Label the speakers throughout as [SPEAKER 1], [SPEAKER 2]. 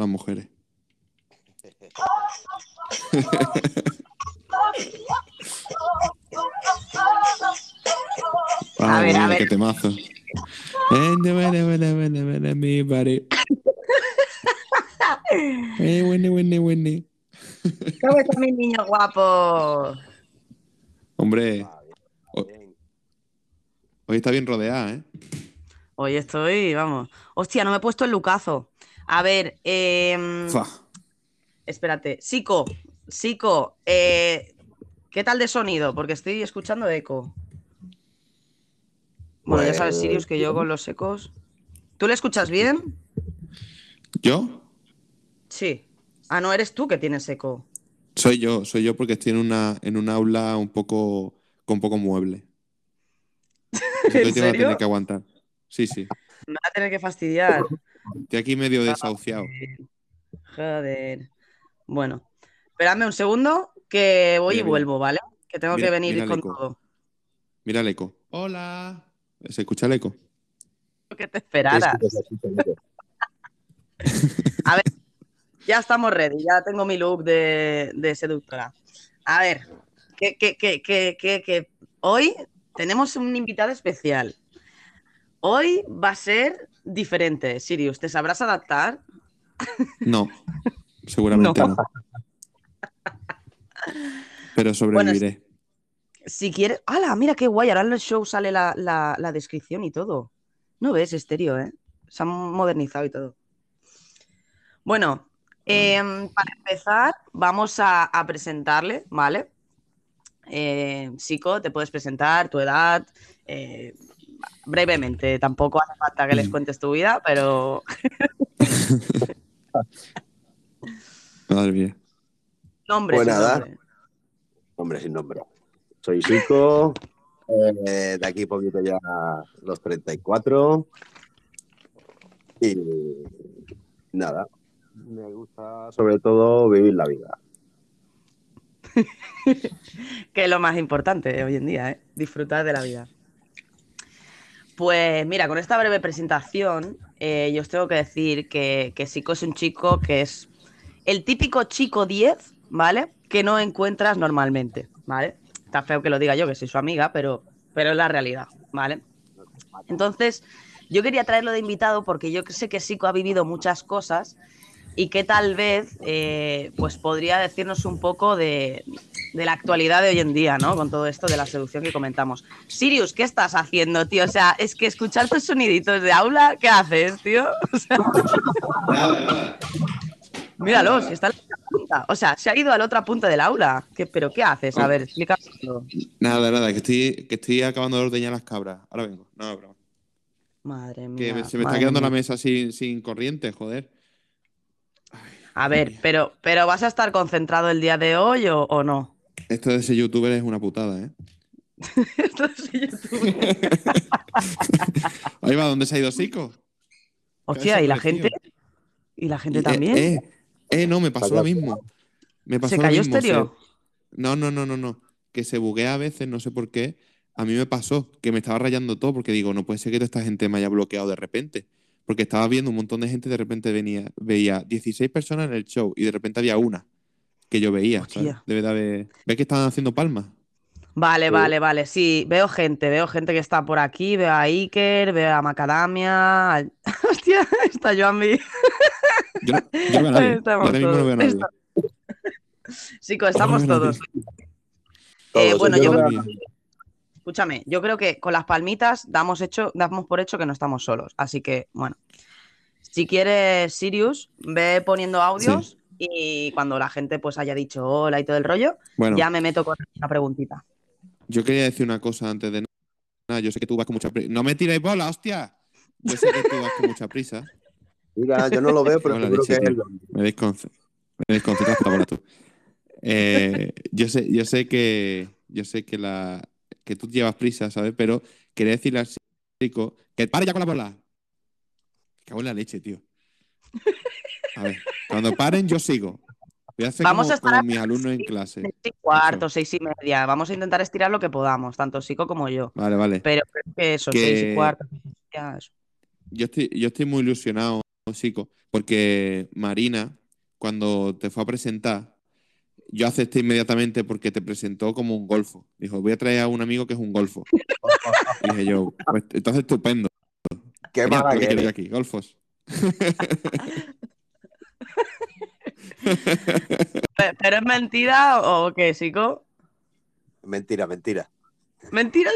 [SPEAKER 1] las mujeres.
[SPEAKER 2] A ver, a
[SPEAKER 1] mira,
[SPEAKER 2] ver.
[SPEAKER 1] qué temazo. Vene, mi buddy. Eh, vene, vene, vene.
[SPEAKER 2] ¿Cómo están mis niños guapos?
[SPEAKER 1] Hombre,
[SPEAKER 3] Ah, bien.
[SPEAKER 1] hoy está bien rodeada, ¿eh?
[SPEAKER 2] Hoy estoy, vamos. Hostia, no me he puesto el lucazo. A ver,
[SPEAKER 1] Fa.
[SPEAKER 2] espérate. Sico, Sico, eh, ¿qué tal de sonido? Porque estoy escuchando eco. Bueno, ya sabes,
[SPEAKER 3] Pues,
[SPEAKER 2] Sirius, que yo con los ecos. ¿Tú le escuchas bien?
[SPEAKER 1] ¿Yo?
[SPEAKER 2] Sí. Ah, no, eres tú que tienes eco.
[SPEAKER 1] Soy yo, soy yo porque estoy en una, en un aula un poco con poco mueble.
[SPEAKER 2] ¿En
[SPEAKER 1] te vas a
[SPEAKER 2] serio?
[SPEAKER 1] tener que aguantar. Sí, sí.
[SPEAKER 2] Me va a tener que fastidiar.
[SPEAKER 1] Estoy aquí medio desahuciado.
[SPEAKER 2] Joder. Bueno, esperadme un segundo que voy
[SPEAKER 1] Mira,
[SPEAKER 2] y
[SPEAKER 1] mira.
[SPEAKER 2] vuelvo, ¿vale? Que tengo
[SPEAKER 1] Mira-
[SPEAKER 2] que venir con
[SPEAKER 1] eco.
[SPEAKER 2] todo.
[SPEAKER 1] Mira el eco. Hola. ¿Se escucha el eco?
[SPEAKER 2] Que te esperaras.
[SPEAKER 3] Sí, sí.
[SPEAKER 2] Ya estamos ready, ya tengo mi look de, de seductora. A ver, que, que, que, que, que, que hoy tenemos un invitado especial. Hoy va a ser diferente, Sirius. ¿Te sabrás adaptar?
[SPEAKER 1] No, seguramente no. Pero sobreviviré.
[SPEAKER 2] Si quieres. ¡Hala! Mira qué guay. Ahora en el show sale la, la- la descripción y todo. No ves estéreo, ¿eh? Se han modernizado y todo. Bueno, em, para empezar, vamos a, a presentarle, ¿vale? Eh, Sico, te puedes presentar, tu edad, eh, brevemente. Tampoco hace falta que les
[SPEAKER 1] Mm.
[SPEAKER 2] cuentes tu vida, pero
[SPEAKER 1] Madre mía.
[SPEAKER 2] nombre.
[SPEAKER 3] Pues
[SPEAKER 2] sin
[SPEAKER 3] nada.
[SPEAKER 2] nombre.
[SPEAKER 3] Hombre, sin nombre. Soy Chico, eh, de aquí poquito ya los 34. Y nada, me gusta sobre todo vivir la vida.
[SPEAKER 2] que es lo más importante hoy en día, ¿eh? disfrutar de la vida. Pues mira, con esta breve presentación, eh, yo os tengo que decir que, Sico es un chico que es el típico chico 10, ¿vale? Que no encuentras normalmente, ¿vale? Está feo que lo diga yo, que soy su amiga, pero, pero es la realidad, ¿vale? Entonces, yo quería traerlo de invitado porque yo sé que Sico ha vivido muchas cosas y que tal vez eh, pues podría decirnos un poco de, de la actualidad de hoy en día, ¿no? Con todo esto de la seducción que comentamos. Sirius, ¿qué estás haciendo, tío? O sea, es que escuchar tus soniditos de aula, ¿qué haces, tío? O sea, míralo, si está en la otra punta. O sea, se ha ido a la otra punta del aula. ¿Qué, ¿Pero qué haces? A ver, explícamelo.
[SPEAKER 1] Nada, nada, que estoy, que estoy acabando de ordeñar las cabras. Ahora vengo. No, broma.
[SPEAKER 2] Madre mía.
[SPEAKER 1] Que se me está quedando la mesa sin, sin corriente, joder.
[SPEAKER 2] A ver, pero, pero ¿vas a estar concentrado el día de hoy o, o no?
[SPEAKER 1] Esto de ser youtuber es una putada, ¿eh?
[SPEAKER 2] Esto es YouTube.
[SPEAKER 1] Ahí va, ¿dónde se ha ido Sico?
[SPEAKER 2] Hostia, ¿y la gente? ¿Y la gente
[SPEAKER 1] Y, eh,
[SPEAKER 2] también?
[SPEAKER 1] Eh, eh, no, me pasó lo mismo. Me pasó
[SPEAKER 2] ¿Se
[SPEAKER 1] lo
[SPEAKER 2] cayó
[SPEAKER 1] mismo,
[SPEAKER 2] estéreo?
[SPEAKER 1] se- No, no, no, no, no. Que se buguea a veces, no sé por qué. A mí me pasó que me estaba rayando todo porque digo, no puede ser que toda esta gente me haya bloqueado de repente. Porque estaba viendo un montón de gente y de repente venía, veía 16 personas en el show y de repente había una que yo veía. de haber... ¿Ves que estaban haciendo palmas?
[SPEAKER 2] Vale,
[SPEAKER 3] Sí.
[SPEAKER 2] vale, vale. Sí, veo gente, veo gente que está por aquí, veo a Iker, veo a Macadamia. Hostia, está.
[SPEAKER 1] Yo, no- yo no veo a nadie. Yo
[SPEAKER 2] Estamos
[SPEAKER 1] ahora mismo no veo a nadie.
[SPEAKER 2] todos. Chico, estamos todos. Eh, bueno,
[SPEAKER 3] yo
[SPEAKER 2] yo
[SPEAKER 3] veo.
[SPEAKER 2] Escúchame, yo creo que con las palmitas damos, hecho, damos por hecho que no estamos solos. Así que, bueno, si quieres, Sirius, ve poniendo audios y cuando la gente pues haya dicho hola y todo el rollo,
[SPEAKER 1] Bueno,
[SPEAKER 2] ya me meto con una preguntita.
[SPEAKER 1] yo quería decir una cosa antes de nada. Yo sé que tú vas con mucha prisa. ¡No me tiréis bola, hostia! Yo sé que tú vas con mucha prisa.
[SPEAKER 3] Mira, yo no lo veo, pero seguro que es el
[SPEAKER 1] Me desconce- me desconcentras tú. Eh, yo sé, yo sé que yo sé que la que tú llevas prisa, ¿sabes? Pero quería decirle al chico que pare ya con la bola. Me cago en la leche, tío. A ver, cuando paren, yo sigo. Voy a hacer
[SPEAKER 2] Vamos
[SPEAKER 1] como,
[SPEAKER 2] a estar
[SPEAKER 1] como
[SPEAKER 2] hasta
[SPEAKER 1] mis alumnos en clase.
[SPEAKER 2] Seis y cuarto, seis y media. Vamos a intentar estirar lo que podamos, tanto Sico como yo.
[SPEAKER 1] Vale, vale.
[SPEAKER 2] Pero creo que eso,
[SPEAKER 1] Que-
[SPEAKER 2] seis y cuarto, seis y media, eso.
[SPEAKER 1] Yo estoy, yo estoy muy ilusionado chico, porque Marina, cuando te fue a presentar, yo acepté inmediatamente porque te presentó como un golfo. Dijo, voy a traer a un amigo que es un golfo. Y dije yo, pues, entonces estupendo.
[SPEAKER 3] Qué
[SPEAKER 1] Mira,
[SPEAKER 3] mala
[SPEAKER 1] que aquí, golfos.
[SPEAKER 2] Pe- ¿Pero es mentira o qué, chico?
[SPEAKER 3] Mentira, mentira.
[SPEAKER 2] ¿Mentira?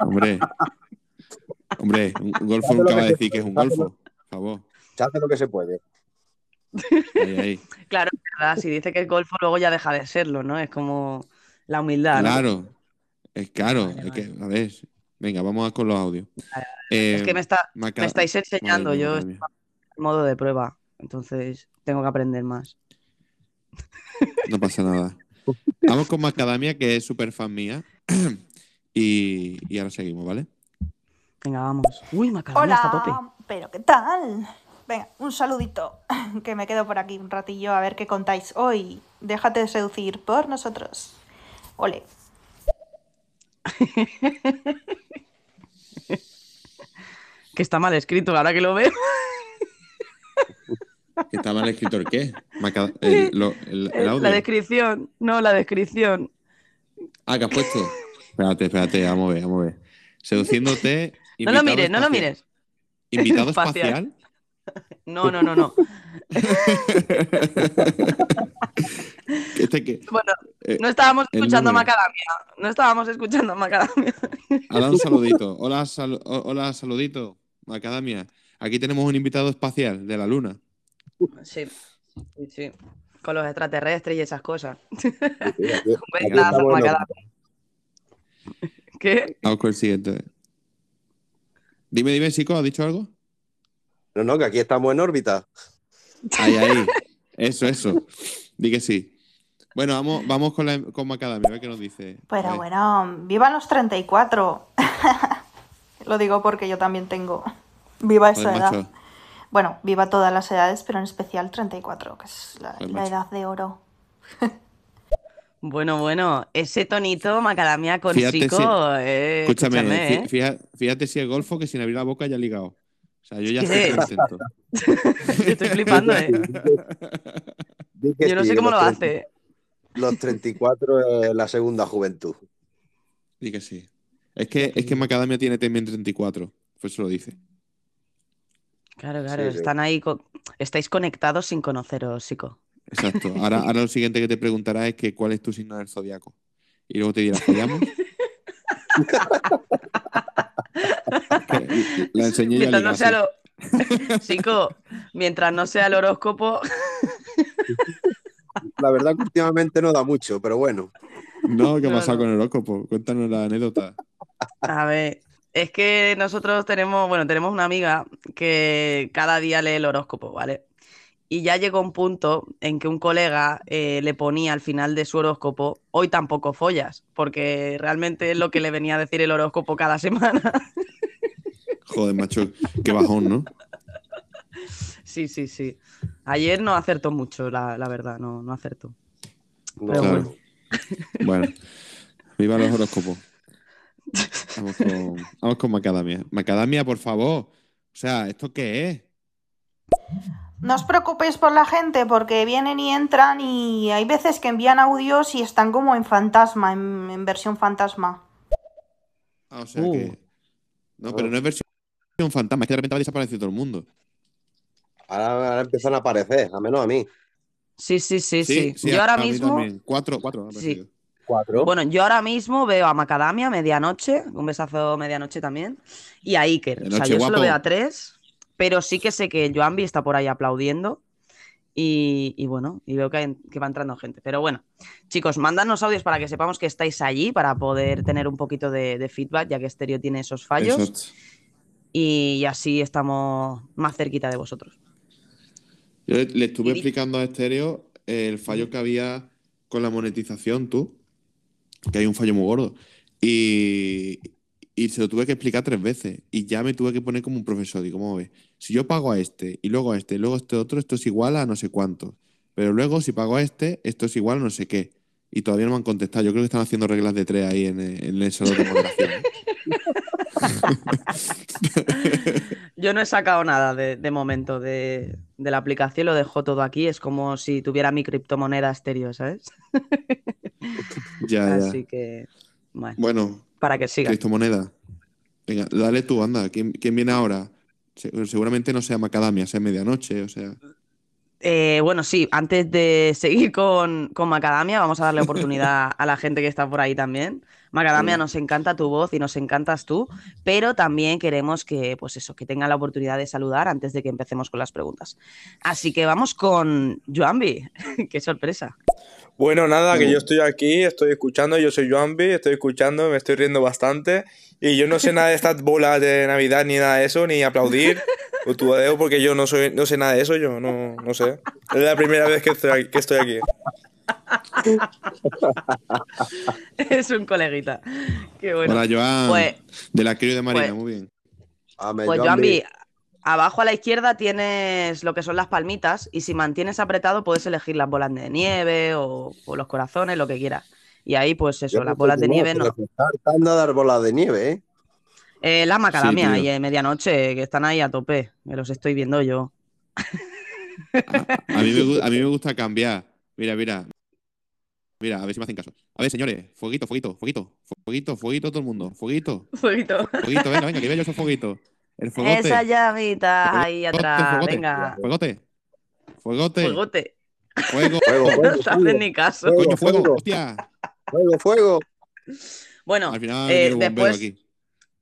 [SPEAKER 1] Hombre, hombre, un golfo nunca va a decir que es un golfo. Por favor.
[SPEAKER 3] Se hace lo que se puede.
[SPEAKER 1] Ahí, ahí.
[SPEAKER 2] Claro, es verdad, si dice que es golfo, luego ya deja de serlo, ¿no? Es como la humildad, ¿no?
[SPEAKER 1] Claro, es claro.
[SPEAKER 2] Vale,
[SPEAKER 1] es que,
[SPEAKER 2] vale.
[SPEAKER 1] a ver, venga, vamos a con los audios.
[SPEAKER 2] Vale,
[SPEAKER 1] Eh,
[SPEAKER 2] Es que me, está, me estáis enseñando,
[SPEAKER 1] Madre
[SPEAKER 2] yo
[SPEAKER 1] madre
[SPEAKER 2] estoy en modo de prueba, entonces tengo que aprender más.
[SPEAKER 1] No pasa nada. Vamos con Macadamia, que es súper fan mía. y, y ahora seguimos, ¿vale?
[SPEAKER 2] Venga, vamos. Uy, Macadamia está a tope.
[SPEAKER 4] Hola, pero ¿qué tal? Venga, un saludito, que me quedo por aquí un ratillo a ver qué contáis hoy. Déjate de seducir por nosotros. Ole.
[SPEAKER 2] Que está mal escrito, ahora que lo veo.
[SPEAKER 1] Que está mal escrito el qué. Maca- el, lo- el- el audio.
[SPEAKER 2] La descripción, no, la descripción.
[SPEAKER 1] Ah, que has puesto. Espérate, espérate, vamos a ver, vamos a ver. Seduciéndote.
[SPEAKER 2] No lo mires, no lo mires.
[SPEAKER 1] Invitado
[SPEAKER 2] Espacial.
[SPEAKER 1] espacial.
[SPEAKER 2] No, no, no, no.
[SPEAKER 1] Este que,
[SPEAKER 2] Bueno,
[SPEAKER 1] eh,
[SPEAKER 2] no estábamos escuchando. Macadamia. No estábamos escuchando Macadamia.
[SPEAKER 1] dado un saludito. Hola, sal- o- hola, saludito. Macadamia. Aquí tenemos un invitado espacial de la luna.
[SPEAKER 2] Sí, sí, sí. Con los extraterrestres y esas cosas. Venga, Macadamia.
[SPEAKER 3] órbita.
[SPEAKER 2] ¿Qué?
[SPEAKER 1] Vamos con el siguiente. Dime, dime, chico, ¿has dicho algo?
[SPEAKER 3] No, no, que aquí estamos en órbita.
[SPEAKER 1] Ahí, ahí. Eso, eso. Di que sí. Bueno, vamos, vamos con, la, con Macadamia, a ver qué nos dice.
[SPEAKER 4] Pero bueno, vivan los 34. Lo digo porque yo también tengo. Viva esa
[SPEAKER 1] Joder,
[SPEAKER 4] edad.
[SPEAKER 1] macho.
[SPEAKER 4] Bueno, viva todas las edades, pero en especial 34, que es la,
[SPEAKER 1] Joder,
[SPEAKER 4] la
[SPEAKER 1] macho.
[SPEAKER 4] edad de oro.
[SPEAKER 2] Bueno, bueno, ese tonito Macadamia con
[SPEAKER 1] Fíjate
[SPEAKER 2] Chico.
[SPEAKER 1] si-
[SPEAKER 2] eh,
[SPEAKER 1] Escúchame,
[SPEAKER 2] ¿eh?
[SPEAKER 1] fíjate, fíjate si es golfo que sin abrir la boca ya ha ligado. O sea, yo ya
[SPEAKER 2] ¿Qué
[SPEAKER 1] estoy
[SPEAKER 2] es?
[SPEAKER 1] contento.
[SPEAKER 2] Yo estoy flipando, ¿eh? Yo no
[SPEAKER 3] sí,
[SPEAKER 2] sé cómo lo
[SPEAKER 3] 30
[SPEAKER 2] hace.
[SPEAKER 3] Los 34 es la segunda juventud.
[SPEAKER 1] Di que sí. Es que, es que Macadamia tiene también 34. Por eso lo dice.
[SPEAKER 2] Claro, claro,
[SPEAKER 3] Sí, sí.
[SPEAKER 2] están ahí. co- Estáis conectados sin conoceros, Chico.
[SPEAKER 1] Exacto. Ahora, ahora lo siguiente que te preguntará es que cuál es tu signo del zodiaco. Y luego te dirá, ¿follamos? La enseñé
[SPEAKER 2] Mientras no sea lo. Chico, mientras no sea el horóscopo.
[SPEAKER 3] La verdad que últimamente no da mucho, pero bueno.
[SPEAKER 1] No, ¿qué ha
[SPEAKER 2] No,
[SPEAKER 1] pasado
[SPEAKER 2] no.
[SPEAKER 1] con el horóscopo? Cuéntanos la anécdota.
[SPEAKER 2] A ver, es que nosotros tenemos, bueno, tenemos una amiga que cada día lee el horóscopo, ¿vale? Y ya llegó un punto en que un colega eh, le ponía al final de su horóscopo, hoy tampoco follas, porque realmente es lo que le venía a decir el horóscopo cada semana.
[SPEAKER 1] Joder, macho, qué bajón, ¿no?
[SPEAKER 2] Sí, sí, sí. Ayer no acertó mucho, la, la verdad, no, no acertó.
[SPEAKER 3] No,
[SPEAKER 2] Pero
[SPEAKER 1] Claro.
[SPEAKER 2] bueno.
[SPEAKER 1] Bueno, viva los horóscopos. Vamos con, vamos con Macadamia. Macadamia, por favor. O sea, ¿esto qué es?
[SPEAKER 4] No os preocupéis por la gente porque vienen y entran y hay veces que envían audios y están como en fantasma, en, en versión fantasma.
[SPEAKER 1] Ah, o sea
[SPEAKER 2] Uh.
[SPEAKER 1] que. No, pero no es versión fantasma, es que de repente va a desaparecer todo el mundo.
[SPEAKER 3] Ahora, ahora empiezan a aparecer, a menos a mí.
[SPEAKER 2] Sí, sí, sí, sí. Yo
[SPEAKER 1] a-
[SPEAKER 2] ahora
[SPEAKER 1] a
[SPEAKER 2] mismo.
[SPEAKER 1] Cuatro, cuatro.
[SPEAKER 2] Sí.
[SPEAKER 3] Cuatro.
[SPEAKER 2] bueno, yo ahora mismo veo a Macadamia medianoche, un besazo medianoche también, y a Iker. O sea, yo solo
[SPEAKER 1] guapo.
[SPEAKER 2] veo a tres, pero sí que sé que Joanby está por ahí aplaudiendo. Y, y bueno, y veo que, hay- que va entrando gente. Pero bueno, chicos, mándanos audios para que sepamos que estáis allí, para poder tener un poquito de, de feedback, ya que Stereo tiene esos fallos. Y así estamos más cerquita de vosotros.
[SPEAKER 1] Yo le, le estuve
[SPEAKER 2] Y
[SPEAKER 1] explicando a Estéreo el fallo que había con la monetización, tú, que hay un fallo muy gordo. Y, y se lo tuve que explicar tres veces. Y ya me tuve que poner como un profesor. Digo, ¿cómo ves? Si yo pago a este, y luego a este, y luego a este otro, esto es igual a no sé cuánto. Pero luego, si pago a este, esto es igual a no sé qué. Y todavía no me han contestado. Yo creo que están haciendo reglas de tres ahí en, en el salón de moderación.
[SPEAKER 2] Yo Yo no he sacado nada de, de momento de, de la aplicación, lo dejo todo aquí. Es como si tuviera mi criptomoneda estéreo, ¿sabes?
[SPEAKER 1] Ya, ya.
[SPEAKER 2] Así que, bueno,
[SPEAKER 1] Bueno,
[SPEAKER 2] para que siga.
[SPEAKER 1] criptomoneda. Venga, dale tú, anda. ¿Quién, quién viene ahora? Se- Seguramente no sea Macadamia, sea medianoche, o sea.
[SPEAKER 2] Eh, bueno, sí, antes de seguir con, con Macadamia, vamos a darle oportunidad a la gente que está por ahí también. Macadamia,
[SPEAKER 1] Sí.
[SPEAKER 2] nos encanta tu voz y nos encantas tú, pero también queremos que, pues eso, que tenga la oportunidad de saludar antes de que empecemos con las preguntas. Así que vamos con Joambi. Qué sorpresa.
[SPEAKER 5] Bueno, nada, que yo estoy aquí, estoy escuchando, yo soy Joambi, estoy escuchando, me estoy riendo bastante. Y yo no sé nada de estas bolas de Navidad ni nada de eso, ni aplaudir o tudeo, porque yo no soy, no sé nada de eso, yo no, no sé. Es la primera vez que estoy, que estoy aquí.
[SPEAKER 2] Es un coleguita. Qué bueno.
[SPEAKER 1] Hola, Joan.
[SPEAKER 2] Pues-
[SPEAKER 1] de la crío de Marina,
[SPEAKER 2] pues-
[SPEAKER 1] muy bien.
[SPEAKER 2] Pues
[SPEAKER 3] Joambi.
[SPEAKER 2] Abajo a la izquierda tienes lo que son las palmitas y si mantienes apretado puedes elegir las bolas de nieve o, o los corazones, lo que quieras. Y ahí, pues eso,
[SPEAKER 3] Yo
[SPEAKER 2] las bolas de nieve no.
[SPEAKER 3] pero se está hartando a dar bolas de nieve, ¿eh?
[SPEAKER 2] Eh, la macadamia
[SPEAKER 1] Sí,
[SPEAKER 2] y en medianoche, que están ahí a tope, que los estoy viendo yo.
[SPEAKER 1] A, a mí me, a mí me gusta cambiar. Mira, mira. Mira, a ver si me hacen caso. A ver, señores, fueguito, fueguito, fueguito, fueguito, fueguito todo el mundo. Fueguito,
[SPEAKER 2] Fueguito.
[SPEAKER 1] fueguito, venga, venga, que vea yo esos fueguitos. El fuegote.
[SPEAKER 2] Esa llamita ahí atrás,
[SPEAKER 1] fuegote.
[SPEAKER 2] venga.
[SPEAKER 1] Fuegote. Fuegote.
[SPEAKER 2] Fuegote.
[SPEAKER 1] Fuego.
[SPEAKER 3] Fuego,
[SPEAKER 2] No
[SPEAKER 3] fuego,
[SPEAKER 2] te
[SPEAKER 3] fuego,
[SPEAKER 2] ni caso.
[SPEAKER 3] Fuego,
[SPEAKER 1] Coño, fuego.
[SPEAKER 3] fuego.
[SPEAKER 1] Hostia.
[SPEAKER 3] fuego, fuego.
[SPEAKER 2] Bueno,
[SPEAKER 1] Al final
[SPEAKER 2] eh, después,
[SPEAKER 1] aquí.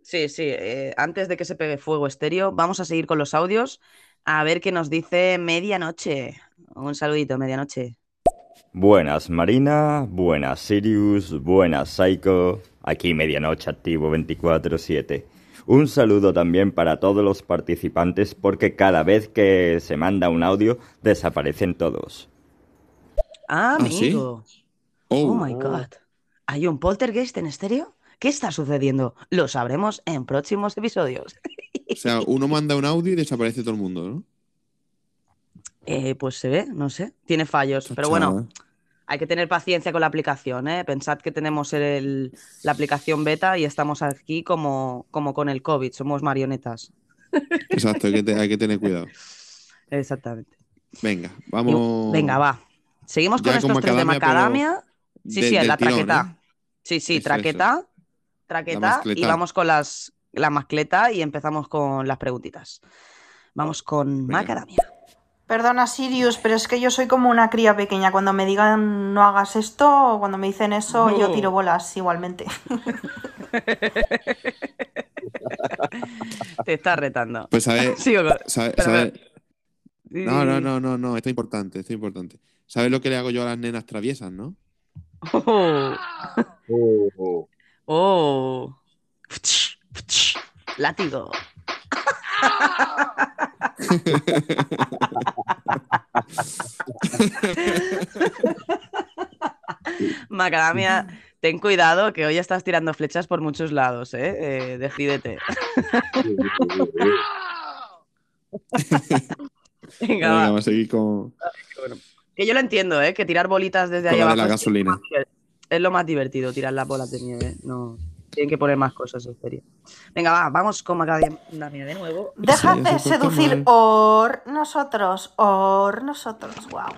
[SPEAKER 2] sí, sí, eh, antes de que se pegue fuego estéreo, vamos a seguir con los audios a ver qué nos dice Medianoche. Un saludito, Medianoche.
[SPEAKER 6] Buenas Marina, buenas Sirius, buenas Psycho, aquí Medianoche Activo 24/7. Un saludo también para todos los participantes porque cada vez que se manda un audio desaparecen todos.
[SPEAKER 2] Ah,
[SPEAKER 1] ¿Ah, sí?
[SPEAKER 2] amigo.
[SPEAKER 1] Oh,
[SPEAKER 2] Oh my god. ¿Hay un poltergeist en estéreo? ¿Qué está sucediendo? Lo sabremos en próximos episodios.
[SPEAKER 1] O sea, uno manda un audio y desaparece todo el mundo, ¿no?
[SPEAKER 2] Eh, pues se ve, no sé. Tiene fallos. Pero bueno, hay que tener paciencia con la aplicación, ¿eh? Pensad que tenemos el- la aplicación beta y estamos aquí como, como con el COVID. Somos marionetas.
[SPEAKER 1] Exacto, hay que, te- hay que tener cuidado.
[SPEAKER 2] Exactamente.
[SPEAKER 1] Venga,
[SPEAKER 2] Y-
[SPEAKER 1] vamos.
[SPEAKER 2] Venga, va. Seguimos con
[SPEAKER 1] Ya con
[SPEAKER 2] estos tres de
[SPEAKER 1] macadamia.
[SPEAKER 2] Sí,
[SPEAKER 1] de-
[SPEAKER 2] sí, la
[SPEAKER 1] tirón,
[SPEAKER 2] traqueta.
[SPEAKER 1] ¿eh?
[SPEAKER 2] Sí, sí,
[SPEAKER 1] Eso,
[SPEAKER 2] traqueta. Traqueta. Y vamos con las, la mascleta y empezamos con las preguntitas. Vamos con
[SPEAKER 1] Venga.
[SPEAKER 2] macadamia.
[SPEAKER 4] Perdona, Sirius, pero es que yo soy como una cría pequeña. Cuando me digan no hagas esto, o cuando me dicen eso, yo tiro bolas igualmente.
[SPEAKER 2] Te estás retando.
[SPEAKER 1] Pues a ver,
[SPEAKER 2] Sigo con-
[SPEAKER 1] sabe-
[SPEAKER 2] Pero,
[SPEAKER 1] sabe-
[SPEAKER 2] pero-
[SPEAKER 1] No, no, no, no, no, esto es importante, esto es importante. ¿Sabes lo que le hago yo a las nenas traviesas, no?
[SPEAKER 2] Oh,
[SPEAKER 3] Oh,
[SPEAKER 2] oh. Látigo. Macadamia, ten cuidado que hoy estás tirando flechas por muchos lados, ¿eh? Eh, decídete. Venga,
[SPEAKER 1] Venga,
[SPEAKER 2] va.
[SPEAKER 1] vamos a seguir con,
[SPEAKER 2] Que yo lo entiendo, ¿eh? Que tirar bolitas desde ahí
[SPEAKER 1] la de
[SPEAKER 2] abajo
[SPEAKER 1] la gasolina.
[SPEAKER 2] es lo más divertido, tirar las bolas de nieve. No, tienen que poner más cosas, en serio. Venga, va, vamos con Macadamia de nuevo.
[SPEAKER 4] Déjate
[SPEAKER 1] porta
[SPEAKER 4] seducir por nosotros, por nosotros. Wow.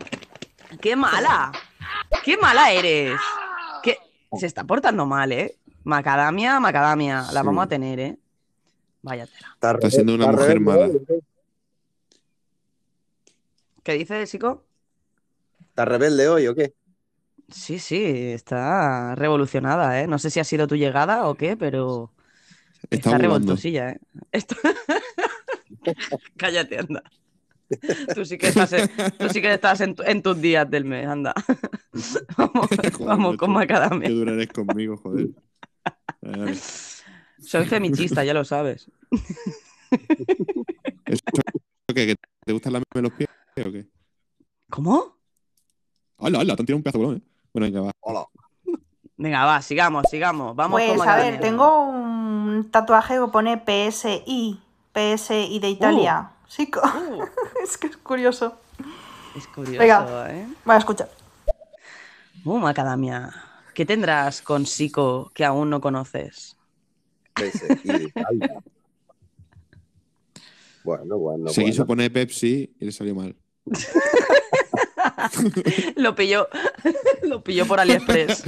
[SPEAKER 2] ¡Qué mala! ¡Qué mala eres! ¿Qué? Se está portando mal, ¿eh? Macadamia, macadamia. La
[SPEAKER 1] Sí.
[SPEAKER 2] vamos a tener, ¿eh? Vaya tela.
[SPEAKER 3] Está,
[SPEAKER 1] Está siendo una
[SPEAKER 3] está
[SPEAKER 1] mujer mala.
[SPEAKER 3] ¿o qué?
[SPEAKER 2] ¿Qué dice, chico?
[SPEAKER 3] ¿Está rebelde hoy o qué?
[SPEAKER 2] Sí, sí, está revolucionada, ¿eh? No sé si ha sido tu llegada o qué, pero
[SPEAKER 1] Está
[SPEAKER 2] está revoltosilla, ¿eh? Esto- Cállate, anda. Tú sí que estás en, tú sí que estás en, tu- en tus días del mes, anda. vamos
[SPEAKER 1] Joder,
[SPEAKER 2] vamos con macadamia.
[SPEAKER 1] Qué dura eres conmigo, joder.
[SPEAKER 2] Soy femichista, ya lo sabes.
[SPEAKER 1] ¿Eso qué? ¿Que ¿Te gustan lamerme los pies o qué?
[SPEAKER 2] ¿Cómo?
[SPEAKER 1] ¡Hala, hala! Te han tirado un pedazo de bolón, ¿eh? Bueno, venga, va.
[SPEAKER 3] Hola.
[SPEAKER 2] Venga, va, sigamos, sigamos. Vamos con
[SPEAKER 4] Pues a ver, tengo un tatuaje que pone PSI, PSI de Italia. Sí, co-
[SPEAKER 2] Uh,
[SPEAKER 4] es que es curioso.
[SPEAKER 2] es curioso,
[SPEAKER 4] Venga.
[SPEAKER 2] ¿eh?
[SPEAKER 4] Vale, escucha.
[SPEAKER 2] Uh, macadamia. ¿Qué tendrás con Sico que aún no conoces?
[SPEAKER 3] Y de Italia. Bueno, bueno,
[SPEAKER 1] Se quiso
[SPEAKER 3] bueno.
[SPEAKER 1] poner Pepsi y le salió mal.
[SPEAKER 2] Lo pilló, lo pilló por AliExpress.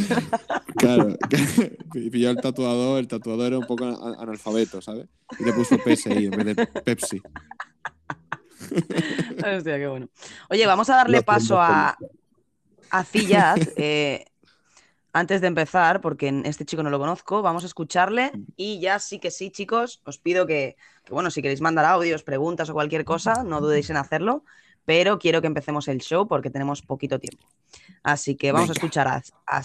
[SPEAKER 1] Claro, y pilló el tatuador, el tatuador era un poco analfabeto, ¿sabes? Y le puso PSI en vez de Pepsi.
[SPEAKER 2] Hostia, qué bueno. Oye, vamos a darle paso a, a Ziyad, eh, antes de empezar, porque en- este chico no lo conozco, vamos a escucharle y ya sí que sí, chicos, os pido que, que, bueno, si queréis mandar audios, preguntas o cualquier cosa, no dudéis en hacerlo, pero quiero que empecemos el show porque tenemos poquito tiempo. Así que vamos a escuchar a, a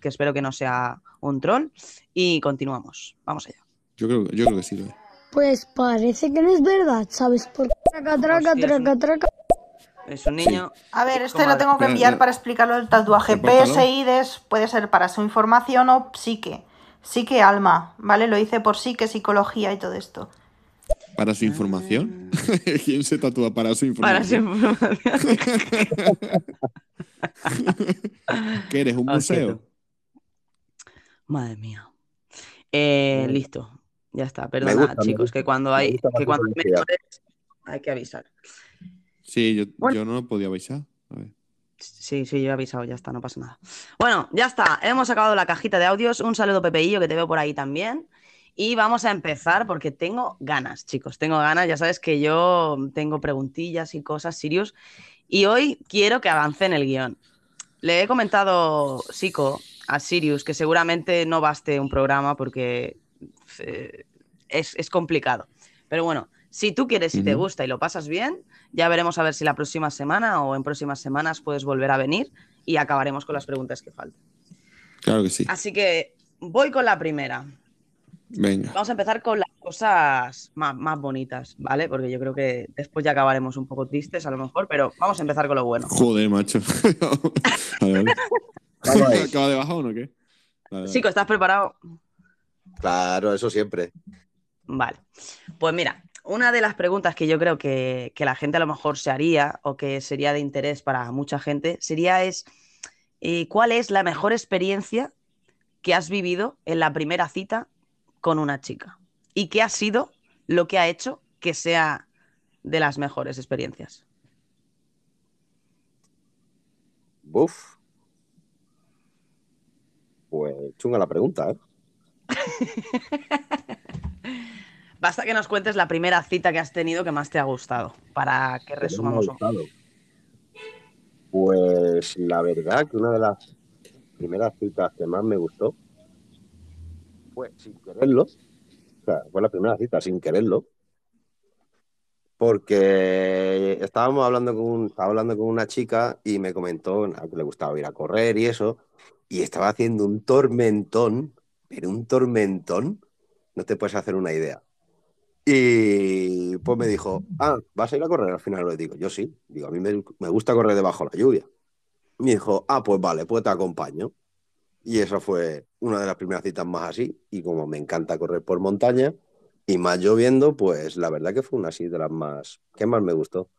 [SPEAKER 2] que espero que no sea un troll, y continuamos. Vamos allá.
[SPEAKER 1] Yo creo, yo creo que sí lo es.
[SPEAKER 7] Pues parece que no es verdad, ¿sabes? Por traca, traca,
[SPEAKER 2] Hostia, es un-
[SPEAKER 7] traca, traca.
[SPEAKER 2] Es un niño...
[SPEAKER 4] A ver, este lo tengo que enviar para explicarlo del tatuaje.
[SPEAKER 1] repórtalo.
[SPEAKER 4] PSI des- puede ser para su información o psique. Psique alma, ¿vale? Lo hice por psique, psicología y todo esto.
[SPEAKER 1] ¿Para su información? ¿Quién se tatúa para su
[SPEAKER 2] Ah. Para su
[SPEAKER 1] información?
[SPEAKER 2] información.
[SPEAKER 1] ¿Qué eres? ¿Un
[SPEAKER 2] Ah,
[SPEAKER 1] museo?
[SPEAKER 2] cierto. Madre mía. Eh,
[SPEAKER 3] Mm.
[SPEAKER 2] listo. Ya está. Perdona,
[SPEAKER 3] gusta,
[SPEAKER 2] chicos, que cuando hay, que cuando hay menores hay que avisar.
[SPEAKER 1] Sí, yo,
[SPEAKER 2] Bueno.
[SPEAKER 1] yo no podía avisar. A ver.
[SPEAKER 2] Sí, sí, yo he avisado, ya está, no pasa nada. Bueno, ya está. Hemos acabado la cajita de audios. Un saludo, Pepeillo, que te veo por ahí también. Y vamos a empezar porque tengo ganas, chicos. Tengo ganas. Ya sabes que yo tengo preguntillas y cosas, Sirius. Y hoy quiero que avance en el guion. Le he comentado, Sico, a Sirius que seguramente no baste un programa porque eh, es, es complicado. Pero bueno, si tú quieres y te gusta y lo pasas bien, ya veremos a ver si la próxima semana o en próximas semanas puedes volver a venir y acabaremos con las preguntas que faltan.
[SPEAKER 1] Claro que sí.
[SPEAKER 2] Así que voy con la primera.
[SPEAKER 1] Venga.
[SPEAKER 2] Vamos a empezar con las cosas más, más bonitas, ¿vale? Porque yo creo que después ya acabaremos un poco tristes a lo mejor, pero vamos a empezar con lo bueno.
[SPEAKER 1] Joder, macho.
[SPEAKER 3] Ahí.
[SPEAKER 1] ¿Acaba de bajar o no? ¿Qué?
[SPEAKER 2] Sico, ¿estás preparado?
[SPEAKER 3] Claro, eso siempre.
[SPEAKER 2] Vale. Pues mira, una de las preguntas que yo creo que, que la gente a lo mejor se haría o que sería de interés para mucha gente sería es eh, ¿cuál es la mejor experiencia que has vivido en la primera cita con una chica? ¿Y qué ha sido lo que ha hecho que sea de las mejores experiencias?
[SPEAKER 3] Buf. Pues chunga la pregunta, ¿eh?
[SPEAKER 2] Basta que nos cuentes la primera cita que has tenido que más te ha gustado, para que resumamos un
[SPEAKER 3] gustado. Pues la verdad que una de las primeras citas que más me gustó sin quererlo. Fue la primera cita sin quererlo. Porque estábamos hablando con, estaba hablando con una chica y me comentó que le gustaba ir a correr y eso. Y estaba haciendo un tormentón, pero un tormentón, no te puedes hacer una idea. Y pues me dijo, ah, ¿vas a ir a correr al final? Le digo, yo sí. Digo, a mí me, me gusta correr debajo de la lluvia. Me dijo, ah, pues vale, pues te acompaño. Y esa fue una de las primeras citas más así. Y como me encanta correr por montaña y más lloviendo, pues la verdad que fue una así de las más, que más me gustó.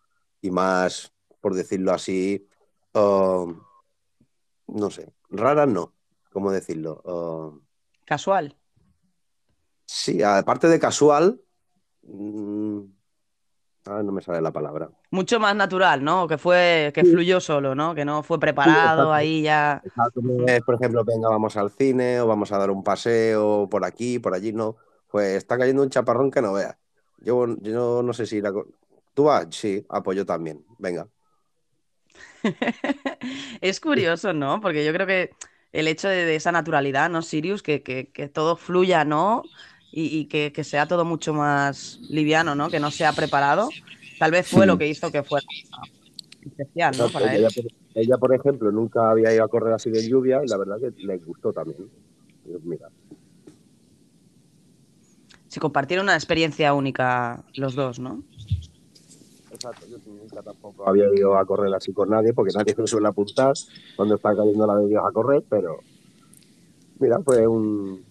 [SPEAKER 3] Y más, por decirlo así, um, no sé, raras no, ¿cómo decirlo? Um,
[SPEAKER 2] casual.
[SPEAKER 3] sí, aparte de casual, mm, ah, no me sale la palabra.
[SPEAKER 2] Mucho más natural, ¿no? Que fue, que
[SPEAKER 3] Sí.
[SPEAKER 2] fluyó solo, ¿no? Que no fue preparado ahí ya.
[SPEAKER 3] Es, por ejemplo, venga, vamos al cine o vamos a dar un paseo por aquí, por allí, no. Pues está cayendo un chaparrón que no veas. Yo, yo no sé si ir a co- ¿Tú vas? Sí, ah, pues también. Venga.
[SPEAKER 2] Es curioso, ¿no? Porque yo creo que el hecho de, de esa naturalidad, ¿no, Sirius? Que, que- que todo fluya, ¿no? Y, y que, que sea todo mucho más liviano, ¿no? Que no sea preparado. Tal vez fue
[SPEAKER 1] Sí.
[SPEAKER 2] lo que hizo que fuera especial, ¿no? Para
[SPEAKER 3] ella, por- ella, por ejemplo, nunca había ido a correr así de lluvia y la verdad que le gustó también. Mira,
[SPEAKER 2] Se compartieron una experiencia única los dos, ¿no?
[SPEAKER 3] exacto, yo nunca tampoco había ido a correr así con nadie porque nadie me suele apuntar cuando está cayendo la de Dios a correr, pero mira, fue un...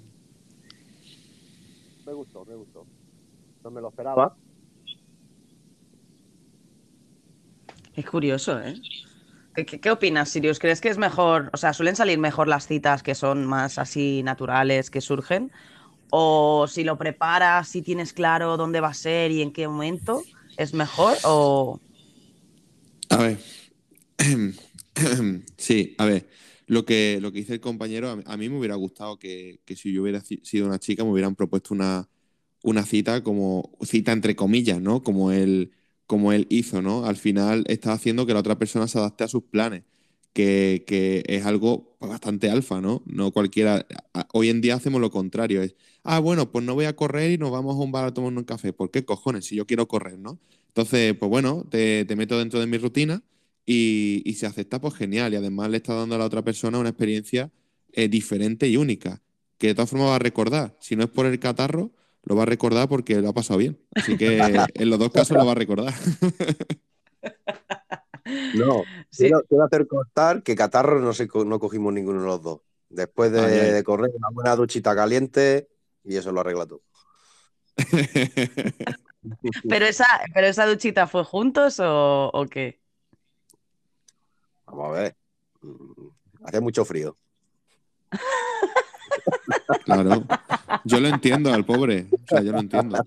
[SPEAKER 3] Me gustó, me gustó. No me lo esperaba.
[SPEAKER 2] Es curioso, ¿eh? ¿Qué, qué- qué opinas, Sirius? ¿Crees que es mejor, o sea, suelen salir mejor las citas que son más así naturales, que surgen? O si lo preparas, si tienes claro dónde va a ser y en qué momento, ¿es mejor? O.
[SPEAKER 1] A ver. Sí, a ver. Lo que, lo que dice el compañero, a mí, me hubiera gustado que, que si yo hubiera sido una chica me hubieran propuesto una, una cita como cita entre comillas, ¿no? Como él, como él hizo, ¿no? Al final está haciendo que la otra persona se adapte a sus planes, que, que es algo pues, bastante alfa, ¿no? No cualquiera. Hoy en día hacemos lo contrario, es, ah, bueno, pues no voy a correr y nos vamos a un bar a tomar un café. ¿Por qué cojones? Si yo quiero correr, ¿no? Entonces, pues bueno, te, te meto dentro de mi rutina y, y si acepta, pues genial. Y además le está dando a la otra persona una experiencia eh, diferente y única, que de todas formas va a recordar. Si no es por el catarro, lo va a recordar porque lo ha pasado bien. Así que en los dos casos lo va a recordar.
[SPEAKER 3] No,
[SPEAKER 2] Sí.
[SPEAKER 3] quiero, quiero hacer constar que catarro no, se, no cogimos ninguno de los dos. Después de,
[SPEAKER 1] ay.
[SPEAKER 3] de correr, una buena duchita caliente y eso lo arregla tú.
[SPEAKER 2] ¿Pero esa, pero esa duchita fue juntos o, o qué?
[SPEAKER 3] Vamos a ver. Mm, Hace mucho frío.
[SPEAKER 1] Claro, yo lo entiendo al pobre, o sea, yo lo entiendo.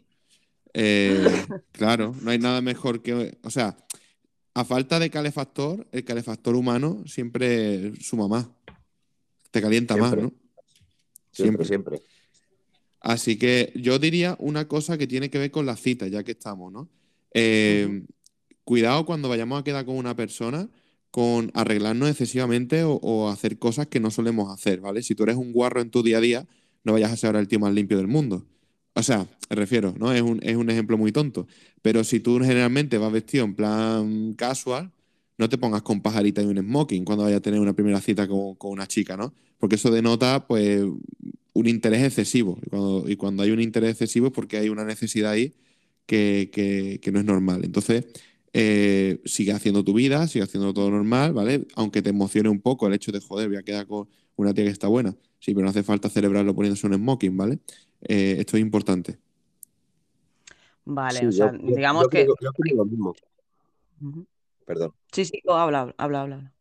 [SPEAKER 1] Eh, claro, no hay nada mejor que, o sea, a falta de calefactor, el calefactor humano siempre suma más, te calienta más. ¿no?
[SPEAKER 3] Siempre, siempre.
[SPEAKER 1] Así que yo diría una cosa que tiene que ver con la cita, ya que estamos, ¿no? Eh, Cuidado cuando vayamos a quedar con una persona con arreglarnos excesivamente o, hacer cosas que no solemos hacer, ¿vale? Si tú eres un guarro en tu día a día, no vayas a ser ahora el tío más limpio del mundo. O sea, me refiero, ¿no? Es un, es un ejemplo muy tonto. Pero si tú generalmente vas vestido en plan casual, no te pongas con pajarita y un smoking cuando vayas a tener una primera cita con, con una chica, ¿no? Porque eso denota, pues, un interés excesivo. Y cuando, y cuando hay un interés excesivo es porque hay una necesidad ahí que- que no es normal. Entonces, eh, sigue haciendo tu vida, sigue haciendo todo normal, ¿vale? Aunque te emocione un poco el hecho de, joder, voy a quedar con una tía que está buena. Sí, pero no hace falta celebrarlo poniéndose un smoking, ¿vale? Eh, esto es importante.
[SPEAKER 2] Vale,
[SPEAKER 3] Sí,
[SPEAKER 2] o sea,
[SPEAKER 3] yo-
[SPEAKER 2] digamos
[SPEAKER 3] yo
[SPEAKER 2] que.
[SPEAKER 3] creo- yo creo lo mismo. Perdón.
[SPEAKER 2] Sí, sí, oh, habla, habla, habla, habla.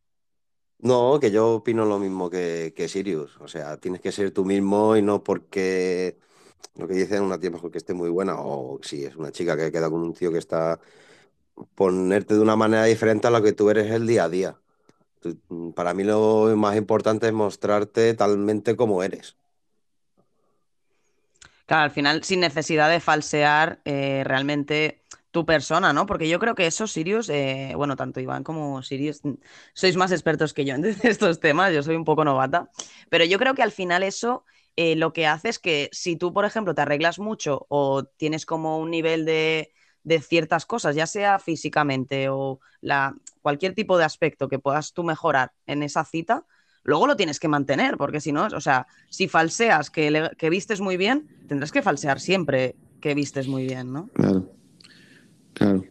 [SPEAKER 3] No, que yo opino lo mismo que, que Sirius. O sea, tienes que ser tú mismo y no porque lo que dicen una tía mejor que esté muy buena o si es una chica que queda con un tío que está ponerte de una manera diferente a lo que tú eres el día a día. Para mí lo más importante es mostrarte talmente como eres.
[SPEAKER 2] Claro, al final, sin necesidad de falsear eh, realmente tu persona, ¿no? Porque yo creo que eso, Sirius, eh, bueno, tanto Iván como Sirius, sois más expertos que yo en estos temas, yo soy un poco novata, pero yo creo que al final eso eh, lo que hace es que si tú, por ejemplo, te arreglas mucho o tienes como un nivel de, de ciertas cosas, ya sea físicamente o la, cualquier tipo de aspecto que puedas tú mejorar en esa cita, luego lo tienes que mantener, porque si no, o sea, si falseas que, le- que vistes muy bien, tendrás que falsear siempre que vistes muy bien, ¿no?
[SPEAKER 1] Claro, claro.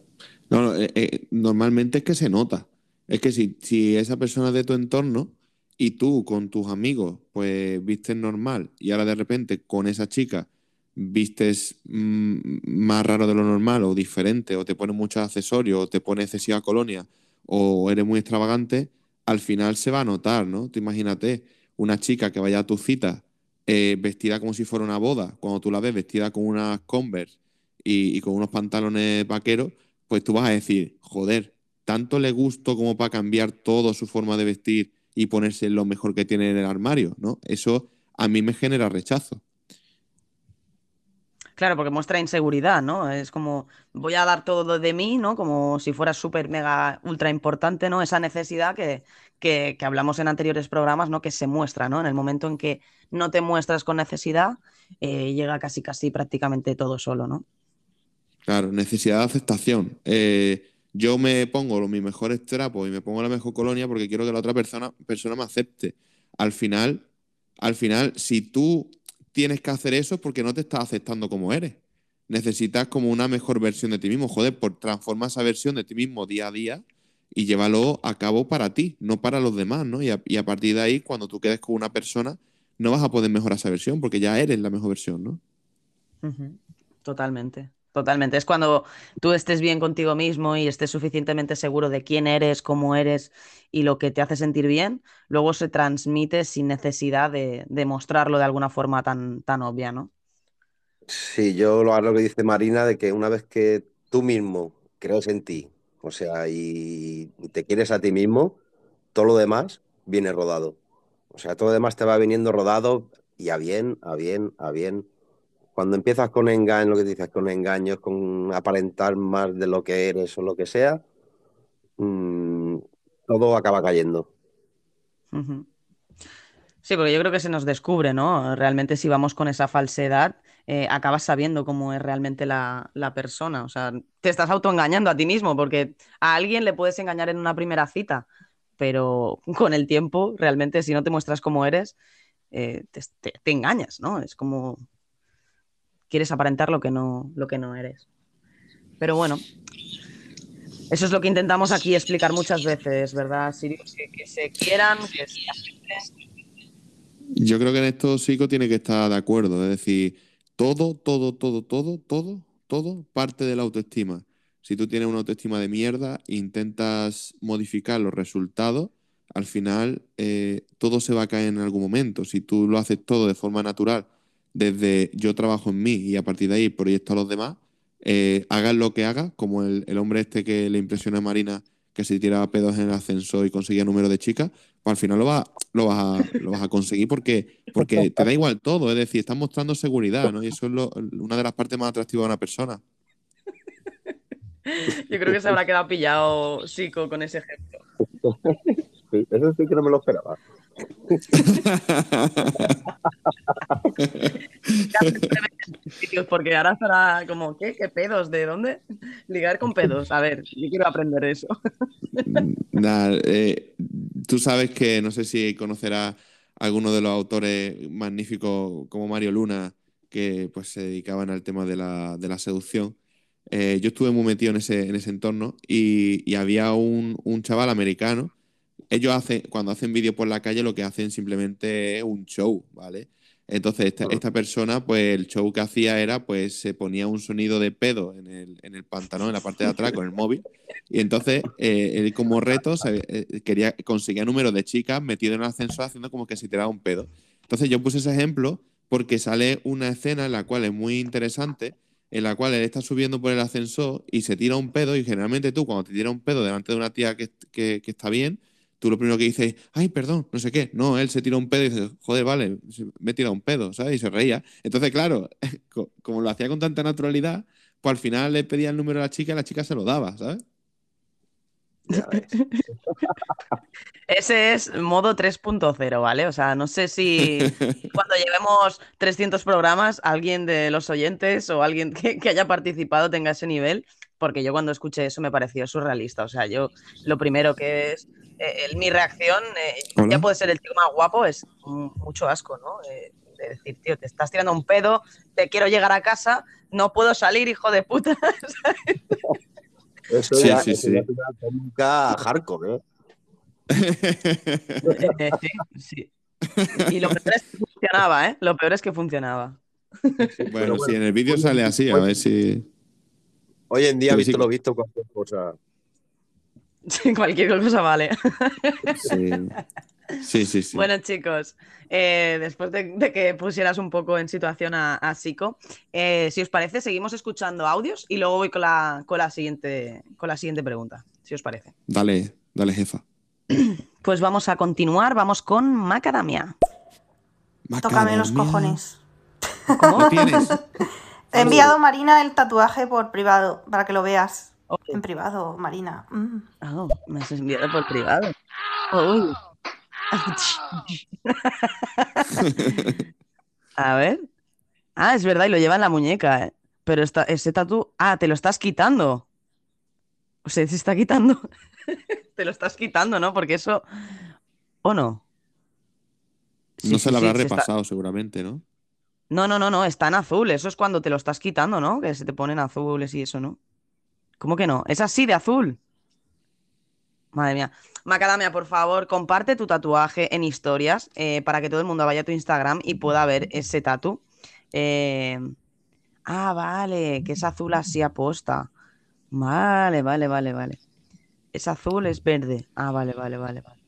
[SPEAKER 1] No, eh, eh, normalmente es que se nota. Es que si, si esa persona de tu entorno y tú con tus amigos pues vistes normal y ahora de repente con esa chica vistes mm, más raro de lo normal o diferente o te pones muchos accesorios o te pones excesiva colonia o eres muy extravagante, al final se va a notar, ¿no? Tú imagínate una chica que vaya a tu cita eh, vestida como si fuera una boda, cuando tú la ves vestida con unas Converse y, con unos pantalones vaqueros, pues tú vas a decir, joder, tanto le gusto como para cambiar toda su forma de vestir y ponerse lo mejor que tiene en el armario, ¿no? Eso a mí me genera rechazo.
[SPEAKER 2] Claro, porque muestra inseguridad, ¿no? Es como, voy a dar todo de mí, ¿no? Como si fuera súper, mega, ultra importante, ¿no? Esa necesidad que, que, hablamos en anteriores programas, ¿no? Que se muestra, ¿no? En el momento en que no te muestras con necesidad, eh, llega casi, casi prácticamente todo solo, ¿no?
[SPEAKER 1] Claro, necesidad de aceptación. Eh, yo me pongo mis mejores trapos y me pongo la mejor colonia porque quiero que la otra persona, persona me acepte. Al final, al final, si tú tienes que hacer eso es porque no te estás aceptando como eres. Necesitas como una mejor versión de ti mismo. Joder, por transforma esa versión de ti mismo día a día y llévalo a cabo para ti, no para los demás, ¿no? Y a, partir de ahí, cuando tú quedes con una persona, no vas a poder mejorar esa versión porque ya eres la mejor versión, ¿no?
[SPEAKER 2] Totalmente, totalmente. Es cuando tú estés bien contigo mismo y estés suficientemente seguro de quién eres, cómo eres y lo que te hace sentir bien, luego se transmite sin necesidad de, de mostrarlo de alguna forma tan, tan obvia, ¿no?
[SPEAKER 3] Sí, yo lo lo que dice Marina, de que una vez que tú mismo crees en ti, o sea, y te quieres a ti mismo, todo lo demás viene rodado. O sea, todo lo demás te va viniendo rodado y a bien, a bien, a bien. Cuando empiezas con engaños, lo que dices, con engaños, con aparentar más de lo que eres o lo que sea, mm, todo acaba cayendo.
[SPEAKER 2] Sí, porque yo creo que se nos descubre, ¿no? Realmente si vamos con esa falsedad, eh, acabas sabiendo cómo es realmente la, la persona. O sea, te estás autoengañando a ti mismo, porque a alguien le puedes engañar en una primera cita, pero con el tiempo, realmente, si no te muestras cómo eres, eh, te engañas, ¿no? Es como quieres aparentar lo que no, lo que no eres. Pero bueno, eso es lo que intentamos aquí explicar muchas veces, ¿verdad, Sirius? Que, se quieran, que se acepten.
[SPEAKER 1] Yo creo que en esto Sico tiene que estar de acuerdo. Es decir, todo, todo, todo, todo, todo, todo parte de la autoestima. Si tú tienes una autoestima de mierda intentas modificar los resultados, al final eh, todo se va a caer en algún momento. Si tú lo haces todo de forma natural, desde yo trabajo en mí y a partir de ahí proyecto a los demás, eh, hagas lo que hagas, como el, el hombre este que le impresiona a Marina, que se tiraba pedos en el ascensor y conseguía número de chicas, pues al final lo vas, lo vas, a, lo vas a conseguir porque, porque te da igual todo, es decir, estás mostrando seguridad, ¿no? Y eso es lo- una de las partes más atractivas de una persona.
[SPEAKER 2] Yo creo que se habrá quedado pillado Sico con ese ejemplo.
[SPEAKER 3] Sí, Eso sí que no me lo esperaba.
[SPEAKER 2] Porque ahora estará como, ¿qué? ¿Qué pedos? ¿De dónde? Ligar con pedos. A ver, yo quiero aprender eso.
[SPEAKER 1] Eh, tú sabes que no sé si conocerás alguno de los autores magníficos como Mario Luna, que pues se dedicaban al tema de la, seducción. Eh, yo estuve muy metido en ese, en ese entorno y, había un chaval americano. Ellos hacen, cuando hacen vídeos por la calle, lo que hacen simplemente es un show, ¿vale? Entonces, esta, esta persona, pues el show que hacía era, pues se ponía un sonido de pedo en el, en el pantalón, en la parte de atrás, con el móvil. Y entonces, eh, él como reto sabe, eh, quería, conseguía números de chicas metido en el ascensor haciendo como que se tiraba un pedo. Entonces yo puse ese ejemplo porque sale una escena en la cual es muy interesante, en la cual él está subiendo por el ascensor y se tira un pedo y generalmente tú cuando te tiras un pedo delante de una tía que, que- que está bien, tú lo primero que dices, ay, perdón, no sé qué. No, él se tira un pedo y dice, joder, vale, me he tirado un pedo, ¿sabes? Y se reía. Entonces, claro, co- como lo hacía con tanta naturalidad, pues al final le pedía el número a la chica y la chica se lo daba, ¿sabes?
[SPEAKER 3] Ya ves.
[SPEAKER 2] Ese es modo 3.0, ¿vale? O sea, no sé si cuando llevemos 300 programas, alguien de los oyentes o alguien que, que haya participado tenga ese nivel, porque yo cuando escuché eso me pareció surrealista. O sea, yo lo primero que es eh, el- mi reacción, eh, ya puede ser el tío más guapo, es mucho asco, ¿no? Eh, de decir, tío, te estás tirando un pedo, te quiero llegar a casa, no puedo salir, hijo de puta.
[SPEAKER 3] Eso
[SPEAKER 1] Sí,
[SPEAKER 3] ya,
[SPEAKER 1] sí,
[SPEAKER 3] eso
[SPEAKER 1] sí.
[SPEAKER 3] técnica hardcore, ¿eh?
[SPEAKER 2] Eh, sí, sí. Y lo peor es que funcionaba, ¿eh? Lo peor es que funcionaba.
[SPEAKER 1] Bueno, sí, en el vídeo sale así, a ver si...
[SPEAKER 3] Hoy en día,
[SPEAKER 1] Sí,
[SPEAKER 3] visto
[SPEAKER 1] sí.
[SPEAKER 3] lo visto, cualquier cosa.
[SPEAKER 2] Sí, cualquier cosa vale.
[SPEAKER 1] Sí, sí, sí. sí.
[SPEAKER 2] Bueno, chicos, eh, después de, de que pusieras un poco en situación a, a Sico, eh, si os parece, seguimos escuchando audios y luego voy con la, con la, siguiente, con la siguiente pregunta, si os parece.
[SPEAKER 1] Dale, dale, jefa.
[SPEAKER 2] Pues vamos a continuar, vamos con Macadamia.
[SPEAKER 4] Tócame los
[SPEAKER 1] Macadamia.
[SPEAKER 4] cojones.
[SPEAKER 1] ¿Lo tienes?
[SPEAKER 4] Te he enviado Marina el tatuaje por privado para que lo veas.
[SPEAKER 2] Oh,
[SPEAKER 4] En privado, Marina. Mm.
[SPEAKER 2] oh, me has enviado por privado. A ver. Ah, es verdad, y lo lleva en la muñeca, ¿eh? Pero esta- ese tatu. Ah, te lo estás quitando. O sea, se está quitando. te lo estás quitando, ¿no? Porque eso. ¿O no? Sí,
[SPEAKER 1] no
[SPEAKER 2] sí,
[SPEAKER 1] se lo
[SPEAKER 2] sí,
[SPEAKER 1] habrá
[SPEAKER 2] se está-
[SPEAKER 1] repasado seguramente, ¿no?
[SPEAKER 2] No, no, no, no, está en azul. Eso es cuando te lo estás quitando, ¿no? Que se te ponen azules y eso, ¿no? ¿Cómo que no? Es así de azul. Madre mía. Macadamia, por favor, comparte tu tatuaje en historias eh, para que todo el mundo vaya a tu Instagram y pueda ver ese tatu. Eh, Ah, vale, que es azul así aposta. Vale, vale, vale, vale. Es azul, es verde. Ah, vale, vale, vale, vale.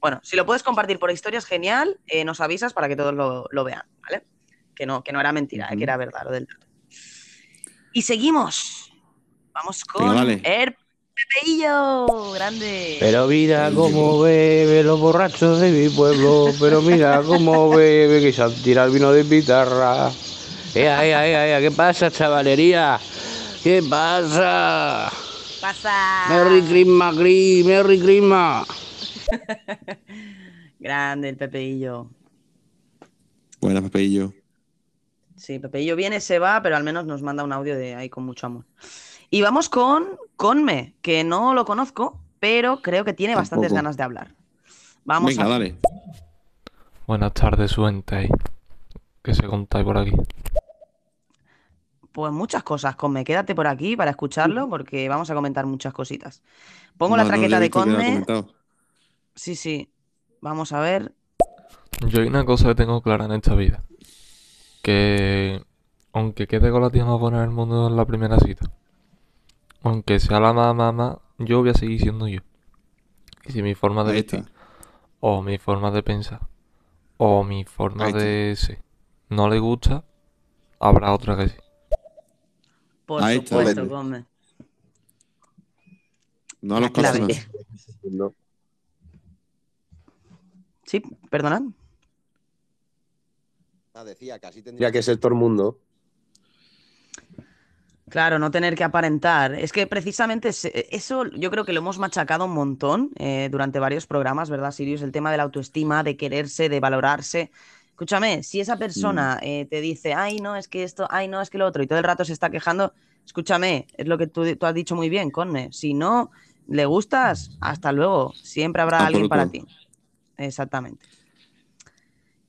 [SPEAKER 2] Bueno, si lo puedes compartir por historias, genial. eh, nos avisas para que todos lo, lo vean, ¿vale? Que no, que no era mentira, que era verdad lo del dato. Y seguimos. Vamos con el Pepeillo, grande.
[SPEAKER 8] Pero mira cómo bebe los borrachos de mi pueblo, pero mira cómo bebe que se han tirado el vino de pitarra. Ea, ea, ea, ea, ¿qué pasa, chavalería? ¿Qué pasa?
[SPEAKER 2] Pasa.
[SPEAKER 8] Merry Christmas, Gris, Merry Christmas.
[SPEAKER 2] Grande el Pepeillo.
[SPEAKER 1] Buena, Pepeillo.
[SPEAKER 2] Sí, Pepeillo viene, se va, pero al menos nos manda un audio de ahí con mucho amor. Y vamos con Conme, que no lo conozco, pero creo que tiene bastantes ganas de hablar. Vamos
[SPEAKER 1] Venga,
[SPEAKER 2] a
[SPEAKER 1] dale.
[SPEAKER 9] Buenas tardes, suente. ¿Qué se contáis por aquí?
[SPEAKER 2] Pues muchas cosas, Conme. Quédate por aquí para escucharlo porque vamos a comentar muchas cositas. Pongo la
[SPEAKER 1] No,
[SPEAKER 2] traqueta de Conme. Sí, sí. Vamos a ver.
[SPEAKER 9] Yo hay una cosa que tengo clara en esta vida. Que aunque quede con la tía más buena del mundo en la primera cita, aunque sea la más mamá, yo voy a seguir siendo yo. Y si mi forma de vestir,
[SPEAKER 1] está.
[SPEAKER 9] o mi forma de pensar, o mi forma
[SPEAKER 1] está.
[SPEAKER 9] de ser, no le gusta, habrá otra que sí.
[SPEAKER 2] Por
[SPEAKER 1] Ahí está,
[SPEAKER 2] supuesto,
[SPEAKER 3] vale.
[SPEAKER 2] Conme.
[SPEAKER 1] No a los.
[SPEAKER 3] No.
[SPEAKER 2] Sí, perdonad.
[SPEAKER 3] Ah, decía que así tendría que ser todo el mundo.
[SPEAKER 2] Claro, no tener que aparentar. Es que precisamente eso yo creo que lo hemos machacado un montón eh, durante varios programas, ¿verdad, Sirius? El tema de la autoestima, de quererse, de valorarse. Escúchame, si esa persona eh, te dice, ay, no, es que esto, ay, no, es que lo otro, y todo el rato se está quejando, escúchame, es lo que tú, tú has dicho muy bien, Conne. Si no le gustas, hasta luego. Siempre habrá alguien para ti. Exactamente.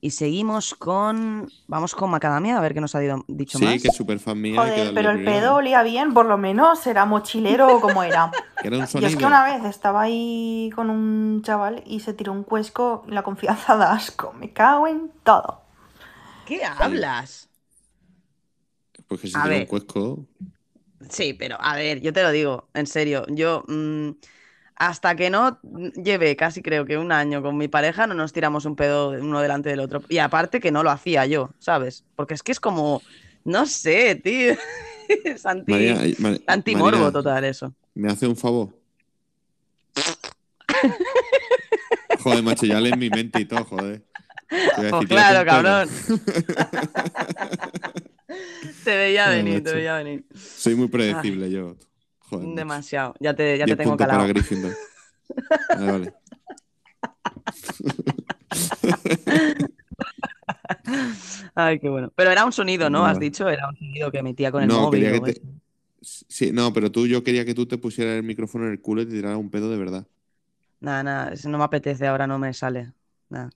[SPEAKER 2] Y seguimos con. Vamos con Macadamia, a ver qué nos ha dicho
[SPEAKER 1] Sí,
[SPEAKER 2] más.
[SPEAKER 1] que es súper fan mía.
[SPEAKER 4] Joder, pero el pedo olía bien, por lo menos era mochilero como era.
[SPEAKER 1] Era un
[SPEAKER 4] Yo
[SPEAKER 1] sonido.
[SPEAKER 4] es que una vez estaba ahí con un chaval y se tiró un cuesco y la confianza da asco. Me cago en todo.
[SPEAKER 2] ¿Qué hablas?
[SPEAKER 1] Pues que se
[SPEAKER 2] A
[SPEAKER 1] tira un
[SPEAKER 2] ver.
[SPEAKER 1] cuesco.
[SPEAKER 2] Sí, pero a ver, yo te lo digo, en serio, yo mm, hasta que no lleve casi creo que un año con mi pareja, no nos tiramos un pedo uno delante del otro. Y aparte que no lo hacía yo, ¿sabes? Porque es que es como, no sé, tío. es anti,
[SPEAKER 1] María, Mar-
[SPEAKER 2] antimorbo total eso.
[SPEAKER 1] ¿Me hace un favor? Joder, macho, ya lees mi mente y todo, joder.
[SPEAKER 2] Pues claro, cabrón. Te veía
[SPEAKER 1] Joder,
[SPEAKER 2] venir, te veía venir.
[SPEAKER 1] Soy muy predecible yo. Joder.
[SPEAKER 2] Demasiado. Ya te, ya te
[SPEAKER 1] 10
[SPEAKER 2] tengo calado.
[SPEAKER 1] para Gryffindor. Vale, vale.
[SPEAKER 2] Ay, qué bueno. Pero era un sonido, ¿no? Has dicho, era un sonido que emitía con el
[SPEAKER 1] No,
[SPEAKER 2] móvil.
[SPEAKER 1] que te-. Sí, no, pero tú, yo quería que tú te pusieras el micrófono en el culo y te tiraras un pedo de verdad.
[SPEAKER 2] Nada, nada, eso no me apetece, ahora no me sale.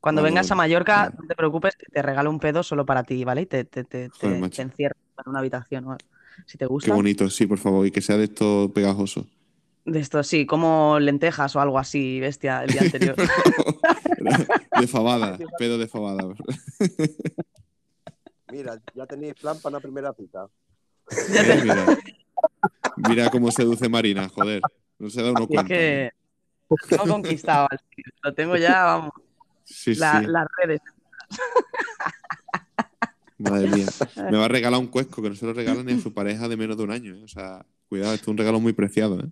[SPEAKER 2] Cuando vengas a. Mallorca, no te preocupes, te regalo un pedo solo para ti, ¿vale? Y te, te,
[SPEAKER 1] Joder,
[SPEAKER 2] te encierro en una habitación o algo. Si te
[SPEAKER 1] Qué
[SPEAKER 2] gusta.
[SPEAKER 1] bonito, sí, por favor, y que sea de esto pegajoso.
[SPEAKER 2] De esto, sí, como lentejas o algo así, bestia, el día anterior.
[SPEAKER 1] de fabada, pedo de fabada.
[SPEAKER 3] Mira, ya tenéis plan para una primera cita.
[SPEAKER 1] Eh, mira. Mira cómo seduce Marina, joder. No se da uno
[SPEAKER 2] es
[SPEAKER 1] cuenta.
[SPEAKER 2] que tengo conquistado al tío. Lo tengo ya, vamos,
[SPEAKER 1] Sí,
[SPEAKER 2] la-
[SPEAKER 1] sí.
[SPEAKER 2] las redes.
[SPEAKER 1] Madre mía. Me va a regalar un cuesco que no se lo regala ni a su pareja de menos de un año. ¿eh? O sea, cuidado, esto es un regalo muy preciado. ¿eh?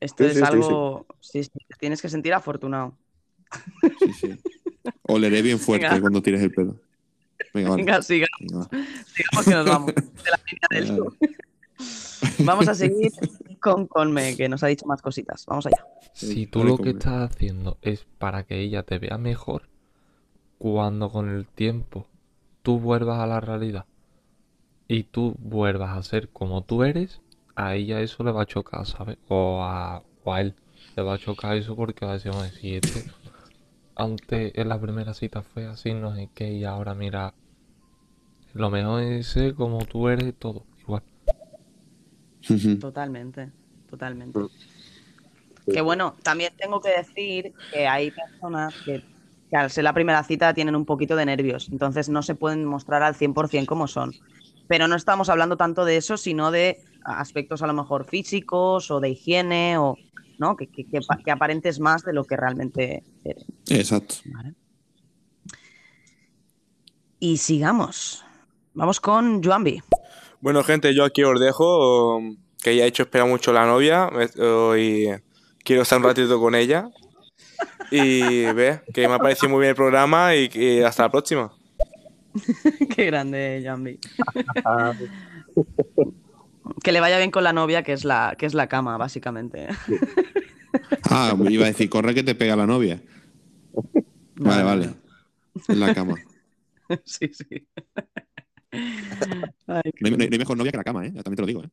[SPEAKER 2] Esto
[SPEAKER 3] Sí,
[SPEAKER 2] es
[SPEAKER 3] sí, sí, sí.
[SPEAKER 2] algo. Sí, sí, te tienes que sentir afortunado.
[SPEAKER 1] Sí, sí. Oleré bien fuerte
[SPEAKER 2] Venga.
[SPEAKER 1] cuando tires el pedo. Venga, vale.
[SPEAKER 2] Venga, siga,
[SPEAKER 1] Venga, va.
[SPEAKER 2] sigamos que nos vamos. De la línea del
[SPEAKER 1] Vale,
[SPEAKER 2] sur. Vamos a seguir con Conme, que nos ha dicho más cositas. Vamos allá.
[SPEAKER 9] Si tú lo que estás haciendo es para que ella te vea mejor, cuando con el tiempo tú vuelvas a la realidad y tú vuelvas a ser como tú eres, a ella eso le va a chocar, ¿sabes? O a, o a él le va a chocar eso porque va a decir, "Oye, si este antes en la primera cita fue así, no sé qué, y ahora mira, lo mejor es ser como tú eres, todo igual.
[SPEAKER 2] Totalmente, totalmente. Que bueno, también tengo que decir que hay personas que, que al ser la primera cita tienen un poquito de nervios, entonces no se pueden mostrar al 100% como son. Pero no estamos hablando tanto de eso, sino de aspectos a lo mejor físicos o de higiene o ¿no? que, que, que pa- que aparentes más de lo que realmente eres.
[SPEAKER 1] Exacto.
[SPEAKER 2] ¿vale? Y sigamos. Vamos con Juanvi.
[SPEAKER 5] Bueno, gente, yo aquí os dejo, que ya he hecho esperar mucho la novia y quiero estar un ratito con ella. Y ve, que me ha parecido muy bien el programa y, y hasta la próxima.
[SPEAKER 2] Qué grande, Juanvi. que le vaya bien con la novia, que es la, que es la cama, básicamente.
[SPEAKER 1] Ah, iba a decir, corre que te pega la novia. Vale,
[SPEAKER 2] No,
[SPEAKER 1] vale. En la cama.
[SPEAKER 2] sí, sí. Ay,
[SPEAKER 1] No hay, no hay- no hay mejor novia que la cama, ¿eh? También te lo digo, ¿eh?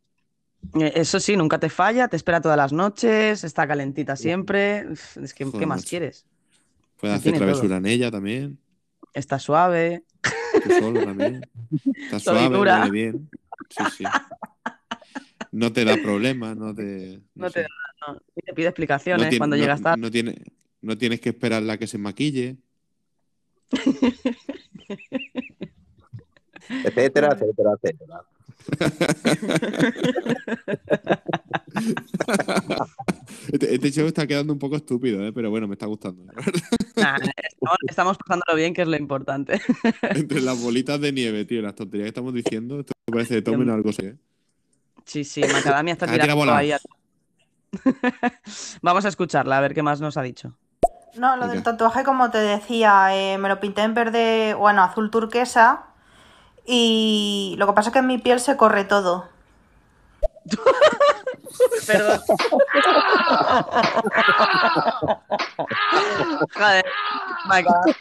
[SPEAKER 2] Eh, Eso sí, nunca te falla, te espera todas las noches, está calentita siempre. Es que, ¿qué más
[SPEAKER 1] macho.
[SPEAKER 2] quieres?
[SPEAKER 1] Puedes
[SPEAKER 2] Lo
[SPEAKER 1] hacer
[SPEAKER 2] todo.
[SPEAKER 1] travesura en ella también.
[SPEAKER 2] Está suave.
[SPEAKER 1] Tú solo también. Está suave, huele bien. Sí, sí. No te da problemas, no te.
[SPEAKER 2] No
[SPEAKER 1] sé.
[SPEAKER 2] te, no, ni te pide explicaciones
[SPEAKER 1] tiene-
[SPEAKER 2] cuando
[SPEAKER 1] no-
[SPEAKER 2] llegas tarde.
[SPEAKER 1] No, tiene, no tienes que esperarla a que se maquille.
[SPEAKER 3] Etcétera, etcétera, etcétera.
[SPEAKER 1] Este, este show está quedando un poco estúpido, ¿eh? pero bueno, me está gustando.
[SPEAKER 2] Nah, estamos, estamos pasándolo bien, que es lo importante.
[SPEAKER 1] Entre las bolitas de nieve, tío, las tonterías que estamos diciendo, esto me parece de todo menos algo serio. ¿eh?
[SPEAKER 2] Sí, sí, Macadamia está
[SPEAKER 1] Ah, tira
[SPEAKER 2] tirando ahí. a- Vamos a escucharla, a ver qué más nos ha dicho.
[SPEAKER 4] No, lo del tatuaje, como te decía, eh, me lo pinté en verde, bueno, azul turquesa. Y lo que pasa es que en mi piel se corre todo.
[SPEAKER 2] Perdón. Joder, Macadamia.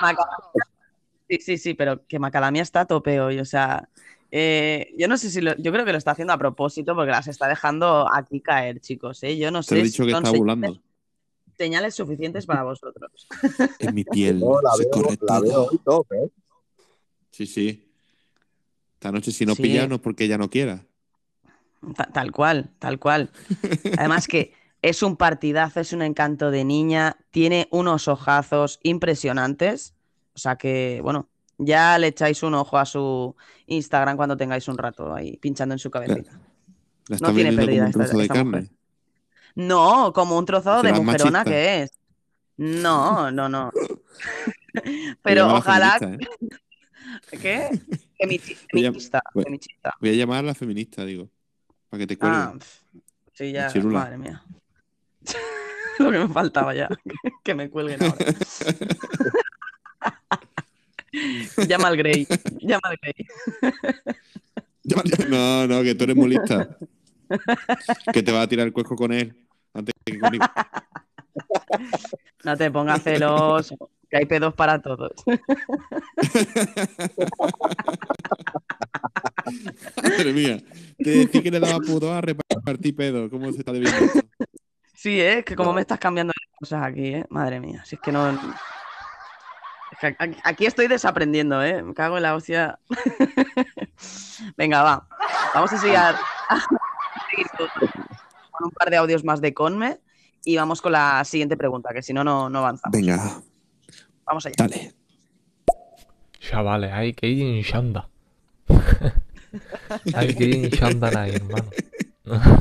[SPEAKER 2] Macadamia. Sí, sí, sí, pero que Macadamia está a tope hoy, o sea, eh, yo no sé si lo, yo creo que lo está haciendo a propósito porque las está dejando aquí caer, chicos, ¿eh? Yo no
[SPEAKER 1] Te
[SPEAKER 2] sé
[SPEAKER 1] he
[SPEAKER 2] si
[SPEAKER 1] dicho que
[SPEAKER 2] son
[SPEAKER 1] está volando.
[SPEAKER 2] Señales, suficientes para vosotros.
[SPEAKER 1] En mi piel
[SPEAKER 3] No, la
[SPEAKER 1] se
[SPEAKER 3] veo,
[SPEAKER 1] corre
[SPEAKER 3] la veo
[SPEAKER 1] todo.
[SPEAKER 3] hoy top, ¿eh?
[SPEAKER 1] Sí, sí. Esta noche, si no
[SPEAKER 2] Sí.
[SPEAKER 1] pilla, no es porque ella no quiera.
[SPEAKER 2] Ta- Tal cual, tal cual. Además que es un partidazo, es un encanto de niña, tiene unos ojazos impresionantes. O sea que, bueno, ya le echáis un ojo a su Instagram cuando tengáis un rato ahí pinchando en su cabecita.
[SPEAKER 1] La
[SPEAKER 2] No tiene pérdida esta-
[SPEAKER 1] de
[SPEAKER 2] esta
[SPEAKER 1] carne.
[SPEAKER 2] mujer. No, como un trozo de mujerona
[SPEAKER 1] machista.
[SPEAKER 2] que es. No, no, no. Pero ojalá.
[SPEAKER 1] feminista, ¿eh?
[SPEAKER 2] ¿Qué? Femichi-
[SPEAKER 1] Voy a-
[SPEAKER 2] Feminista,
[SPEAKER 1] voy-
[SPEAKER 2] feminista.
[SPEAKER 1] Voy a llamar a la feminista, digo. Para que te cuelgue.
[SPEAKER 2] Ah, sí, ya, madre mía. Lo que me faltaba ya, que me cuelguen ahora. Llama al Grey, llama al Grey.
[SPEAKER 1] No, no, que tú eres muy lista. que te va a tirar el cuesco con él. Antes que conmigo.
[SPEAKER 2] No te pongas celoso, que hay pedos para todos.
[SPEAKER 1] Madre mía. Te decía que le daba puto a repartir pedo. ¿Cómo se está debiendo?
[SPEAKER 2] Sí, ¿eh? Que como me estás cambiando las cosas aquí, ¿eh? Madre mía, si es que no... Es que aquí, estoy desaprendiendo, ¿eh? Me cago en la hostia. Venga, va. Vamos a- seguir con un par de audios más de Conme y vamos con la siguiente pregunta, que si no, no, no avanzamos.
[SPEAKER 1] Venga,
[SPEAKER 2] Vamos allá.
[SPEAKER 1] dale.
[SPEAKER 9] Chavales, hay que ir en Shanda. hay que ir en Shanda ahí, hermano.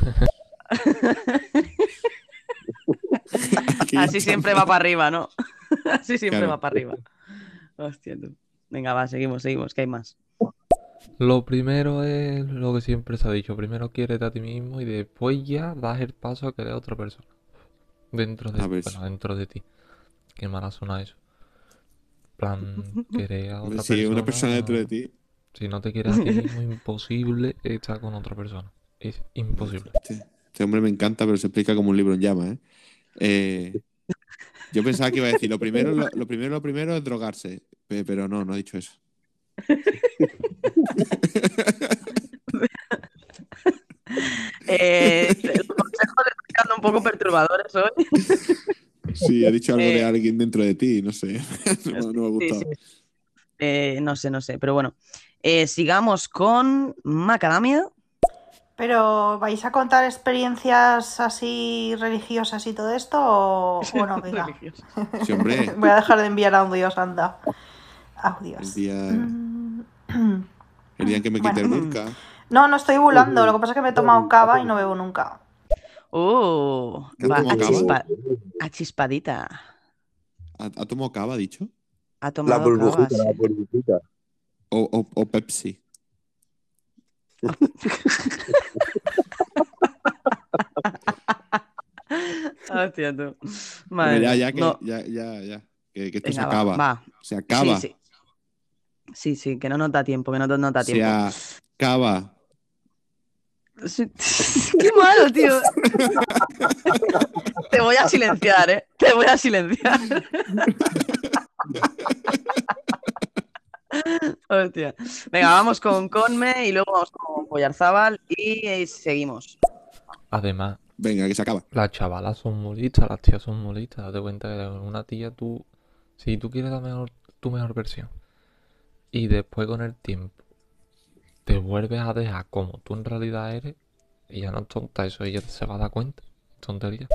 [SPEAKER 2] Así siempre va para arriba, ¿no? Así siempre
[SPEAKER 1] Claro.
[SPEAKER 2] va para arriba. Hostia, tú. Venga, va, seguimos, seguimos, que hay más.
[SPEAKER 9] Lo primero es lo que siempre se ha dicho. Primero quiérete a ti mismo y después ya das el paso a querer a otra persona. Dentro de, bueno, dentro de ti. Qué mala suena eso. Plan, querer a otra
[SPEAKER 1] Si
[SPEAKER 9] persona.
[SPEAKER 1] una persona dentro de ti.
[SPEAKER 9] Si no te quieres a ti mismo, imposible estar con otra persona. Es imposible.
[SPEAKER 1] Este, este hombre me encanta, pero se explica como un libro en llamas, ¿eh? Eh, Yo pensaba que iba a decir, lo primero, lo, lo primero, lo primero es drogarse. Pe- Pero no, no ha dicho eso.
[SPEAKER 2] Eh, los consejos están quedando un poco perturbadores hoy.
[SPEAKER 1] Sí, ha dicho algo de
[SPEAKER 2] Eh,
[SPEAKER 1] alguien dentro de ti, no sé. No, no me ha gustado.
[SPEAKER 2] sí. Eh, no sé, no sé, pero bueno. Eh, sigamos con Macadamia.
[SPEAKER 4] Pero, ¿vais a contar experiencias así religiosas y todo esto? O, o no, venga.
[SPEAKER 1] Sí, hombre.
[SPEAKER 4] Voy a dejar de enviar audios, anda. Audios. Mm.
[SPEAKER 1] el día en que me quité el
[SPEAKER 4] Bueno.
[SPEAKER 1] burka.
[SPEAKER 4] No, no estoy bulando. Lo que pasa es que me he tomado cava y no bebo nunca.
[SPEAKER 2] Uh,
[SPEAKER 1] ¿Qué has
[SPEAKER 2] va,
[SPEAKER 1] tomado cava?
[SPEAKER 2] achispa- achispadita.
[SPEAKER 1] ¿Ha, tomado cava, ha dicho?
[SPEAKER 2] Ha
[SPEAKER 3] La
[SPEAKER 2] tomado
[SPEAKER 3] burbujita,
[SPEAKER 2] cava,
[SPEAKER 3] la
[SPEAKER 2] sí.
[SPEAKER 3] burbujita.
[SPEAKER 1] O, o- o Pepsi.
[SPEAKER 2] Hostia, tú.
[SPEAKER 1] Bueno,
[SPEAKER 2] Madre
[SPEAKER 1] ya, que,
[SPEAKER 2] No,
[SPEAKER 1] ya, ya, ya. Que, que esto se
[SPEAKER 2] venga,
[SPEAKER 1] acaba.
[SPEAKER 2] va.
[SPEAKER 1] Se acaba.
[SPEAKER 2] Sí, sí. Sí, sí, que no nos da tiempo, que no
[SPEAKER 1] Se
[SPEAKER 2] tiempo.
[SPEAKER 1] acaba.
[SPEAKER 2] Sí. Qué malo, tío. Te voy a silenciar, ¿eh? Te voy a silenciar. Hostia. Venga, vamos con Conme y luego vamos con Pollarzábal y eh, seguimos.
[SPEAKER 9] Además,
[SPEAKER 1] Venga, que se acaba.
[SPEAKER 9] las chavalas son muy listas, las tías son muy listas. Date cuenta que una tía, tú, si tú quieres la mejor, tu mejor versión y después con el tiempo te vuelves a dejar como tú en realidad eres, y ya no es tonta, eso ella se va a dar cuenta. Tontería.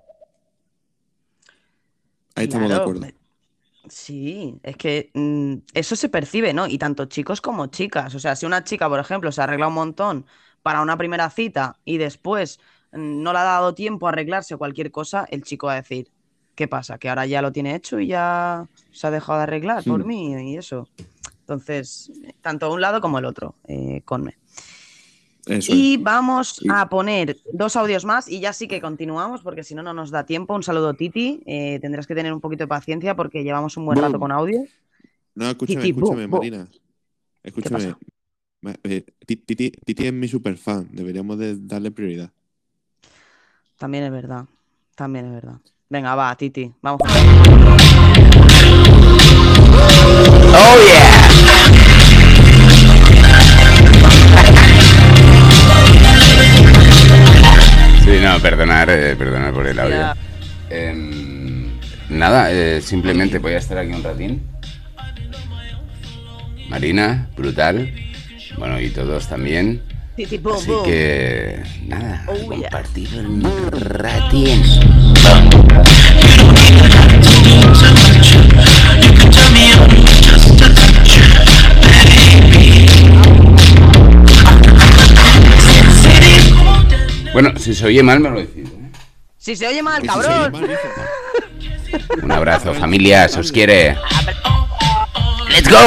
[SPEAKER 1] Ahí estamos de
[SPEAKER 2] Claro,
[SPEAKER 1] acuerdo.
[SPEAKER 2] me- Sí, es que mm, eso se percibe, ¿no? Y tanto chicos como chicas. O sea, si una chica, por ejemplo, se arregla un montón para una primera cita y después mm, no le ha dado tiempo a arreglarse cualquier cosa, el chico va a decir, ¿qué pasa? Que ahora ya lo tiene hecho y ya se ha dejado de arreglar por mí y eso. Entonces, tanto un lado como el otro, eh, conme.
[SPEAKER 1] Eso
[SPEAKER 2] Y
[SPEAKER 1] es.
[SPEAKER 2] vamos a poner dos audios más y ya sí que continuamos porque si no, no nos da tiempo. Un saludo, Titi. Eh, tendrás que tener un poquito de paciencia porque llevamos un buen rato con audio.
[SPEAKER 1] No, escúchame,
[SPEAKER 2] Titi,
[SPEAKER 1] escúchame,
[SPEAKER 2] bo.
[SPEAKER 1] Marina. Escúchame. eh, Ti- Titi, Titi es mi super fan. Deberíamos de darle prioridad.
[SPEAKER 2] También es verdad. También es verdad. Venga, va, Titi. Vamos
[SPEAKER 10] Oh yeah. Sí, no, perdonar, eh, perdonar por el audio. Em, nada, eh, simplemente voy a estar aquí un ratín. Marina, brutal. Bueno, y todos también. Así que, nada,
[SPEAKER 2] Oh, yeah.
[SPEAKER 10] compartido el ratín. Bueno, si se oye mal, me lo decís. ¿eh?
[SPEAKER 2] Si se oye mal,
[SPEAKER 1] si oye
[SPEAKER 2] cabrón.
[SPEAKER 1] mal,
[SPEAKER 10] Un abrazo, familia, se os quiere. ¡Let's go!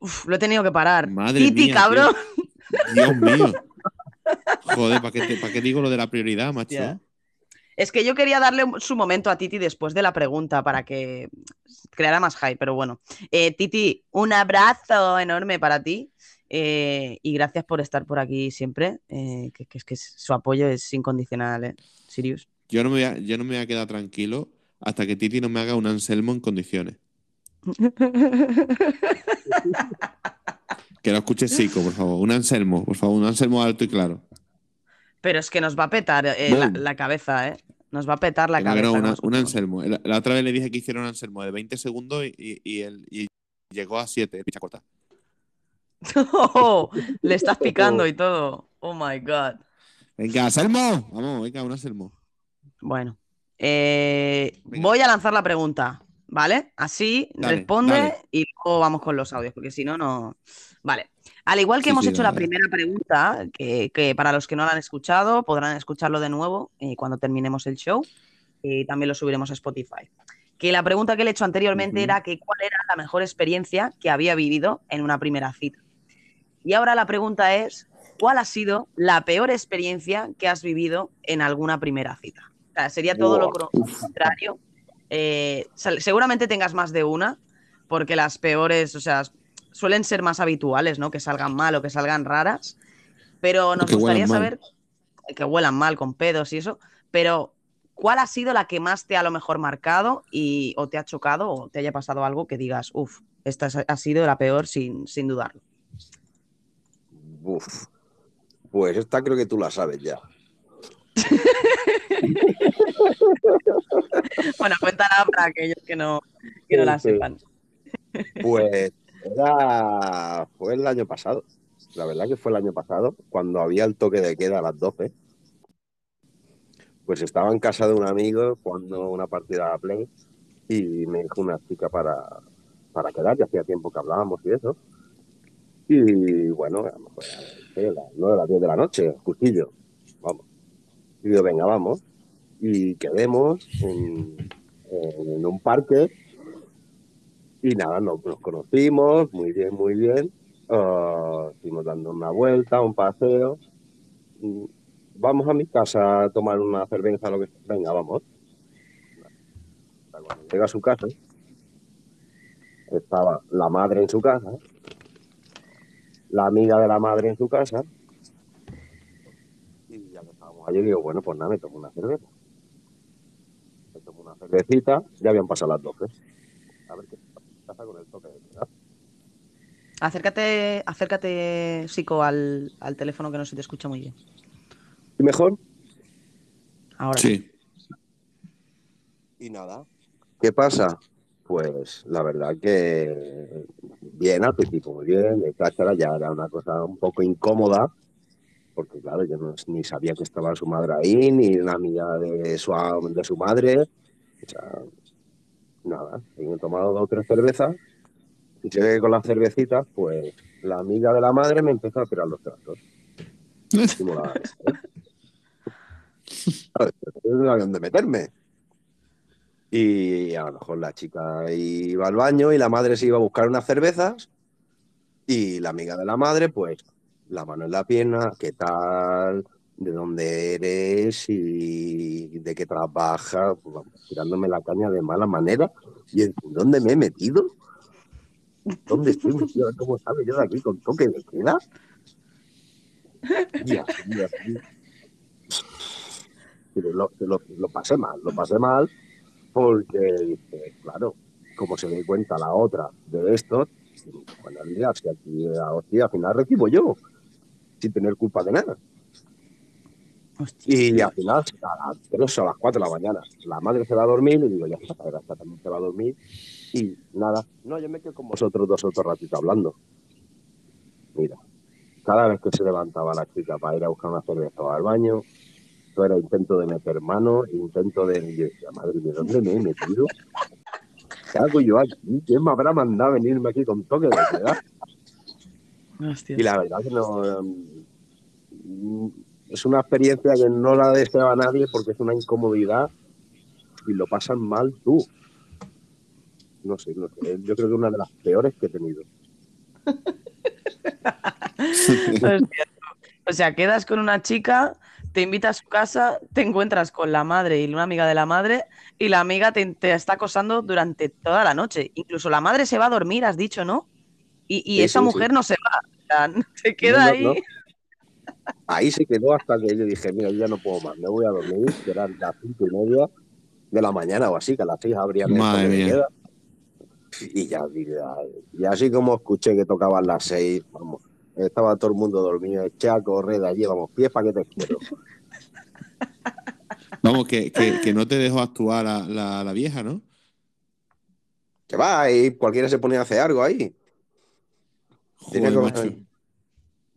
[SPEAKER 2] Uf, lo he tenido que parar.
[SPEAKER 1] Madre
[SPEAKER 2] Titi,
[SPEAKER 1] mía,
[SPEAKER 2] cabrón.
[SPEAKER 1] Dios mío. Joder, ¿para qué, pa' qué digo lo de la prioridad, macho?
[SPEAKER 2] Es que yo quería darle su momento a Titi después de la pregunta para que creara más hype, pero bueno. Eh, Titi, un abrazo enorme para ti eh, y gracias por estar por aquí siempre, eh, que, que es que su apoyo es incondicional, ¿eh? Sirius.
[SPEAKER 1] Yo no, me voy a, yo no me voy a quedar tranquilo hasta que Titi no me haga un Anselmo en condiciones. Que lo escuche Sico, por favor. Un Anselmo, por favor. Un Anselmo alto y claro.
[SPEAKER 2] Pero es que nos va a petar eh, la, cabeza, ¿eh? Nos va a petar la
[SPEAKER 1] Que
[SPEAKER 2] cabeza.
[SPEAKER 1] una- un. Anselmo. La, la otra vez le dije que hiciera un Anselmo de 20 segundos y, y, y él- y llegó a 7, picha corta.
[SPEAKER 2] Oh, le estás picando y todo. Oh my god.
[SPEAKER 1] Venga, Anselmo. Vamos, venga, un Anselmo.
[SPEAKER 2] Bueno, eh, voy a lanzar la pregunta, ¿vale? Así
[SPEAKER 1] Dale,
[SPEAKER 2] responde
[SPEAKER 1] dale.
[SPEAKER 2] y luego vamos con los audios, porque si no, no. Vale. Al igual que
[SPEAKER 1] Sí,
[SPEAKER 2] hemos
[SPEAKER 1] sí,
[SPEAKER 2] hecho
[SPEAKER 1] dale,
[SPEAKER 2] la primera pregunta, que, que para los que no la han escuchado, podrán escucharlo de nuevo eh, cuando terminemos el show. Y también lo subiremos a Spotify. Que la pregunta que le he hecho anteriormente era que cuál era la mejor experiencia que había vivido en una primera cita. Y ahora la pregunta es, ¿cuál ha sido la peor experiencia que has vivido en alguna primera cita? O sea, sería todo lo contrario. Eh, seguramente tengas más de una, porque las peores, o sea, suelen ser más habituales, ¿no? Que salgan mal o que salgan raras. Pero nos
[SPEAKER 1] que
[SPEAKER 2] gustaría
[SPEAKER 1] mal.
[SPEAKER 2] saber que huelan mal con pedos y eso, pero ¿cuál ha sido la que más te ha a lo mejor marcado y o te ha chocado o te haya pasado algo que digas, uff, esta es- ha sido la peor sin, sin dudarlo?
[SPEAKER 3] Uf. Pues esta creo que tú la sabes ya.
[SPEAKER 2] Bueno, cuéntala para aquellos que no, que no la sepan.
[SPEAKER 3] Pues era, fue el año pasado. La verdad que fue el año pasado, cuando había el toque de queda a las 12. Pues estaba en casa de un amigo jugando una partida a Play y me dijo una chica para, para quedar, ya hacía tiempo que hablábamos y eso. Y bueno, a lo las 9 a las 10 de la noche, justillo. Vamos. Y digo, venga, vamos. Y quedemos en, un parque y nada, nos, conocimos, muy bien, muy bien. Ah, estuvimos dando una vuelta, un paseo. Vamos a mi casa a tomar una cerveza, lo que Venga, vamos. Llega a su casa, estaba la madre en su casa, la amiga de la madre en su casa, y ya que estábamos allí, digo, bueno, pues nada, me tomo una cerveza. Me tomo una cervecita, ya habían pasado las 12. A ver qué pasa con el toque de queda.
[SPEAKER 2] Acércate, acércate, Sico, al, al teléfono que no se te escucha muy bien.
[SPEAKER 3] ¿Y mejor?
[SPEAKER 2] Ahora
[SPEAKER 1] Sí.
[SPEAKER 3] Y nada. ¿Qué pasa? Pues la verdad que bien, al principio muy bien, de cátara ya era una cosa un poco incómoda, porque claro, yo no, ni sabía que estaba su madre ahí, ni la amiga de su, de su madre. O sea, nada, he tomado dos o tres cervezas, y que con las cervecitas, pues la amiga de la madre me empezó a tirar los tratos. No había dónde meterme. Y a lo mejor la chica iba al baño y la madre se iba a buscar unas cervezas y la amiga de la madre, pues, la mano en la pierna, ¿qué tal? ¿De dónde eres? ¿Y de qué trabajas? Pues, vamos, tirándome la caña de mala manera. ¿Y en dónde me he metido? ¿Dónde estoy metido? ¿Cómo sabe yo de aquí con toque de queda? Y así, y así. Pero lo, lo- lo pasé mal, lo pasé mal porque, claro, como se dé cuenta la otra de esto, bueno, mira, si aquí a hostia, al final recibo yo, sin tener culpa de nada. Y al final, a las 3 o a las 4 de la mañana, la madre se va a dormir y digo, ya está, ahora esta también se va a dormir. Y nada, no, yo me quedo con vosotros dos otro ratito hablando. Mira, cada vez que se levantaba la chica para ir a buscar una cerveza o al baño, esto era intento de meter mano, intento de. y yo decía, madre, ¿de dónde me he metido? ¿Qué hago yo aquí? ¿Quién me habrá mandado a venirme aquí con toque de queda? Y la verdad que no. mm, Es una experiencia que no la desea a nadie porque es una incomodidad y lo pasan mal tú. No sé, no sé, yo creo que es una de las peores que he tenido.
[SPEAKER 2] O sea, quedas con una chica, te invita a su casa, te encuentras con la madre y una amiga de la madre, y la amiga te, te está acosando durante toda la noche. Incluso la madre se va a dormir, has dicho, ¿no? Y, y
[SPEAKER 3] Sí,
[SPEAKER 2] esa
[SPEAKER 3] sí,
[SPEAKER 2] mujer
[SPEAKER 3] sí.
[SPEAKER 2] no se va, o sea, se queda
[SPEAKER 3] No, no,
[SPEAKER 2] ahí.
[SPEAKER 3] no. Ahí se quedó hasta que yo dije, mira, yo ya no puedo más, me voy a dormir, que eran las cinco y media de la mañana o así, que a las seis
[SPEAKER 1] Madre mía.
[SPEAKER 3] queda. Y ya, y ya- y así como escuché que tocaban las seis, vamos, estaba todo el mundo dormido, eché a correr de allí, vamos, pies para que te quiero.
[SPEAKER 1] Vamos, que, que, que no te dejó actuar la, la, la vieja, ¿no?
[SPEAKER 3] Que va, y cualquiera se ponía a hacer algo ahí.
[SPEAKER 1] Joder,
[SPEAKER 3] que-
[SPEAKER 1] macho.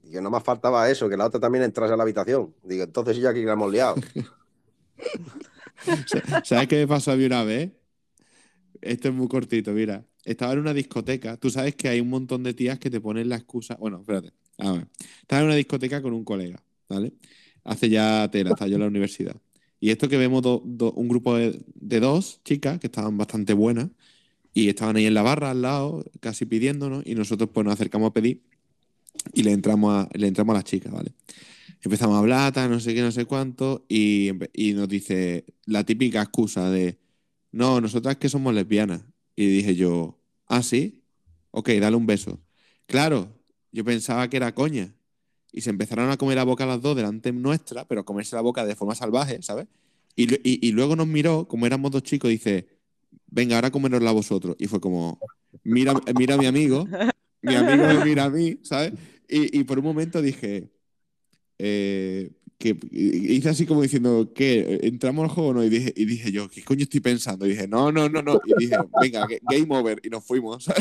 [SPEAKER 3] Y que no más faltaba eso, que la otra también entrase a la habitación. Digo, entonces sí ya aquí la hemos liado.
[SPEAKER 1] ¿Sabes qué me pasó a mí una vez? Esto es muy cortito, mira. Estaba en una discoteca. Tú sabes que hay un montón de tías que te ponen la excusa. Bueno, espérate. A ver. Estaba en una discoteca con un colega, ¿vale? Hace ya tela, estaba yo en la universidad. Y esto que vemos un grupo de, dos chicas que estaban bastante buenas y estaban ahí en la barra al lado, casi pidiéndonos, y nosotros pues nos acercamos a pedir y le entramos a, le entramos a las chicas, ¿vale? Empezamos a hablar, no sé qué, no sé cuánto, y, y nos dice la típica excusa de, no, nosotras que somos lesbianas. Y dije yo, ah, sí, ok, dale un beso. Claro, yo pensaba que era coña. Y se empezaron a comer la boca las dos delante nuestra, pero comerse la boca de forma salvaje, ¿sabes? Y, y- y luego nos miró, como éramos dos chicos, dice, venga, ahora comerosla vosotros. Y fue como, mira, mira a mi amigo, mi amigo me mira a mí, ¿sabes? Y, y por un momento dije, eh, que hice así como diciendo, ¿qué? ¿Entramos al juego o no? Y dije, y dije yo, ¿qué coño estoy pensando? Y dije, no, no, no, no. Y dije, venga, ga- game over. Y nos fuimos.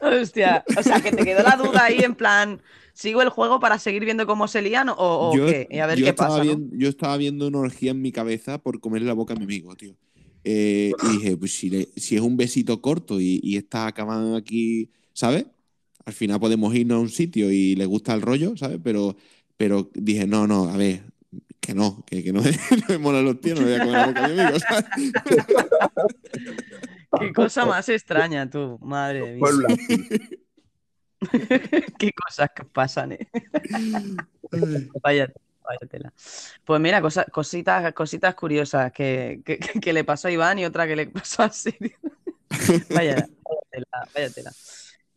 [SPEAKER 2] Hostia, o sea, que te quedó la duda ahí en plan, ¿sigo el juego para seguir viendo cómo se lían o, o
[SPEAKER 1] yo,
[SPEAKER 2] qué? Y a ver qué pasa,
[SPEAKER 1] yo estaba viendo una orgía en mi cabeza por comerle la boca a mi amigo, tío. Eh, y dije, pues si, le- si es un besito corto y, y está acabando aquí, ¿sabes? Al final podemos irnos a un sitio y le gusta el rollo, ¿sabes? Pero, pero dije, no, no, a ver, Que no, que, que no, me, no me molan los tíos, no voy a comer la boca a mi amigo. ¿sabes?
[SPEAKER 2] Qué cosa más extraña, tú, madre mía. Qué cosas que pasan, eh. Vaya, vaya tela. Pues mira, cosa- cositas, cositas curiosas que, que- que le pasó a Iván y otra que le pasó a Sirio. Vaya, vaya tela, vaya tela.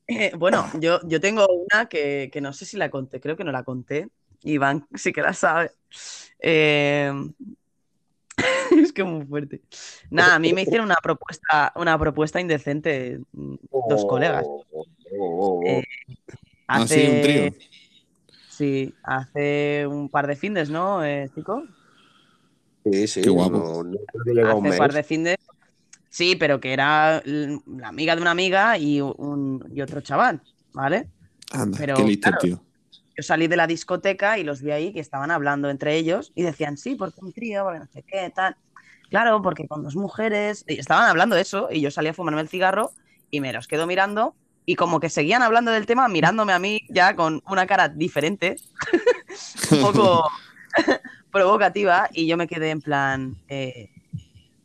[SPEAKER 2] Eh, bueno, yo, yo tengo una que, que no sé si la conté, creo que no la conté. Iván sí que la sabe. Eh, es que muy fuerte. Nada, a mí me hicieron una propuesta, una propuesta indecente mm, dos colegas.
[SPEAKER 3] Oh, oh, oh, oh.
[SPEAKER 2] Eh,
[SPEAKER 1] Ah, sí, un trío.
[SPEAKER 2] Sí, hace un par de findes, ¿no, eh, chico?
[SPEAKER 3] Sí, sí.
[SPEAKER 1] Qué guapo.
[SPEAKER 3] No, no
[SPEAKER 2] Hace un par de findes. Sí, pero que era la amiga de una amiga y, un, y otro chaval, ¿vale?
[SPEAKER 1] Anda,
[SPEAKER 2] Pero,
[SPEAKER 1] qué listo,
[SPEAKER 2] claro,
[SPEAKER 1] tío.
[SPEAKER 2] Yo salí de la discoteca y los vi ahí que estaban hablando entre ellos y decían, sí, porque un trío, porque no sé qué, tal. Claro, porque con dos mujeres. Y estaban hablando de eso y yo salí a fumarme el cigarro y me los quedo mirando y como que seguían hablando del tema mirándome a mí ya con una cara diferente, un poco provocativa y yo me quedé en plan, eh,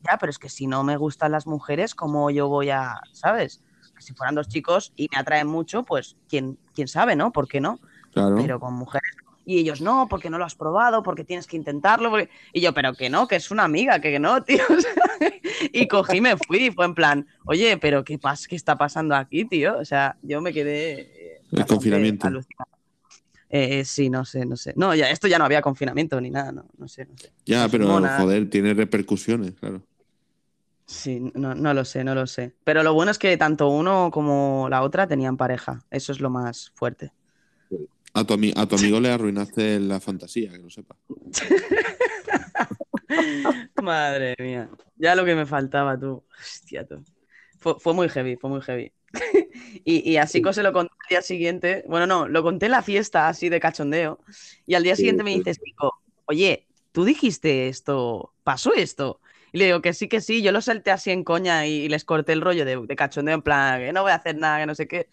[SPEAKER 2] ya, pero es que si no me gustan las mujeres, ¿cómo yo voy a, sabes? Que si fueran dos chicos y me atraen mucho, pues quién, quién sabe, ¿no? ¿Por qué no?
[SPEAKER 1] Claro.
[SPEAKER 2] pero con mujeres. Y ellos, no, porque no lo has probado, porque tienes que intentarlo. porque-". Y yo, pero que no, que es una amiga, que no, tío. Y cogí, me fui y fue en plan, oye, pero ¿qué, pas qué está pasando aquí, tío? O sea, yo me quedé. eh,
[SPEAKER 1] El confinamiento.
[SPEAKER 2] alucinado. Eh, sí, no sé, no sé. No, ya, esto ya no había confinamiento ni nada, no, no sé, no sé.
[SPEAKER 1] Ya, pero
[SPEAKER 2] mona.
[SPEAKER 1] joder, tiene repercusiones, claro.
[SPEAKER 2] Sí, no, no lo sé, no lo sé. Pero lo bueno es que tanto uno como la otra tenían pareja. Eso es lo más fuerte.
[SPEAKER 1] A tu, ami- a tu amigo le arruinaste la fantasía, que no sepa.
[SPEAKER 2] Madre mía. Ya lo que me faltaba, tú. Hostia, tú. Fue, fue muy heavy, fue muy heavy. y, y así se lo conté al día siguiente. Bueno, no, lo conté en la fiesta, así de cachondeo. Y al día
[SPEAKER 3] Sí,
[SPEAKER 2] siguiente me dices, oye, ¿tú dijiste esto? ¿Pasó esto? Y le digo que sí, que sí. Yo lo salté así en coña y, les corté el rollo de, de cachondeo, en plan, que no voy a hacer nada, que no sé qué.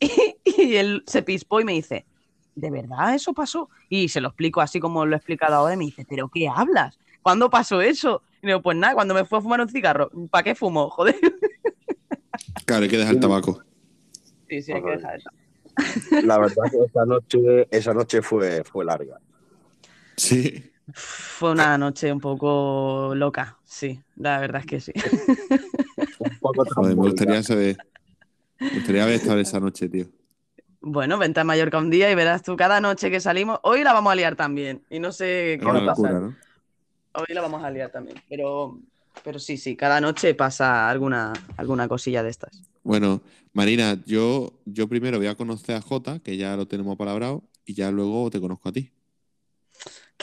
[SPEAKER 2] Y, y él se pispó y me dice, ¿de verdad eso pasó? Y se lo explico así como lo he explicado ahora y me dice, ¿pero qué hablas? ¿Cuándo pasó eso? Y digo, pues nada, cuando me fue a fumar un cigarro. ¿Para qué fumo? Joder.
[SPEAKER 1] Claro, hay que dejar el tabaco.
[SPEAKER 2] Sí, sí, hay que dejar eso.
[SPEAKER 3] La verdad que esa noche, esa noche fue, fue larga.
[SPEAKER 1] Sí.
[SPEAKER 2] Fue una noche un poco loca, sí, la verdad es que sí.
[SPEAKER 3] Un poco
[SPEAKER 1] Joder, me gustaría saber. Me gustaría haber estado esa noche, tío.
[SPEAKER 2] Bueno, vente a Mallorca un día y verás tú, cada noche que salimos, hoy la vamos a liar también. Y no sé qué va a pasar.
[SPEAKER 1] locura, ¿no?
[SPEAKER 2] Hoy la vamos a liar también. Pero, pero sí, sí, cada noche pasa alguna, alguna cosilla de estas.
[SPEAKER 1] Bueno, Marina, yo, yo primero voy a conocer a Jota, que ya lo tenemos palabrado, y ya luego te conozco a ti.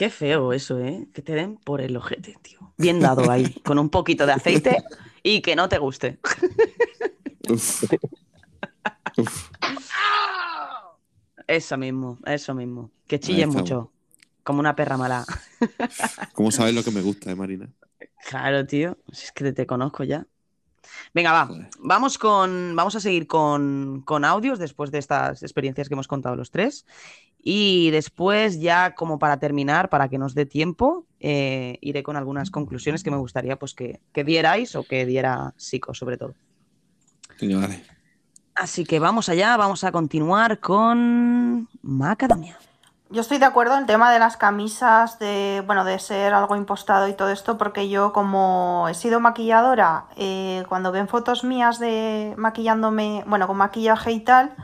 [SPEAKER 2] Qué feo eso, ¿eh? Que te den por el ojete, tío. Bien dado ahí, con un poquito de aceite y que no te guste.
[SPEAKER 1] Uf. Uf.
[SPEAKER 2] Eso mismo, eso mismo. Que chille mucho. Como una perra mala.
[SPEAKER 1] ¿Cómo sabes lo que me gusta, eh, Marina?
[SPEAKER 2] Claro, tío. Si es que te, te conozco ya. Venga, va.
[SPEAKER 1] Joder.
[SPEAKER 2] Vamos con. Vamos a seguir con, con audios después de estas experiencias que hemos contado los tres. Y después, ya como para terminar, para que nos dé tiempo, eh, iré con algunas conclusiones que me gustaría pues, que, que dierais o que diera Psico, sobre todo. Así que vamos allá, vamos a continuar con Macadamia.
[SPEAKER 4] Yo estoy de acuerdo en el tema de las camisas, de, bueno, de ser algo impostado y todo esto, porque yo como he sido maquilladora, eh, cuando ven fotos mías de maquillándome, bueno, con maquillaje y tal,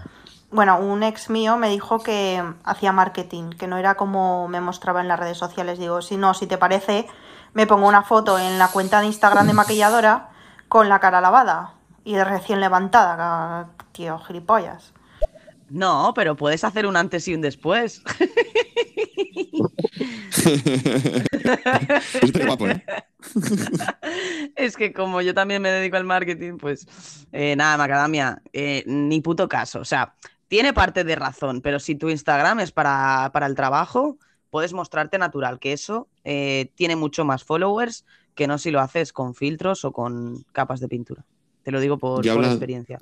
[SPEAKER 4] bueno, un ex mío me dijo que hacía marketing, que no era como me mostraba en las redes sociales. Digo, si no, si te parece, me pongo una foto en la cuenta de Instagram de maquilladora con la cara lavada y recién levantada, tío, gilipollas.
[SPEAKER 2] No, pero puedes hacer un antes y un después.
[SPEAKER 1] Guapo, ¿eh?
[SPEAKER 2] Es que como yo también me dedico al marketing, pues eh, nada, Macadamia, eh, ni puto caso. O sea, tiene parte de razón, pero si tu Instagram es para, para el trabajo, puedes mostrarte natural, que eso eh, tiene mucho más followers que no si lo haces con filtros o con capas de pintura. Te lo digo por,
[SPEAKER 1] Ya
[SPEAKER 2] por
[SPEAKER 1] habla-
[SPEAKER 2] experiencia.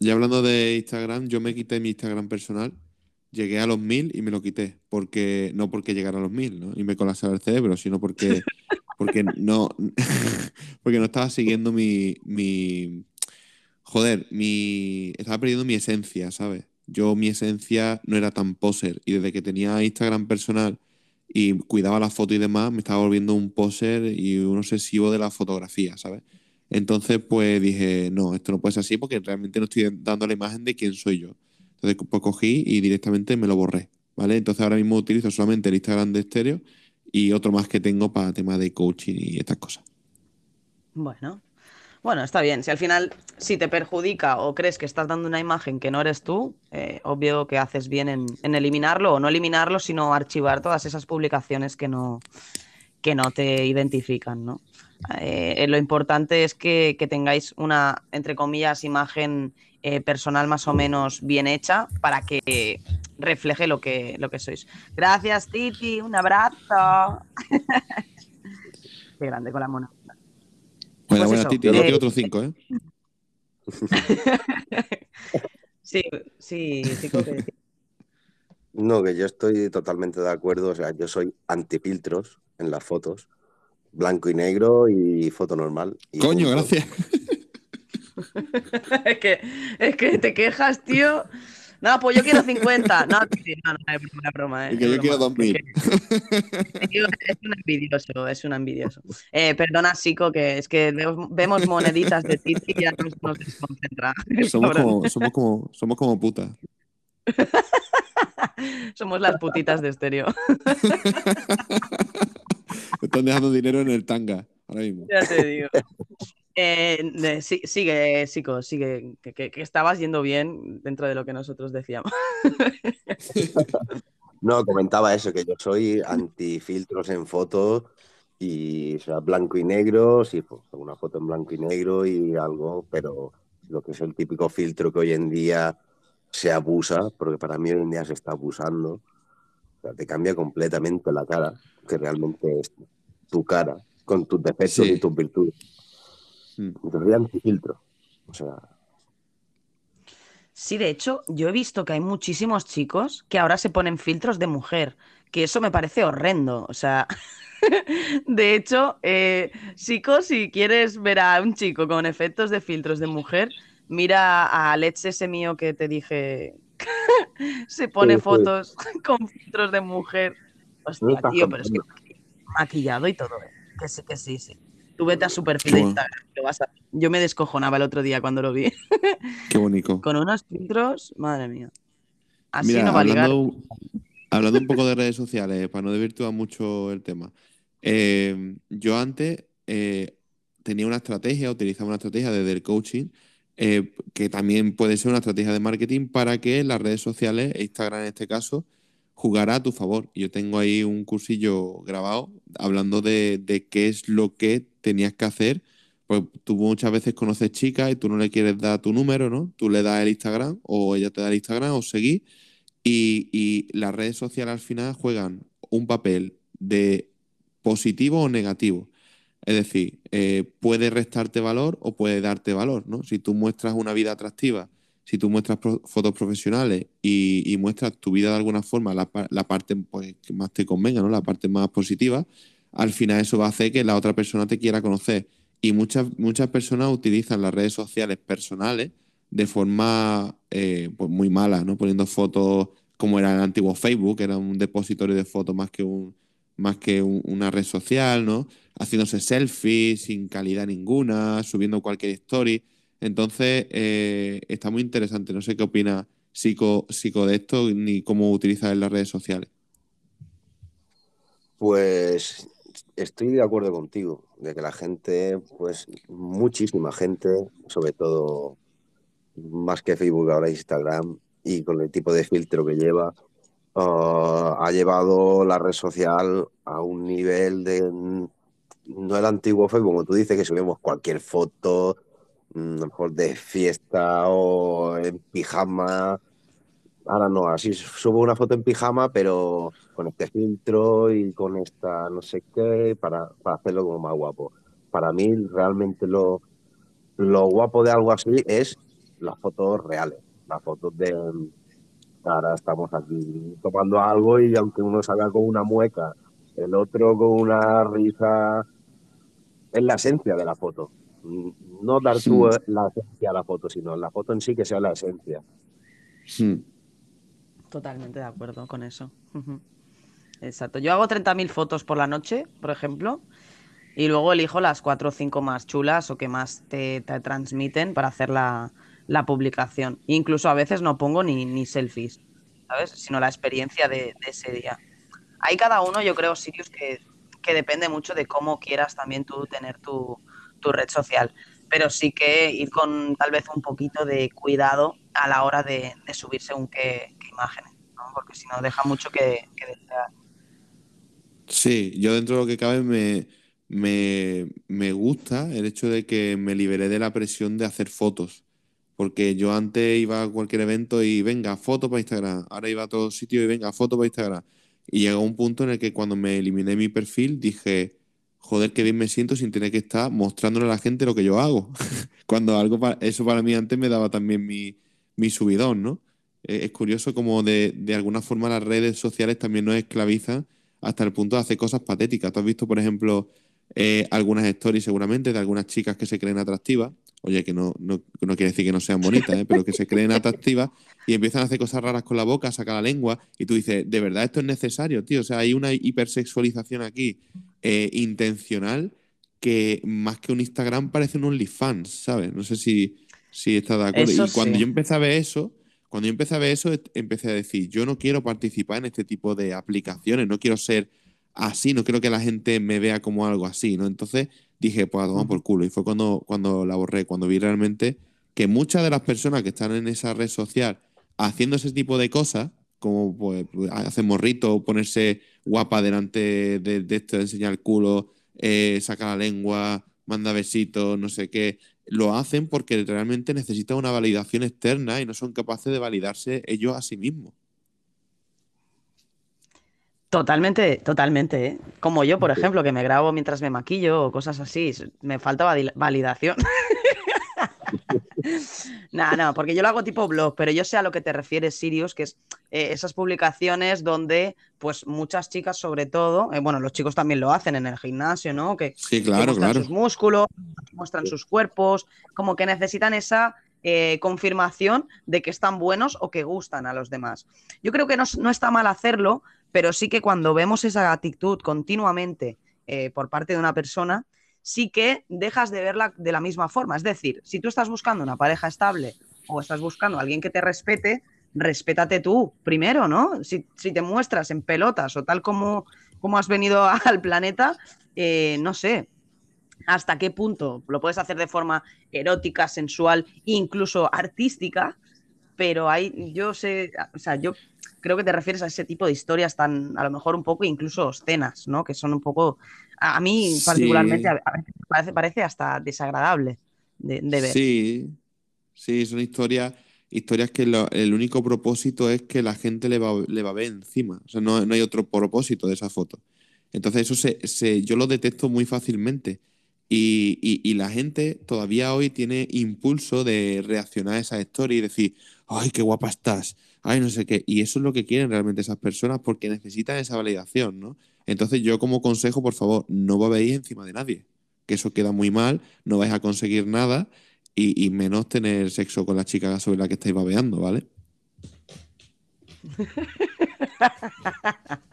[SPEAKER 1] Y hablando de Instagram, yo me quité mi Instagram personal llegué a los 1000 y me lo quité. Porque, no porque llegara a los 1000 ¿no? y me colapsara el cerebro, sino porque, porque, no, porque no estaba siguiendo mi, mi. Joder, mi. Estaba perdiendo mi esencia, ¿sabes? Yo, mi esencia no era tan poser. Y desde que tenía Instagram personal y cuidaba la foto y demás, me estaba volviendo un poser y un obsesivo de la fotografía, ¿sabes? Entonces, pues dije, no, esto no puede ser así porque realmente no estoy dando la imagen de quién soy yo. Entonces, pues cogí y directamente me lo borré, ¿vale? Entonces ahora mismo utilizo solamente el Instagram de estéreo y otro más que tengo para temas de coaching y estas cosas.
[SPEAKER 2] Bueno, bueno, está bien. Si al final, si te perjudica o crees que estás dando una imagen que no eres tú, eh, obvio que haces bien en, en eliminarlo o no eliminarlo, sino archivar todas esas publicaciones que no, que no te identifican, ¿no? Eh, lo importante es que, que tengáis una, entre comillas, imagen eh, personal más o menos bien hecha para que refleje lo que, lo que sois. Gracias, Titi, un abrazo. Qué grande con la mona. Pues
[SPEAKER 1] buena,
[SPEAKER 2] eso,
[SPEAKER 1] Titi. Yo
[SPEAKER 2] eh,
[SPEAKER 1] quiero otro cinco, ¿eh?
[SPEAKER 2] Sí, sí, sí, que.
[SPEAKER 3] No, que yo estoy totalmente de acuerdo. O sea, yo soy antifiltros en las fotos. Blanco y negro y foto normal. y
[SPEAKER 1] Coño,
[SPEAKER 3] punto.
[SPEAKER 1] gracias.
[SPEAKER 2] es, que, es que te quejas, tío. No, pues yo quiero 50. No, sí, no, no, es broma, es broma. eh,
[SPEAKER 1] Y que
[SPEAKER 2] es
[SPEAKER 1] yo quiero
[SPEAKER 2] broma.
[SPEAKER 1] 2000.
[SPEAKER 2] Tío, Es un envidioso, es un envidioso. Eh, perdona, Sico, que es que vemos, vemos moneditas de Titi y ya nos, nos desconcentra.
[SPEAKER 1] Somos como, somos como, somos como putas.
[SPEAKER 2] Somos las putitas de estéreo.
[SPEAKER 1] Están dejando dinero en el tanga ahora mismo.
[SPEAKER 2] Ya te digo. Eh, sí- sigue, Sico, sigue, que, que- que estabas yendo bien dentro de lo que nosotros decíamos.
[SPEAKER 3] No, comentaba eso, que yo soy antifiltros en fotos y o sea, blanco y negro, sí, pues una foto en blanco y negro y algo, pero lo que es el típico filtro que hoy en día se abusa, porque para mí hoy en día se está abusando, o sea, te cambia completamente la cara, que realmente es tu cara, con tus defectos
[SPEAKER 1] Sí.
[SPEAKER 3] y tus virtudes.
[SPEAKER 1] Mm.
[SPEAKER 3] Entonces, antifiltro. O sea,
[SPEAKER 2] Sí, de hecho, yo he visto que hay muchísimos chicos que ahora se ponen filtros de mujer, que eso me parece horrendo. O sea, de hecho, eh, Sico, si quieres ver a un chico con efectos de filtros de mujer, mira a Alex ese mío que te dije, se pone
[SPEAKER 3] Sí, sí.
[SPEAKER 2] fotos con filtros de mujer. Hostia, tío, pero es que maquillado y todo. eh. Que sí, que sí, sí. Tú vete a su perfil de. Instagram, lo vas a- Yo me descojonaba el otro día cuando lo vi.
[SPEAKER 1] Qué bonito.
[SPEAKER 2] Con unos filtros, madre mía. Así
[SPEAKER 1] Mira,
[SPEAKER 2] no va a ligar.
[SPEAKER 1] hablando, hablando un poco de redes sociales, para no desvirtuar mucho el tema. eh, yo antes eh, tenía una estrategia, utilizaba una estrategia desde el coaching, eh, que también puede ser una estrategia de marketing para que las redes sociales, Instagram en este caso, jugara a tu favor. Yo tengo ahí un cursillo grabado hablando de, de qué es lo que tenías que hacer. Pues tú muchas veces conoces chicas y tú no le quieres dar tu número, ¿no? Tú le das el Instagram o ella te da el Instagram o seguir y, y las redes sociales al final juegan un papel de positivo o negativo. Es decir, eh, puede restarte valor o puede darte valor, ¿no? Si tú muestras una vida atractiva, si tú muestras fotos profesionales y, y muestras tu vida de alguna forma, la parte pues, que más te convenga, ¿no? La parte más positiva, al final eso va a hacer que la otra persona te quiera conocer. Y muchas, muchas personas utilizan las redes sociales personales de forma eh, pues muy mala, ¿no? Poniendo fotos como era el antiguo Facebook, que era un depositorio de fotos más que un, más que un- una red social, ¿no? Haciéndose selfies sin calidad ninguna, subiendo cualquier story. Entonces, eh, está muy interesante. No sé qué opina Psico, Psico de esto ni cómo utiliza en las redes sociales.
[SPEAKER 3] Pues estoy de acuerdo contigo, de que la gente, pues muchísima gente, sobre todo más que Facebook, ahora Instagram, y con el tipo de filtro que lleva, ah, ha llevado la red social a un nivel de, no el antiguo Facebook, como tú dices, que subimos cualquier foto, mejor de fiesta o en pijama. Ahora no, así subo una foto en pijama, pero con este filtro y con esta no sé qué, para, para hacerlo como más guapo. Para mí, realmente lo, lo guapo de algo así es las fotos reales, las fotos de, Ahora estamos aquí tomando algo y aunque uno salga con una mueca, el otro con una risa, es la esencia de la foto. No dar tú
[SPEAKER 1] Sí.
[SPEAKER 3] la esencia a la foto, sino la foto en sí que sea la esencia.
[SPEAKER 1] Hmm.
[SPEAKER 2] Totalmente de acuerdo con eso. Exacto. Yo hago 30.000 fotos por la noche, por ejemplo, y luego elijo las cuatro o cinco más chulas o que más te, te transmiten para hacer la, la publicación. Incluso a veces no pongo ni, ni selfies, ¿sabes? Sino la experiencia de, de ese día. Hay cada uno, yo creo, Sirius, que, que depende mucho de cómo quieras también tú tener tu, tu red social. Pero sí que ir con tal vez un poquito de cuidado a la hora de, de subir según qué, imágenes, ¿no? Porque si no deja mucho que, desear.
[SPEAKER 1] Sí, yo dentro de lo que cabe me, me, me gusta el hecho de que me liberé de la presión de hacer fotos. Porque yo antes iba a cualquier evento y venga, foto para Instagram. Ahora iba a todos sitios y venga, foto para Instagram. Y llegó un punto en el que cuando me eliminé mi perfil dije, joder, qué bien me siento sin tener que estar mostrándole a la gente lo que yo hago. Cuando algo pa- eso para mí antes me daba también mi, mi subidón, ¿no? Eh, es curioso como de, de alguna forma las redes sociales también nos esclavizan hasta el punto de hacer cosas patéticas. ¿Tú has visto, por ejemplo, eh, algunas stories seguramente de algunas chicas que se creen atractivas? Oye, que no, no, no quiere decir que no sean bonitas, ¿eh? pero que se creen atractivas y empiezan a hacer cosas raras con la boca, sacar la lengua y tú dices, ¿de verdad esto es necesario, tío? O sea, hay una hipersexualización aquí eh, intencional que más que un Instagram parece un OnlyFans, ¿sabes? No sé si, si estás de acuerdo.
[SPEAKER 2] Eso
[SPEAKER 1] y cuando
[SPEAKER 2] sí.
[SPEAKER 1] yo empecé a ver eso, cuando yo empecé a ver eso, empecé a decir, yo no quiero participar en este tipo de aplicaciones, no quiero ser así, no quiero que la gente me vea como algo así, ¿no? Entonces dije, pues a tomar por culo. Y fue cuando, cuando la borré, cuando vi realmente que muchas de las personas que están en esa red social haciendo ese tipo de cosas, como pues hacer morrito, ponerse guapa delante de, de esto, enseñar el culo, eh, sacar la lengua, manda besitos, no sé qué, lo hacen porque realmente necesitan una validación externa y no son capaces de validarse ellos a sí mismos.
[SPEAKER 2] Totalmente, totalmente, ¿eh? Como yo, por ejemplo, que me grabo mientras me maquillo o cosas así, me falta vali- validación. No, no, porque yo lo hago tipo blog, pero yo sé a lo que te refieres, Sirius, que es eh, esas publicaciones donde, pues, muchas chicas, sobre todo, eh, bueno, los chicos también lo hacen en el gimnasio, ¿no? Que,
[SPEAKER 1] Sí,
[SPEAKER 2] que
[SPEAKER 1] claro,
[SPEAKER 2] muestran
[SPEAKER 1] claro.
[SPEAKER 2] sus músculos, muestran sus cuerpos, como que necesitan esa eh, confirmación de que están buenos o que gustan a los demás. Yo creo que no, no está mal hacerlo, pero sí que cuando vemos esa actitud continuamente eh, por parte de una persona, sí que dejas de verla de la misma forma. Es decir, si tú estás buscando una pareja estable o estás buscando a alguien que te respete, respétate tú primero, ¿no? Si, si te muestras en pelotas o tal como, como has venido al planeta, eh, no sé, hasta qué punto lo puedes hacer de forma erótica, sensual, incluso artística, pero hay, yo sé, o sea, yo creo que te refieres a ese tipo de historias tan, a lo mejor un poco incluso obscenas, ¿no? Que son un poco, a, a mí
[SPEAKER 1] Sí.
[SPEAKER 2] particularmente, a, a veces parece, parece hasta desagradable de, de ver.
[SPEAKER 1] Sí, sí, son historias, historias que lo- el único propósito es que la gente le va, le va a ver encima. O sea, no, no hay otro propósito de esa foto. Entonces, eso se, se- yo lo detecto muy fácilmente. Y, y- y la gente todavía hoy tiene impulso de reaccionar a esas stories y decir, ay, qué guapa estás, ay, no sé qué. Y eso es lo que quieren realmente esas personas porque necesitan esa validación, ¿no? Entonces, yo como consejo, por favor, no babéis encima de nadie, que eso queda muy mal, no vais a conseguir nada y, menos tener sexo con la chica sobre la que estáis babeando, ¿vale?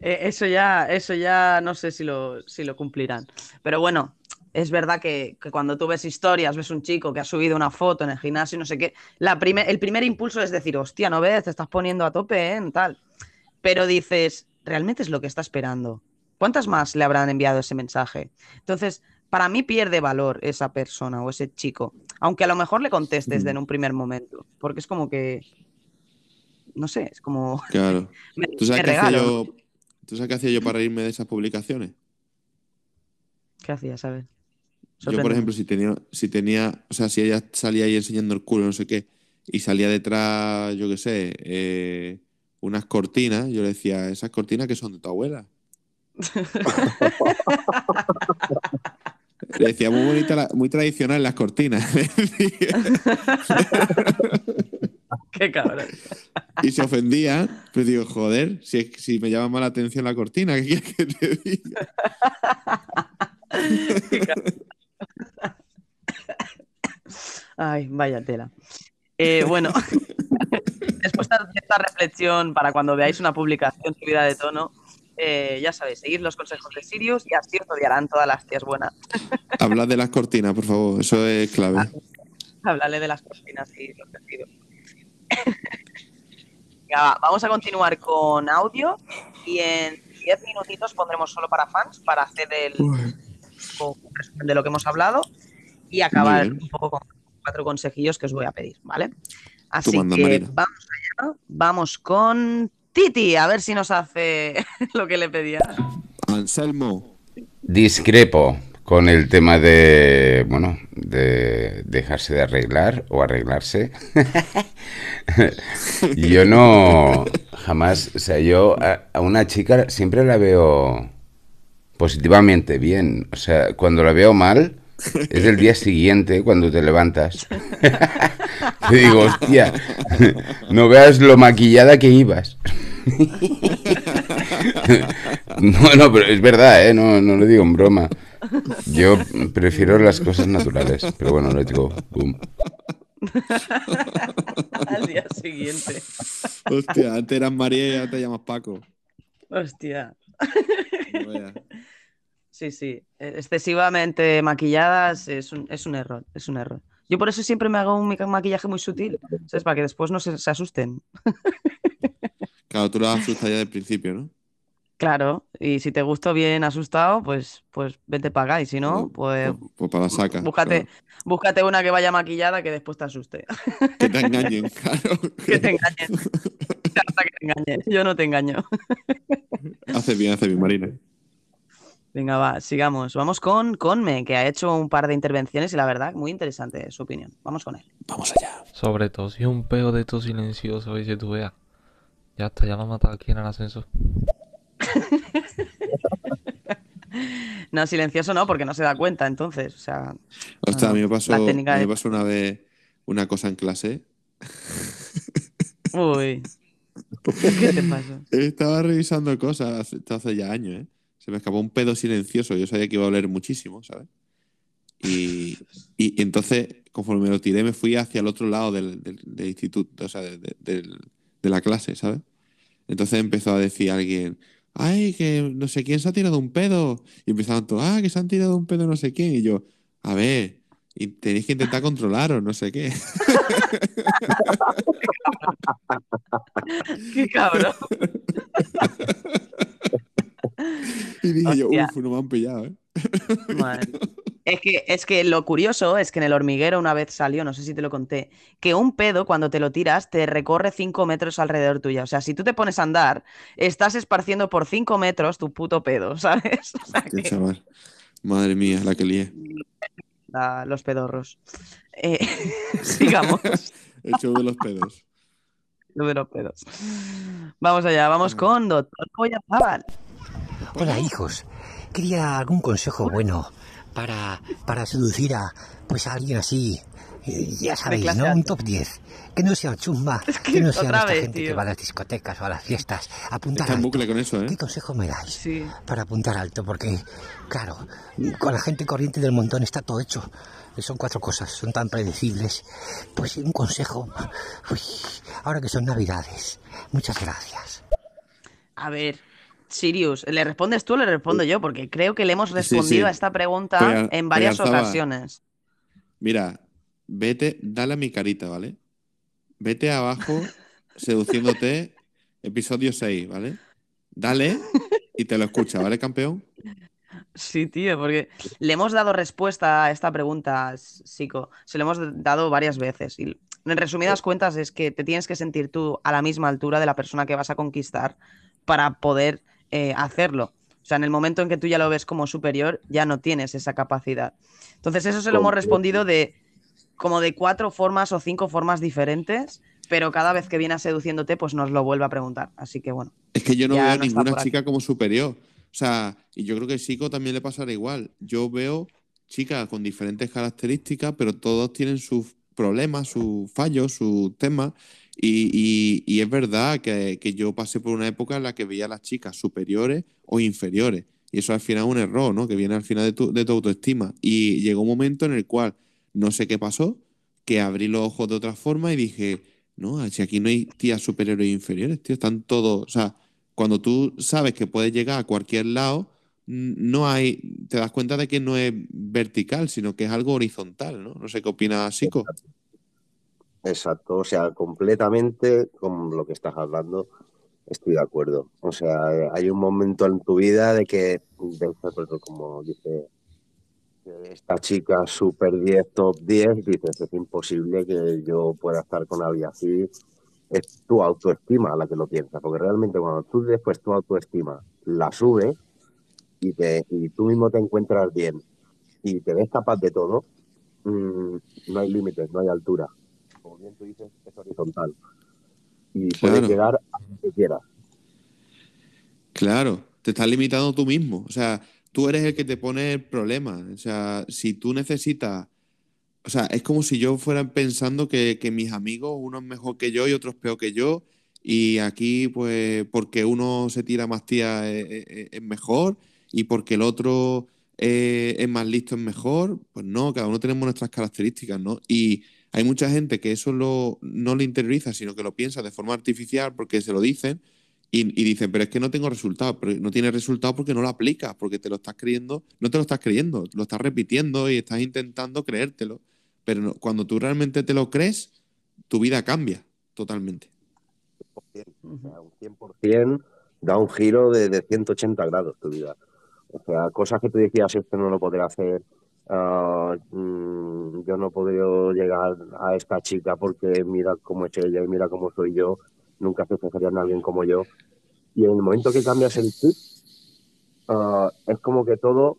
[SPEAKER 2] Eh, Eso ya, eso ya no sé si lo, si lo cumplirán. Pero bueno, es verdad que, que cuando tú ves historias, ves un chico que ha subido una foto en el gimnasio no sé qué, la primer- el primer impulso es decir, hostia, no ves, te estás poniendo a tope, ¿eh? En tal. Pero dices, ¿realmente es lo que está esperando? ¿Cuántas más le habrán enviado ese mensaje? Entonces, para mí pierde valor esa persona o ese chico, aunque a lo mejor le contestes en un primer momento, porque es como que, no sé, es como...
[SPEAKER 1] Claro.
[SPEAKER 2] Me-
[SPEAKER 1] ¿Tú sabes
[SPEAKER 2] me
[SPEAKER 1] qué hacía
[SPEAKER 2] regalo,
[SPEAKER 1] yo, ¿tú sabes qué hacía yo para reírme de esas publicaciones?
[SPEAKER 2] ¿Qué hacías? A ver.
[SPEAKER 1] Yo, por ejemplo, si tenía, si tenía, o sea, si ella salía ahí enseñando el culo, no sé qué, y salía detrás, yo qué sé, eh, unas cortinas, yo le decía, ¿esas cortinas que son de tu abuela? Le decía, muy bonita, la- muy tradicional las cortinas.
[SPEAKER 2] Qué cabrón.
[SPEAKER 1] y se ofendía, pues digo, joder, si, si me llama más la atención la cortina, ¿qué quieres que te diga?
[SPEAKER 2] Ay, vaya tela. Eh, bueno, después de esta reflexión, para cuando veáis una publicación subida de tono, eh, ya sabéis, seguid los consejos de Sirius y así os odiarán todas las tías buenas.
[SPEAKER 1] Hablad de las cortinas, por favor, eso es clave.
[SPEAKER 2] Hablarle de las cortinas y los vestidos. Va, vamos a continuar con audio y en 10 minutitos pondremos solo para fans para hacer el resumen de lo que hemos hablado y acabar un poco con cuatro consejillos que os voy a pedir, ¿vale? Así que
[SPEAKER 1] Marina.
[SPEAKER 2] vamos allá, vamos con Titi, a ver si nos hace lo que le pedía.
[SPEAKER 1] Anselmo,
[SPEAKER 10] Discrepo con el tema de, bueno, de dejarse de arreglar o arreglarse. yo no, jamás, o sea, yo a, a una chica siempre la veo positivamente bien. O sea, cuando la veo mal, es el día siguiente cuando te levantas. Te digo, hostia, no veas lo maquillada que ibas. No, no, pero es verdad, ¿eh? No, no lo digo en broma. Yo prefiero las cosas naturales, pero bueno, let's go. Boom.
[SPEAKER 2] Al día siguiente.
[SPEAKER 1] hostia, antes eras María y ahora te llamas Paco.
[SPEAKER 2] Hostia.
[SPEAKER 1] No.
[SPEAKER 2] Sí, sí. Eh, Excesivamente maquilladas es un, es un error, es un error. Yo por eso siempre me hago un maquillaje muy sutil, ¿sabes? Para que después no se, se asusten.
[SPEAKER 1] Claro, tú lo asustas ya del principio, ¿no?
[SPEAKER 2] Claro, y si te gustó bien asustado, pues, pues vete para acá. Y si no, pues
[SPEAKER 1] Pues para la saca.
[SPEAKER 2] búscate, búscate una que vaya maquillada que después te asuste.
[SPEAKER 1] Que te engañen, claro.
[SPEAKER 2] que te engañen. Hasta que te engañen. Yo no te engaño.
[SPEAKER 1] Hace bien, hace bien, Marina.
[SPEAKER 2] Venga, va, sigamos. Vamos con Conme, que ha hecho un par de intervenciones y la verdad, muy interesante su opinión. Vamos con él.
[SPEAKER 1] Vamos allá.
[SPEAKER 9] Sobre todo si es un peo de todo silencioso y si tú veas. Ya está, ya lo ha matado aquí en el ascensor.
[SPEAKER 2] No, silencioso no, porque no se da cuenta, entonces. O sea,
[SPEAKER 1] Hostia,
[SPEAKER 2] no,
[SPEAKER 1] a mí me
[SPEAKER 2] la
[SPEAKER 1] pasó, a mí
[SPEAKER 2] técnica
[SPEAKER 1] me
[SPEAKER 2] de-
[SPEAKER 1] pasó una vez una cosa en clase.
[SPEAKER 2] Uy. ¿Qué te pasa?
[SPEAKER 1] Estaba revisando cosas hace, esto hace ya años, ¿eh? Se me escapó un pedo silencioso. Yo sabía que iba a oler muchísimo, ¿sabes? Y, y entonces, conforme me lo tiré, me fui hacia el otro lado del, del- del instituto, o sea, de, de- de la clase, ¿sabes? Entonces empezó a decir alguien, ay, que no sé quién se ha tirado un pedo. Y empezaban todos, ah, que se han tirado un pedo no sé quién. Y yo, a ver, y tenéis que intentar controlaros, no sé qué.
[SPEAKER 2] Qué cabrón.
[SPEAKER 1] Y dije yo, uff, no me han pillado, ¿eh?
[SPEAKER 2] Madre. Es que, es que lo curioso es que en el hormiguero una vez salió, no sé si te lo conté, que un pedo cuando te lo tiras te recorre 5 metros alrededor tuya. O sea, si tú te pones a andar, estás esparciendo por 5 metros tu puto pedo, ¿sabes? O sea,
[SPEAKER 1] Qué
[SPEAKER 2] que-
[SPEAKER 1] chaval. Madre mía, la que lié.
[SPEAKER 2] los pedorros. Eh, sigamos.
[SPEAKER 1] El show de los pedos.
[SPEAKER 2] De los pedos. Vamos allá, vamos con Doctor Poyazábal.
[SPEAKER 11] Hola hijos, quería algún consejo bueno para, para seducir a pues a alguien así, eh, ya sabéis, ¿no? Un top 10. Que no sea chumba,
[SPEAKER 2] que
[SPEAKER 11] que no sea esta
[SPEAKER 2] vez,
[SPEAKER 11] gente que
[SPEAKER 2] tío.
[SPEAKER 11] va a las discotecas o a las fiestas. Apuntar
[SPEAKER 1] Está en
[SPEAKER 11] alto.
[SPEAKER 1] bucle con eso, ¿eh?
[SPEAKER 11] ¿Qué consejo me dais
[SPEAKER 2] Sí.
[SPEAKER 11] para apuntar alto? Porque, claro, con la gente corriente del montón está todo hecho. Son cuatro cosas, son tan predecibles. Pues un consejo, uy, ahora que son navidades. Muchas gracias.
[SPEAKER 2] A ver, Sirius, ¿le respondes tú o le respondo yo? Porque creo que le hemos respondido
[SPEAKER 1] sí.
[SPEAKER 2] a esta pregunta en varias ocasiones.
[SPEAKER 1] Mira, vete, dale a mi carita, ¿vale? Vete abajo, seduciéndote, episodio 6, ¿vale? Dale y te lo escucha, ¿vale, campeón?
[SPEAKER 2] Sí, tío, porque le hemos dado respuesta a esta pregunta, Sico. Se lo hemos dado varias veces. Y en resumidas cuentas es que te tienes que sentir tú a la misma altura de la persona que vas a conquistar para poder eh, hacerlo. O sea, en el momento en que tú ya lo ves como superior, ya no tienes esa capacidad. Entonces, eso se lo hemos respondido de como de cuatro formas o cinco formas diferentes, pero cada vez que viene seduciéndote, pues nos lo vuelve a preguntar. Así que bueno.
[SPEAKER 1] Es que yo no veo
[SPEAKER 2] no está
[SPEAKER 1] ninguna
[SPEAKER 2] aquí.
[SPEAKER 1] chica como superior. O sea, y yo creo que Chico también le pasará igual. Yo veo chicas con diferentes características, pero todos tienen sus problemas, sus fallos, sus temas. Y, y- y es verdad que, que yo pasé por una época en la que veía a las chicas superiores o inferiores. Y eso al final es un error, ¿no? Que viene al final de tu, de tu autoestima. Y llegó un momento en el cual no sé qué pasó, que abrí los ojos de otra forma y dije, no, si aquí no hay tías superiores e inferiores, tío, están todos. O sea, cuando tú sabes que puedes llegar a cualquier lado, no hay, te das cuenta de que no es vertical, sino que es algo horizontal, ¿no? No sé qué opina Sico.
[SPEAKER 3] O sea, completamente con lo que estás hablando, estoy de acuerdo. O sea, hay un momento en tu vida de que, de como dice esta chica super 10, top 10, dices, es imposible que yo pueda estar con alguien así. Es tu autoestima la que lo piensa, porque realmente cuando tú después tu autoestima la subes y, te, y tú mismo te encuentras bien y te ves capaz de todo, mm, no hay límites, no hay altura. Como bien tú dices, es horizontal. Y puedes
[SPEAKER 1] Claro.
[SPEAKER 3] llegar a donde quieras.
[SPEAKER 1] Claro, te estás limitando tú mismo. O sea, tú eres el que te pone el problema. O sea, si tú necesitas. O sea, es como si yo fuera pensando que, que mis amigos, uno es mejor que yo y otro es peor que yo. Y aquí, pues, porque uno se tira más tía es, es- es mejor. Y porque el otro eh, es más listo es mejor. Pues no, cada uno tenemos nuestras características, ¿no? Y hay mucha gente que eso lo, no lo interioriza, sino que lo piensa de forma artificial porque se lo dicen. Y, dicen, pero es que no tengo resultado, pero no tienes resultado porque no lo aplicas, porque te lo estás creyendo, no te lo estás creyendo, lo estás repitiendo y estás intentando creértelo. Pero cuando tú realmente te lo crees, tu vida cambia totalmente.
[SPEAKER 3] O sea, un 100% da un giro de, de 180 grados tu vida. O sea, cosas que tú decías, esto no lo podré hacer, ah, mm, yo no podré llegar a esta chica porque mira cómo es ella y mira cómo soy yo, nunca se fijaría en alguien como yo. Y en el momento que cambias el chip, ah, es como que todo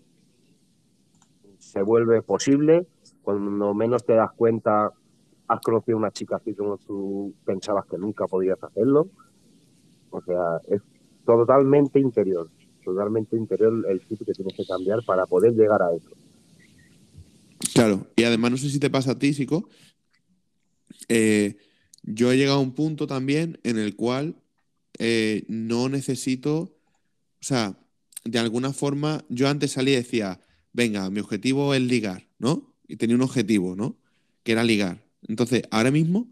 [SPEAKER 3] se vuelve posible. Cuando menos te das cuenta, has conocido a una chica así como tú pensabas que nunca podías hacerlo. O sea, es totalmente interior, totalmente interior el chip que tienes que cambiar para poder llegar a eso.
[SPEAKER 1] Claro, y además no sé si te pasa a ti, Sico, eh, yo he llegado a un punto también en el cual eh, no necesito, o sea, de alguna forma, yo antes salía y decía, venga, mi objetivo es ligar, ¿no? Y tenía un objetivo, ¿no? Que era ligar. Entonces, ahora mismo,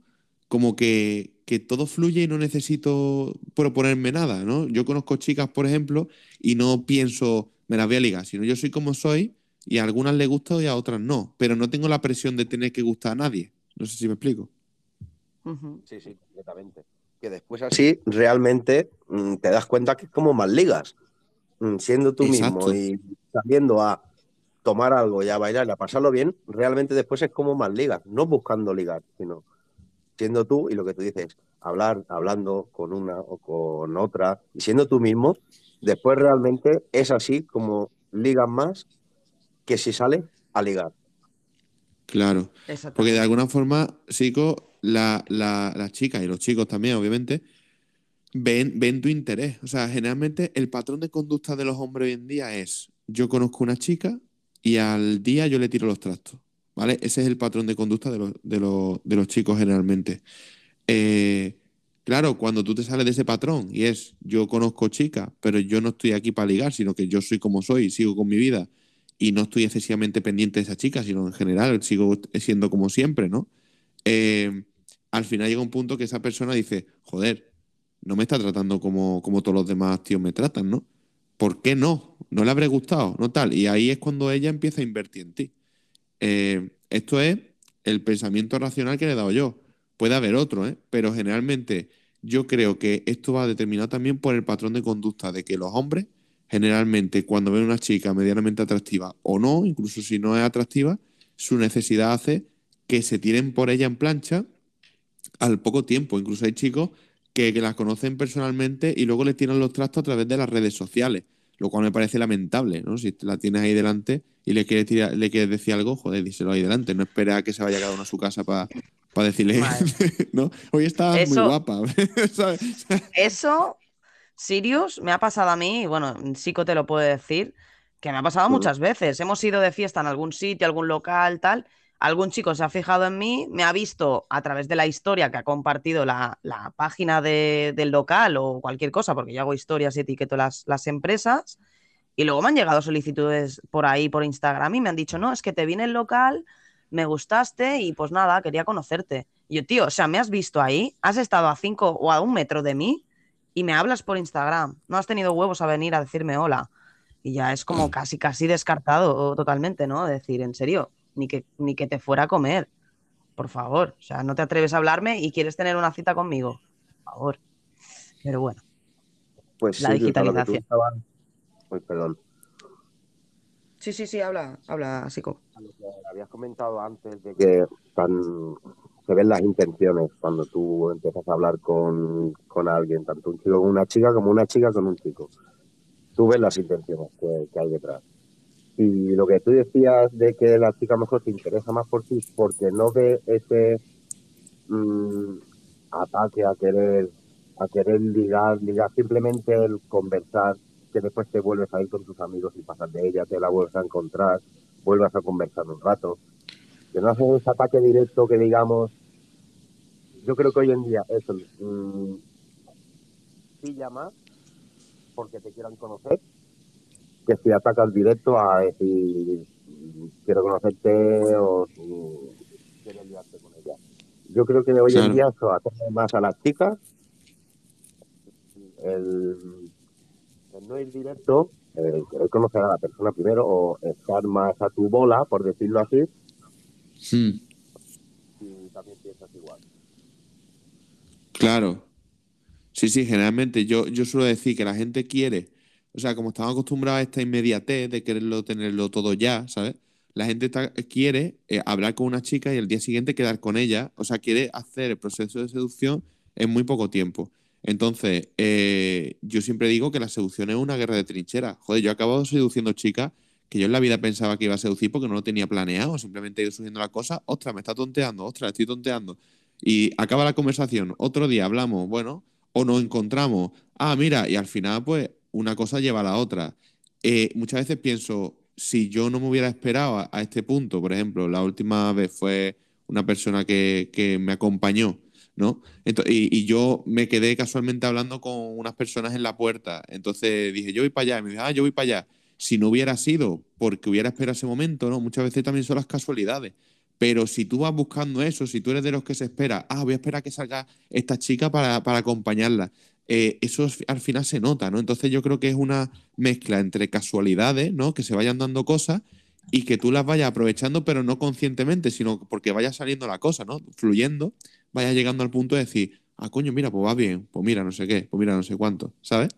[SPEAKER 1] como que, que todo fluye y no necesito proponerme nada, ¿no? Yo conozco chicas, por ejemplo, y no pienso, me las voy a ligar, sino yo soy como soy y a algunas les gusto y a otras no, pero no tengo la presión de tener que gustar a nadie. No sé si me explico.
[SPEAKER 3] Sí, sí, completamente. Que después así realmente mm, te das cuenta que es como más ligas. Mm, Siendo tú
[SPEAKER 1] Exacto.
[SPEAKER 3] mismo y saliendo a tomar algo y a bailar y a pasarlo bien, realmente después es como más ligas. No buscando ligar, sino siendo tú y lo que tú dices, hablar, hablando con una o con otra y siendo tú mismo, después realmente es así como ligas más que si sales a ligar.
[SPEAKER 1] Claro. Porque de alguna forma, Sico, la, la, las chicas y los chicos también, obviamente, ven, ven tu interés. O sea, generalmente el patrón de conducta de los hombres hoy en día es, yo conozco una chica y al día yo le tiro los trastos. ¿Vale? Ese es el patrón de conducta de los, de los, de los chicos generalmente. Eh, claro, cuando tú te sales de ese patrón y es, yo conozco chicas, pero yo no estoy aquí para ligar, sino que yo soy como soy, sigo con mi vida y no estoy excesivamente pendiente de esa chica, sino en general sigo siendo como siempre, ¿no? Eh, al final llega un punto que esa persona dice, joder, no me está tratando como, como todos los demás tíos me tratan, ¿no? ¿Por qué no? ¿No le habré gustado? No tal. Y ahí es cuando ella empieza a invertir en ti. Eh, esto es el pensamiento racional que le he dado yo. Puede haber otro, ¿eh? Pero generalmente yo creo que esto va determinado también por el patrón de conducta de que los hombres, generalmente, cuando ven una chica medianamente atractiva o no, incluso si no es atractiva, su necesidad hace que se tiren por ella en plancha al poco tiempo. Incluso hay chicos que, que las conocen personalmente y luego les tiran los trastos a través de las redes sociales, lo cual me parece lamentable, ¿no? Si la tienes ahí delante y le quieres, tirar- le quieres decir algo, joder, díselo ahí delante, no espera a que se vaya cada uno a su casa para decirle, ¿no? Hoy estás muy guapa. ¿sabes?
[SPEAKER 2] Eso, Sirius, me ha pasado a mí, y bueno, Sico te lo puede decir, que me ha pasado muchas veces. Hemos ido de fiesta en algún sitio, algún local, tal. algún chico se ha fijado en mí, me ha visto a través de la historia que ha compartido la, la página de- del local o cualquier cosa, porque yo hago historias y etiqueto las, las empresas, y luego me han llegado solicitudes por ahí, por Instagram, y me han dicho, no, es que te vi en el local, me gustaste y pues nada, quería conocerte. Y yo, tío, o sea, me has visto ahí, has estado a cinco o a un metro de mí y me hablas por Instagram. No has tenido huevos a venir a decirme hola. Y ya es como casi, casi descartado totalmente, ¿no? Decir, en serio, ni que, ni que te fuera a comer. Por favor. O sea, no te atreves a hablarme y quieres tener una cita conmigo. Por favor. Pero bueno,
[SPEAKER 3] Pues
[SPEAKER 2] La
[SPEAKER 3] sí,
[SPEAKER 2] digitalización.
[SPEAKER 3] estabas- Uy, perdón.
[SPEAKER 2] Sí, sí, sí, habla, habla, Sico.
[SPEAKER 3] Habías comentado antes de que tan, se ven las intenciones cuando tú empiezas a hablar con, con alguien, tanto un chico con una chica como una chica con un chico. Tú ves las intenciones que, hay detrás. Y lo que tú decías de que la chica mejor te interesa más por ti porque no ve ese mm, ataque a querer a querer ligar, ligar simplemente el conversar, que después te vuelves a ir con tus amigos y pasas de ella, te la vuelves a encontrar, vuelvas a conversar un rato. Que no haces ese ataque directo que digamos, yo creo que hoy en día eso mm, pilla más porque te quieran conocer que si atacas directo a decir mm, quiero conocerte o mm, quiero liarte con ella. Yo creo que hoy
[SPEAKER 1] Claro.
[SPEAKER 3] en día eso ataca más a las chicas el, el no ir directo, el querer conocer a la persona primero o estar más a tu bola, por decirlo así,
[SPEAKER 1] Hmm,
[SPEAKER 3] y también piensas igual.
[SPEAKER 1] claro. Sí, sí, generalmente yo, yo suelo decir que la gente quiere, o sea, como estamos acostumbrados a esta inmediatez de quererlo tenerlo todo ya, ¿sabes? La gente está- quiere eh, hablar con una chica y el día siguiente quedar con ella, o sea, quiere hacer el proceso de seducción en muy poco tiempo. Entonces, eh, yo siempre digo que la seducción es una guerra de trincheras. Joder, yo he acabado seduciendo chicas que yo en la vida pensaba que iba a seducir porque no lo tenía planeado, simplemente ido surgiendo la cosa, ostras, me está tonteando, ostras, estoy tonteando. Y acaba la conversación, otro día hablamos, bueno, o nos encontramos, ah, mira, y al final, pues, una cosa lleva a la otra. Eh, muchas veces pienso, si yo no me hubiera esperado a, este punto, por ejemplo, la última vez fue una persona que, que me acompañó, ¿no? Ento- y, y yo me quedé casualmente hablando con unas personas en la puerta. Entonces dije, yo voy para allá. Y me dijo, ah, yo voy para allá. Si no hubiera sido porque hubiera esperado ese momento, ¿no? Muchas veces también son las casualidades. Pero si tú vas buscando eso, si tú eres de los que se espera, ah, voy a esperar a que salga esta chica para, para acompañarla, eh, eso es- al final se nota, ¿no? Entonces yo creo que es una mezcla entre casualidades, ¿no? Que se vayan dando cosas y que tú las vayas aprovechando, pero no conscientemente, sino porque vaya saliendo la cosa, ¿no? Fluyendo, vaya llegando al punto de decir, ah, coño, mira, pues va bien, pues mira, no sé qué, pues mira, no sé cuánto, ¿sabes?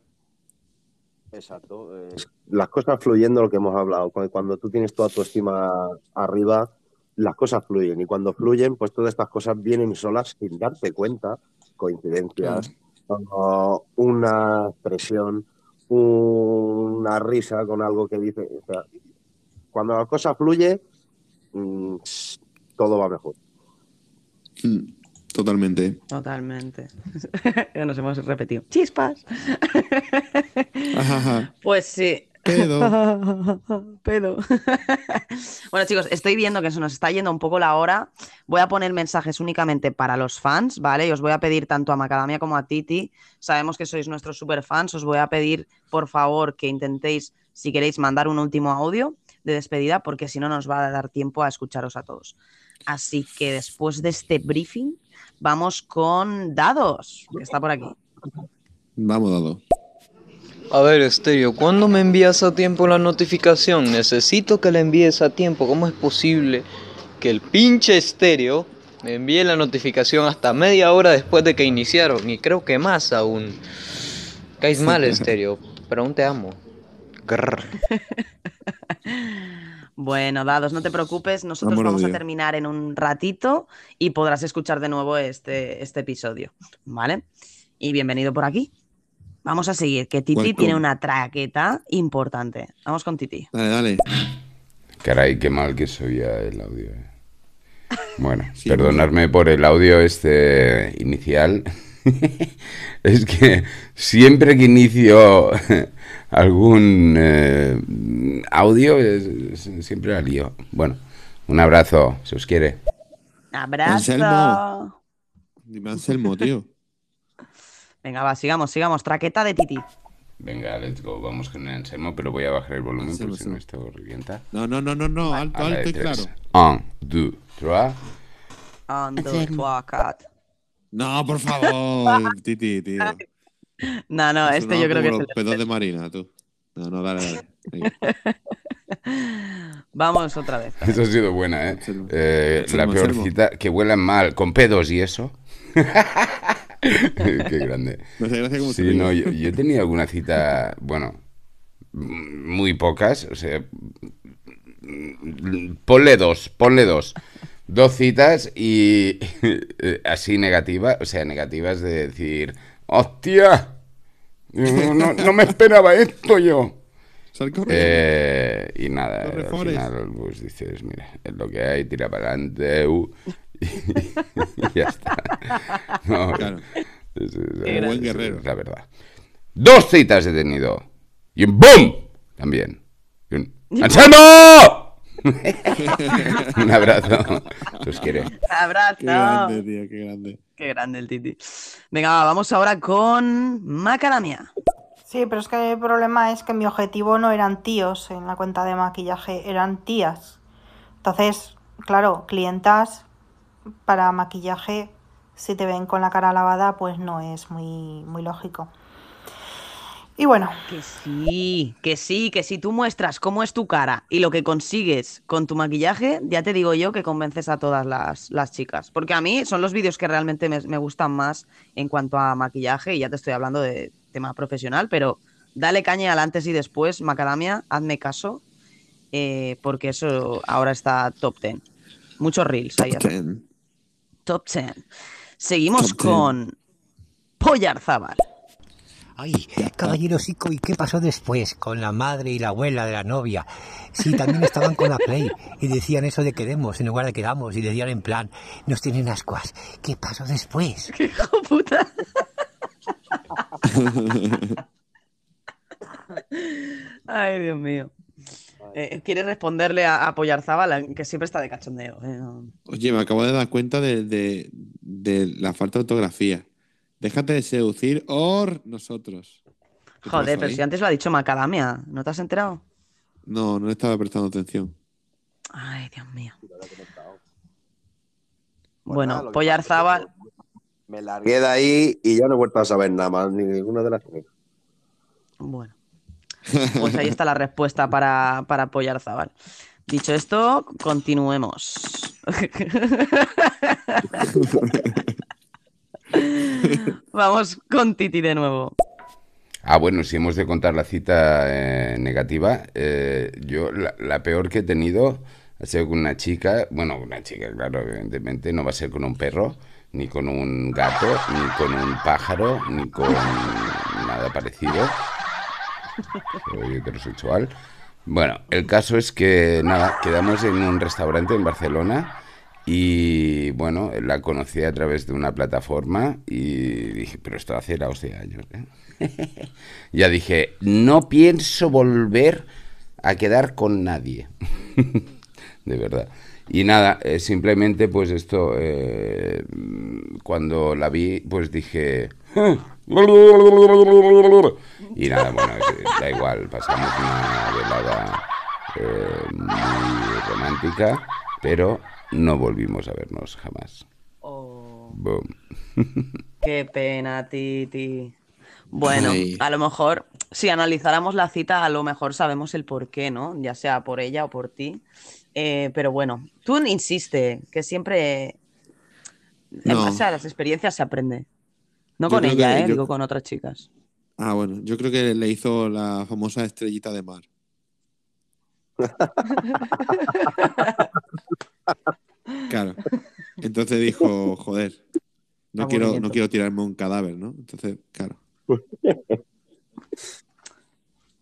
[SPEAKER 3] Exacto. eh, las cosas fluyendo, lo que hemos hablado. Cu- Cuando tú tienes toda tu estima arriba, las cosas fluyen. Y cuando fluyen, pues todas estas cosas vienen solas sin darte cuenta. Coincidencias, o una expresión, una risa con algo que dice. O sea, cuando la cosa fluye, mm, todo va mejor.
[SPEAKER 1] Mm, Totalmente.
[SPEAKER 2] Totalmente. Nos hemos repetido. Chispas. Pues sí.
[SPEAKER 1] Pedo.
[SPEAKER 2] Pedo. bueno, chicos, estoy viendo que se nos está yendo un poco la hora. Voy a poner mensajes únicamente para los fans, ¿vale? Y os voy a pedir tanto a Macadamia como a Titi. Sabemos que sois nuestros super fans. Os voy a pedir, por favor, que intentéis, si queréis, mandar un último audio de despedida, porque si no nos va a dar tiempo a escucharos a todos. Así que después de este briefing, vamos con Dados, que está por aquí.
[SPEAKER 1] Vamos, dado.
[SPEAKER 12] A ver, Estéreo, ¿cuándo me envías a tiempo la notificación? Necesito que la envíes a tiempo. ¿Cómo es posible que el pinche Estéreo me envíe la notificación hasta media hora después de que iniciaron? Y creo que más aún. Caes mal, Estéreo, pero aún te amo.
[SPEAKER 2] Bueno, Dados, no te preocupes, nosotros vamos a terminar en un ratito y podrás escuchar de nuevo este, este episodio, ¿vale? Y bienvenido por aquí. Vamos a seguir, que Titi tiene una traqueta importante. Vamos con Titi.
[SPEAKER 1] Dale, dale.
[SPEAKER 10] Caray, qué mal que se oía el audio. eh. Bueno, perdonadme por el audio este inicial. es que siempre que inicio algún eh, audio, es- es- siempre la lío. Bueno, Un abrazo, se os quiere.
[SPEAKER 2] Abrazo.
[SPEAKER 1] Anselmo. Dime Anselmo, tío.
[SPEAKER 2] Venga, va, sigamos, sigamos. Traqueta de Titi.
[SPEAKER 10] Venga, let's go, vamos con el Anselmo, pero voy a bajar el volumen
[SPEAKER 1] Anselmo,
[SPEAKER 10] porque si no esto revienta.
[SPEAKER 1] No, no, no, no, no. Alto, alto y
[SPEAKER 10] tres.
[SPEAKER 1] claro.
[SPEAKER 10] Un, dos, tres.
[SPEAKER 2] Ando,
[SPEAKER 7] Anselmo.
[SPEAKER 2] tuacat.
[SPEAKER 1] No, por favor, Titi, tío.
[SPEAKER 2] No, no,
[SPEAKER 1] Eso
[SPEAKER 2] este yo creo que es el
[SPEAKER 1] pedos de Marina, tú. No, no, dale, dale.
[SPEAKER 2] Vamos otra vez.
[SPEAKER 10] Eso ha sido buena, ¿eh? Eh, la peor cita, que huelan mal, con pedos y eso. Qué grande. Sí, no, yo, yo he tenido alguna cita, bueno, muy pocas, o sea, ponle dos, ponle dos. Dos citas y eh, así negativas, o sea, negativas de decir, hostia, no, no- no me esperaba esto yo. Eh, y nada, al final pues dices, mira, es lo que hay, tira para adelante, uh, y, ya está. No,
[SPEAKER 1] Claro.
[SPEAKER 10] es- es- es-
[SPEAKER 1] buen
[SPEAKER 10] es
[SPEAKER 1] guerrero.
[SPEAKER 10] la verdad. Dos citas he tenido. Y un ¡boom! También. Y un ¡Anselmo! un abrazo. Os quiere.
[SPEAKER 2] Abrazo.
[SPEAKER 1] Qué grande, tío, qué grande.
[SPEAKER 2] Qué grande el Titi. Venga, va, vamos ahora con Macadamia.
[SPEAKER 4] Sí, pero es que el problema es que mi objetivo no eran tíos en la cuenta de maquillaje, eran tías. Entonces, claro, clientas para maquillaje, si te ven con la cara lavada, pues no es muy, muy lógico. Y bueno,
[SPEAKER 2] Que sí, que sí, que si tú muestras cómo es tu cara y lo que consigues con tu maquillaje, ya te digo yo que convences a todas las, las chicas. Porque a mí son los vídeos que realmente me, me gustan más en cuanto a maquillaje, y ya te estoy hablando de tema profesional, pero dale caña al antes y después, Macadamia, hazme caso, eh, porque eso ahora está top 10. Muchos reels ahí. arriba.
[SPEAKER 1] Ten.
[SPEAKER 2] Top 10. Seguimos
[SPEAKER 1] Top 10.
[SPEAKER 2] con Pollarzábal.
[SPEAKER 11] Ay, caballero Sico, ¿y qué pasó después con la madre y la abuela de la novia? Sí, también estaban con la Play y decían eso de queremos en lugar de quedamos y decían en plan, nos tienen ascuas. ¿Qué pasó después?
[SPEAKER 2] ¡Qué hijo puta! Ay, Dios mío. Eh, ¿Quieres responderle a, a Pollarzábal, que siempre está de cachondeo? eh.
[SPEAKER 1] Oye, me acabo de dar cuenta de, de- de la falta de ortografía. Déjate de seducir or nosotros. ¿Qué te
[SPEAKER 2] Joder, pero
[SPEAKER 1] ahí?
[SPEAKER 2] si antes lo ha dicho Macadamia, ¿no te has enterado?
[SPEAKER 1] No, no le estaba prestando atención.
[SPEAKER 2] Ay, Dios mío.
[SPEAKER 3] Pues
[SPEAKER 2] Bueno,
[SPEAKER 3] nada, lo que
[SPEAKER 2] Pollarzábal.
[SPEAKER 3] Me largué de ahí y ya no he vuelto a saber nada más, ni ninguna de las.
[SPEAKER 2] Bueno, pues ahí está la respuesta para, para Pollarzábal. Dicho esto, continuemos. Vamos con Titi de nuevo.
[SPEAKER 10] Ah, bueno, si hemos de contar la cita eh, negativa, eh, yo la, peor que he tenido ha sido con una chica, bueno, una chica, claro, evidentemente, no va a ser con un perro, ni con un gato, ni con un pájaro, ni con nada parecido. Heterosexual. Bueno, el caso es que, nada, quedamos en un restaurante en Barcelona y, bueno, la conocí a través de una plataforma y dije, pero esto hace era 11 años, ¿eh? ya dije, no pienso volver a quedar con nadie. de verdad. Y nada, eh, simplemente pues esto, eh, cuando la vi, pues dije... Y nada, bueno, es- da igual, pasamos una velada eh, muy romántica, pero no volvimos a vernos jamás.
[SPEAKER 2] Oh,
[SPEAKER 10] Boom.
[SPEAKER 2] qué pena, Titi. Bueno,
[SPEAKER 1] Ay.
[SPEAKER 2] a lo mejor, si analizáramos la cita, a lo mejor sabemos el por qué, ¿no? Ya sea por ella o por ti. Eh, pero bueno, tú insiste, que siempre en
[SPEAKER 1] No.
[SPEAKER 2] base a las experiencias se aprende. No
[SPEAKER 1] Yo
[SPEAKER 2] con ella,
[SPEAKER 1] que
[SPEAKER 2] ¿eh?
[SPEAKER 1] yo-
[SPEAKER 2] Digo con otras chicas.
[SPEAKER 1] Ah, bueno, yo creo que le hizo la famosa estrellita de mar. Claro. Entonces dijo, joder, no quiero, no quiero tirarme un cadáver, ¿no? Entonces, claro.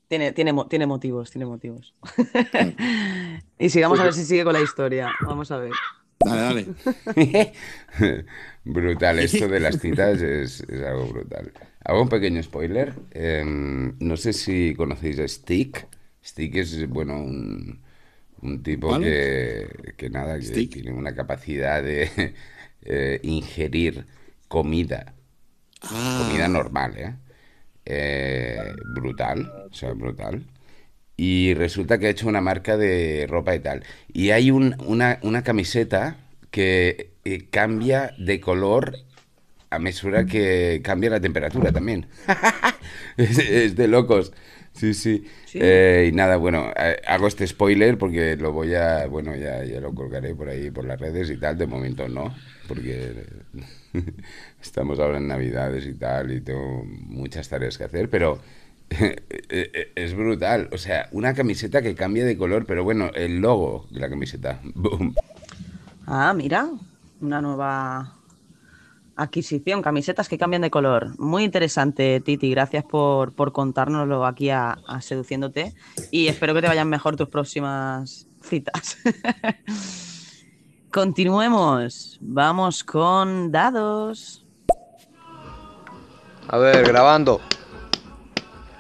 [SPEAKER 2] Tiene, tiene, tiene motivos, tiene motivos. y sigamos a ver si sigue con la historia. Vamos a ver.
[SPEAKER 1] Dale, dale.
[SPEAKER 10] brutal, esto de las citas es, es algo brutal. Hago un pequeño spoiler. em, no sé si conocéis a Stick. Stick es, bueno, un, Un tipo que, que nada, que
[SPEAKER 1] Stick.
[SPEAKER 10] tiene una capacidad de eh, ingerir comida,
[SPEAKER 1] Ah,
[SPEAKER 10] comida normal, ¿eh? Eh, brutal, o sea, brutal. Y resulta que ha hecho una marca de ropa y tal. Y hay un- una, una camiseta que eh, cambia de color a mesura que cambia la temperatura también. es, es de locos. Sí, sí.
[SPEAKER 2] Sí.
[SPEAKER 10] Eh, y nada, bueno, eh, hago este spoiler porque lo voy a, bueno, ya, ya lo colgaré por ahí, por las redes y tal. De momento no, porque estamos ahora en Navidades y tal y tengo muchas tareas que hacer, pero eh, es brutal. O sea, una camiseta que cambia de color, pero bueno, el logo de la camiseta. Boom.
[SPEAKER 2] Ah, mira, una nueva adquisición, camisetas que cambian de color. Muy interesante, Titi. Gracias por, por contárnoslo aquí a, a Seduciéndote. Y espero que te vayan mejor tus próximas citas. Continuemos. Vamos con dados.
[SPEAKER 12] A ver, grabando.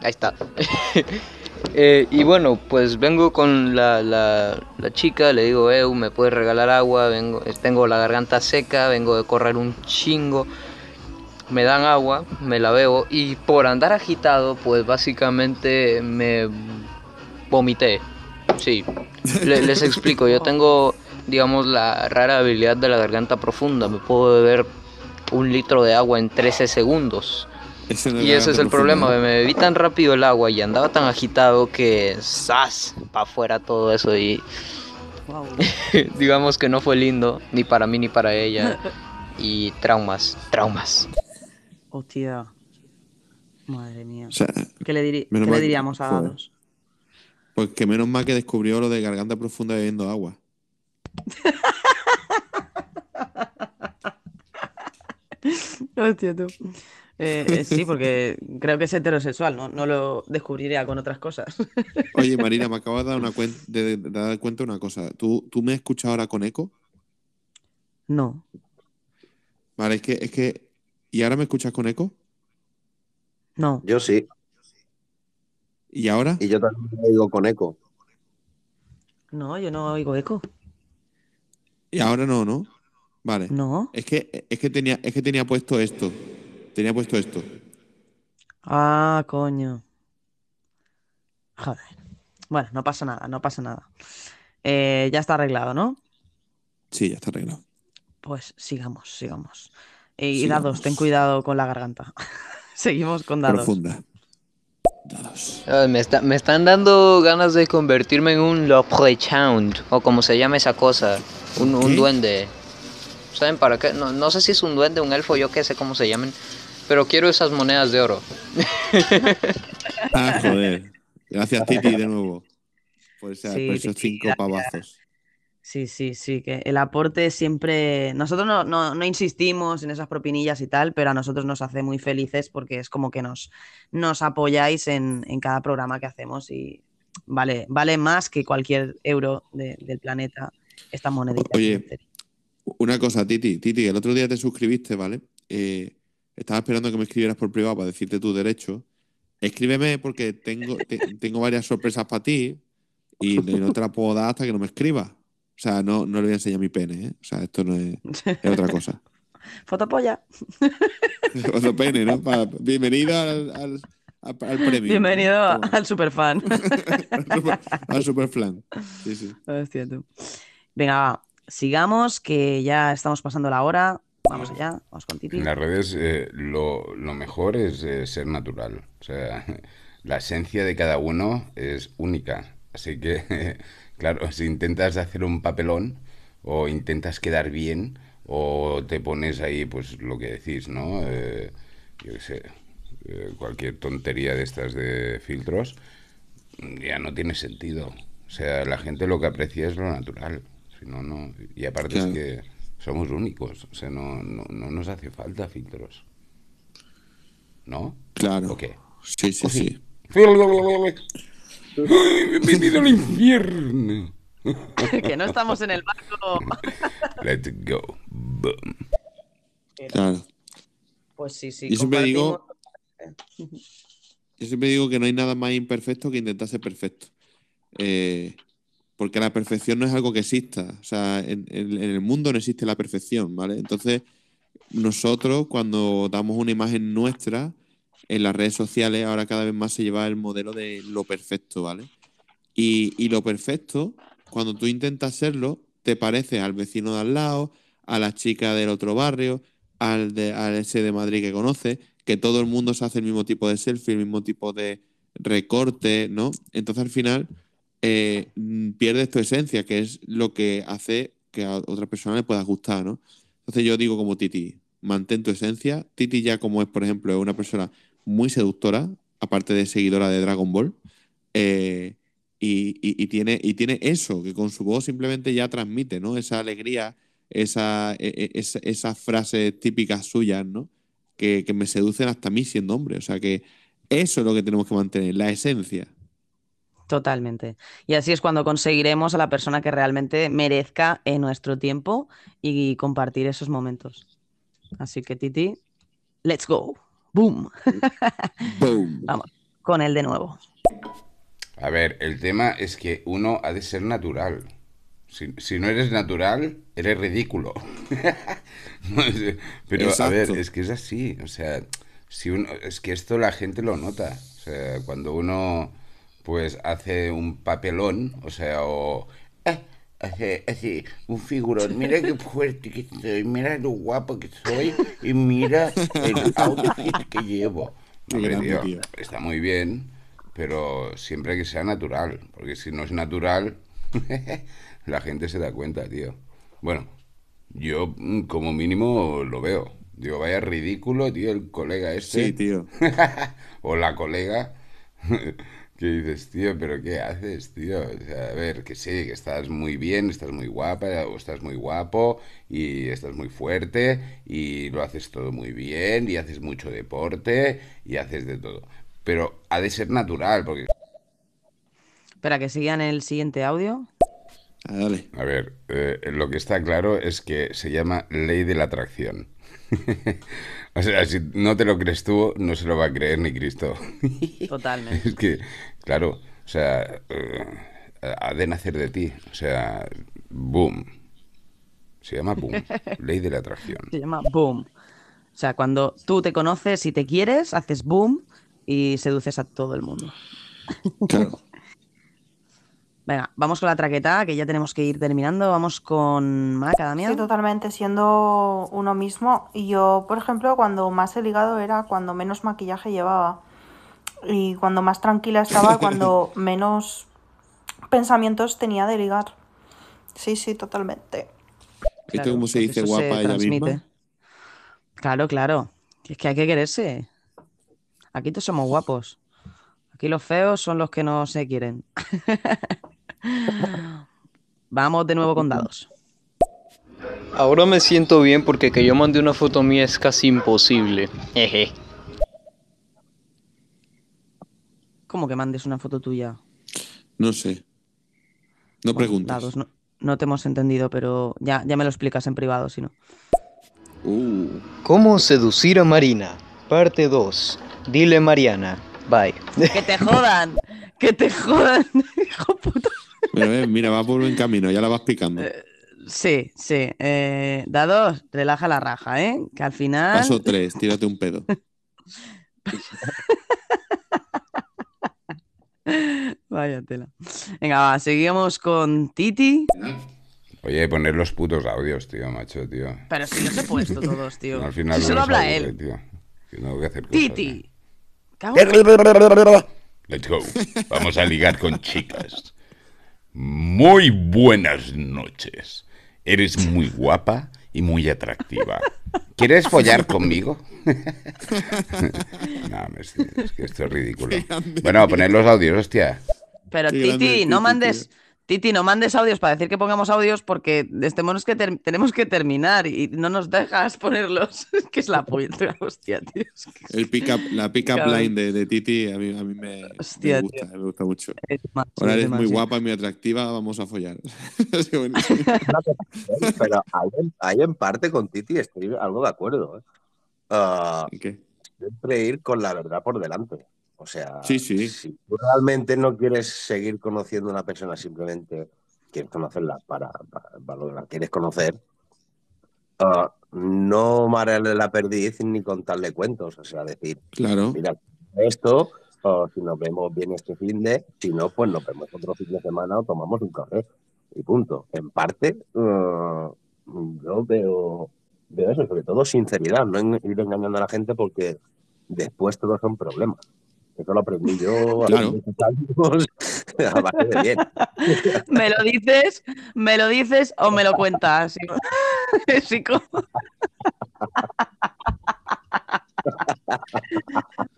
[SPEAKER 12] Ahí está. Eh, y bueno, pues vengo con la, la, chica, le digo, Eu, ¿me puedes regalar agua? Vengo, eh, tengo la garganta seca, vengo de correr un chingo. Me dan agua, me la bebo y por andar agitado, pues básicamente me vomité. Sí, Le- les explico, yo tengo, digamos, la rara habilidad de la garganta profunda. Me puedo beber un litro de agua en 13 segundos.
[SPEAKER 1] Ese no
[SPEAKER 12] Y ese es el problema, me bebí tan rápido el agua y andaba tan agitado que ¡zas! para afuera todo eso y
[SPEAKER 2] Wow.
[SPEAKER 12] digamos que no fue lindo ni para mí ni para ella y traumas, traumas.
[SPEAKER 2] Hostia. Madre mía.
[SPEAKER 1] O sea,
[SPEAKER 2] ¿Qué le, qué diríamos a dados?
[SPEAKER 1] pues que menos mal que descubrió lo de garganta profunda bebiendo agua.
[SPEAKER 2] Hostia, tú. Eh, eh, sí, porque creo que es heterosexual, ¿no? No lo descubriría con otras cosas.
[SPEAKER 1] Oye, Marina, me acabo de dar, una cuen- de, de dar cuenta de una cosa. ¿Tú, ¿Tú me has escuchado ahora con eco?
[SPEAKER 2] No,
[SPEAKER 1] Vale, es que, es que. ¿Y ahora me escuchas con eco?
[SPEAKER 2] no.
[SPEAKER 3] Yo sí.
[SPEAKER 1] ¿Y ahora?
[SPEAKER 3] Y yo también lo digo con eco.
[SPEAKER 2] No, yo no oigo eco.
[SPEAKER 1] Y ahora no, ¿no? Vale.
[SPEAKER 2] No.
[SPEAKER 1] Es que, es que tenía, es que tenía puesto esto. Tenía puesto esto.
[SPEAKER 2] Ah, coño. Joder. Bueno, no pasa nada, no pasa nada. Eh, ya está arreglado, ¿no?
[SPEAKER 1] Sí, ya está arreglado.
[SPEAKER 2] Pues sigamos, sigamos. Y
[SPEAKER 1] Sigamos.
[SPEAKER 2] dados, ten cuidado con la garganta. Seguimos con dados.
[SPEAKER 1] Profunda. Dados.
[SPEAKER 12] Me, está- me están dando ganas de convertirme en un Leprechaun o como se llama esa cosa, un, duende. ¿Saben para qué? No, no sé si es un duende, un elfo, yo qué sé cómo se llamen, pero quiero esas monedas de oro.
[SPEAKER 1] Ah, joder. Gracias, Titi, de nuevo. Por, esa-
[SPEAKER 2] Sí,
[SPEAKER 1] por esos
[SPEAKER 2] Titi,
[SPEAKER 1] cinco
[SPEAKER 2] gracias.
[SPEAKER 1] pavazos.
[SPEAKER 2] Sí, sí, sí, que el aporte siempre. Nosotros no, no, no insistimos en esas propinillas y tal, pero a nosotros nos hace muy felices porque es como que nos, nos apoyáis en, en cada programa que hacemos y vale, vale más que cualquier euro de- del planeta esta monedita.
[SPEAKER 1] Oye, una cosa, Titi. Titi, el otro día te suscribiste, ¿vale? Eh, estaba esperando que me escribieras por privado para decirte tu derecho. Escríbeme porque tengo, te- tengo varias sorpresas para ti y no te las puedo dar hasta que no me escribas. O sea, no, no le voy a enseñar mi pene, ¿eh? O sea, esto no es, es otra cosa.
[SPEAKER 2] Fotopolla.
[SPEAKER 1] Otro pene, ¿no? Bienvenido al, al, al- al premio.
[SPEAKER 2] Bienvenido al superfan.
[SPEAKER 1] al, super, al superflan. Sí, sí.
[SPEAKER 2] Hostia, tú. Venga, va, sigamos, que ya estamos pasando la hora. Vamos allá, vamos con Titi.
[SPEAKER 10] En las redes eh, lo, lo mejor es eh, ser natural. O sea, la esencia de cada uno es única. Así que, claro, si intentas hacer un papelón o intentas quedar bien o te pones ahí, pues lo que decís, ¿no? Eh, yo qué sé, eh, cualquier tontería de estas de filtros, ya no tiene sentido. O sea, la gente lo que aprecia es lo natural. Si no, no. Y aparte
[SPEAKER 1] Claro.
[SPEAKER 10] es que somos únicos. O sea, no, no, no nos hace falta filtros. ¿No?
[SPEAKER 1] Claro.
[SPEAKER 10] ¿O qué?
[SPEAKER 1] Sí, sí, sí.
[SPEAKER 10] Bienvenido al infierno.
[SPEAKER 2] que no estamos en el barco.
[SPEAKER 10] Let's go. Boom.
[SPEAKER 1] Claro.
[SPEAKER 2] Pues sí, sí.
[SPEAKER 1] Yo siempre digo, yo siempre digo que no hay nada más imperfecto que intentar ser perfecto. Eh, porque la perfección no es algo que exista. O sea, en, el mundo no existe la perfección, ¿vale? Entonces, nosotros cuando damos una imagen nuestra en las redes sociales, ahora cada vez más se lleva el modelo de lo perfecto, ¿vale? Y, y lo perfecto, cuando tú intentas serlo, te parece al vecino de al lado, a la chica del otro barrio, al, de, al ese de Madrid que conoce, que todo el mundo se hace el mismo tipo de selfie, el mismo tipo de recorte, ¿no? Entonces al final eh, pierdes tu esencia, que es lo que hace que a otra persona le pueda gustar, ¿no? Entonces yo digo como Titi, mantén tu esencia. Titi ya como es, por ejemplo, es una persona muy seductora, aparte de seguidora de Dragon Ball, eh, y, y- tiene, y tiene eso, que con su voz simplemente ya transmite, ¿no? Esa alegría, esa, e- e- esa- esas frases típicas suyas, ¿no? Que, que me seducen hasta mí siendo hombre. O sea que eso es lo que tenemos que mantener, la esencia.
[SPEAKER 2] Totalmente. Y así es cuando conseguiremos a la persona que realmente merezca en nuestro tiempo y compartir esos momentos. Así que, Titi, let's go. Boom.
[SPEAKER 1] Boom.
[SPEAKER 2] Vamos, con él de nuevo.
[SPEAKER 10] A ver, el tema es que uno ha de ser natural. Si, si no eres natural, eres ridículo. Pero a ver,
[SPEAKER 1] Exacto.
[SPEAKER 10] es que es así. O sea, si uno, es que esto la gente lo nota. O sea, cuando uno pues hace un papelón, o sea, o "Ah, hace, hace un figurón, mira qué fuerte que soy, mira lo guapo que soy y mira el outfit que llevo. Hombre, tío. está muy bien, pero siempre que sea natural, porque si no es natural, la gente se da cuenta, tío. Bueno, yo mm, como mínimo lo veo. Digo, vaya ridículo, tío, el colega este.
[SPEAKER 1] Sí, tío.
[SPEAKER 10] o la colega. que dices, tío, pero ¿qué haces, tío? O sea, a ver, que sí, que estás muy bien, estás muy guapa, o estás muy guapo, y estás muy fuerte, y lo haces todo muy bien, y haces mucho deporte, y haces de todo. Pero ha de ser natural, porque
[SPEAKER 2] Espera, que sigan el siguiente audio.
[SPEAKER 1] Ah, dale.
[SPEAKER 10] A ver, eh, lo que está claro es que se llama ley de la atracción. o sea, si no te lo crees tú, no se lo va a creer ni Cristo.
[SPEAKER 2] Totalmente.
[SPEAKER 10] es que, claro, o sea, eh, ha de nacer de ti. O sea, boom. Se llama boom. Ley de la atracción.
[SPEAKER 2] Se llama boom. O sea, cuando tú te conoces y te quieres, haces boom y seduces a todo el mundo.
[SPEAKER 1] Claro.
[SPEAKER 2] Venga, vamos con la traqueta, que ya tenemos que ir terminando. Vamos con Maca, Damián.
[SPEAKER 4] Sí, totalmente, siendo uno mismo. Y yo, por ejemplo, cuando más he ligado era cuando menos maquillaje llevaba. Y cuando más tranquila estaba, cuando menos pensamientos tenía de ligar. Sí, sí, totalmente.
[SPEAKER 1] ¿Esto cómo se dice guapa
[SPEAKER 2] se
[SPEAKER 1] ella misma?
[SPEAKER 2] Claro, claro. Es que hay que quererse. Aquí todos somos guapos. Aquí los feos son los que no se quieren. Vamos de nuevo con dados.
[SPEAKER 12] Ahora me siento bien porque que yo mande una foto mía es casi imposible. Jeje.
[SPEAKER 2] ¿Cómo que mandes una foto tuya?
[SPEAKER 1] No sé. No
[SPEAKER 2] Bueno,
[SPEAKER 1] preguntes.
[SPEAKER 2] dados, no, no te hemos entendido, pero ya, ya me lo explicas en privado, si no.
[SPEAKER 1] Uh,
[SPEAKER 12] ¿Cómo seducir a Marina? Parte 2. Dile Mariana. Bye.
[SPEAKER 2] ¡Que te jodan! ¡Que te jodan! Hijo.
[SPEAKER 1] Pero, eh, mira, va por buen camino, ya la vas picando.
[SPEAKER 2] Sí, sí. eh, dados, relaja la raja, ¿eh? Que al final.
[SPEAKER 1] Paso tres, tírate un pedo.
[SPEAKER 2] Vaya tela. Venga, va, seguimos con Titi.
[SPEAKER 10] Oye, poner los putos audios, tío, macho, tío.
[SPEAKER 2] Pero si los he puesto todos, tío.
[SPEAKER 10] Al final
[SPEAKER 2] si
[SPEAKER 10] no
[SPEAKER 2] solo habla él.
[SPEAKER 10] tío. Que tengo que hacer cosas.
[SPEAKER 2] Titi. En-
[SPEAKER 10] Let's go. Vamos a ligar con chicas. Muy buenas noches. Eres muy guapa y muy atractiva. ¿Quieres follar conmigo? no, es, es que esto es ridículo. Bueno, poner los audios, hostia.
[SPEAKER 2] Pero Titi, no mandes. Titi, no mandes audios para decir que pongamos audios porque tenemos que, ter- tenemos que terminar y no nos dejas ponerlos. que es la polla, hostia, tío. es que-
[SPEAKER 1] El pick up, la pick up
[SPEAKER 2] Cabrón.
[SPEAKER 1] line de, de Titi a mí, a mí me, gusta, me gusta mucho.
[SPEAKER 2] es
[SPEAKER 1] Ahora eres muy guapa y muy atractiva, vamos a follar. Sí, buenísimo.
[SPEAKER 3] Pero ahí en, parte con Titi estoy algo de acuerdo. ¿eh? Ah,
[SPEAKER 1] ¿En qué?
[SPEAKER 3] siempre ir con la verdad por delante. O sea,
[SPEAKER 1] Sí, sí.
[SPEAKER 3] si tú realmente no quieres seguir conociendo a una persona simplemente quieres conocerla para, para, para lo que la quieres conocer, ah, no marearle la perdiz ni contarle cuentos. O sea, decir,
[SPEAKER 1] Claro.
[SPEAKER 3] mira, esto, o si nos vemos bien este fin de, si no, pues nos vemos otro fin de semana o tomamos un café. Y punto. En parte, ah, yo veo, veo eso, sobre todo sinceridad, no ir engañando a la gente porque después todos son problemas. Lo aprendí yo a
[SPEAKER 1] Claro.
[SPEAKER 3] los muchos años a base de bien.
[SPEAKER 2] ¿Me lo dices? ¿Me lo dices o me lo cuentas? Chico.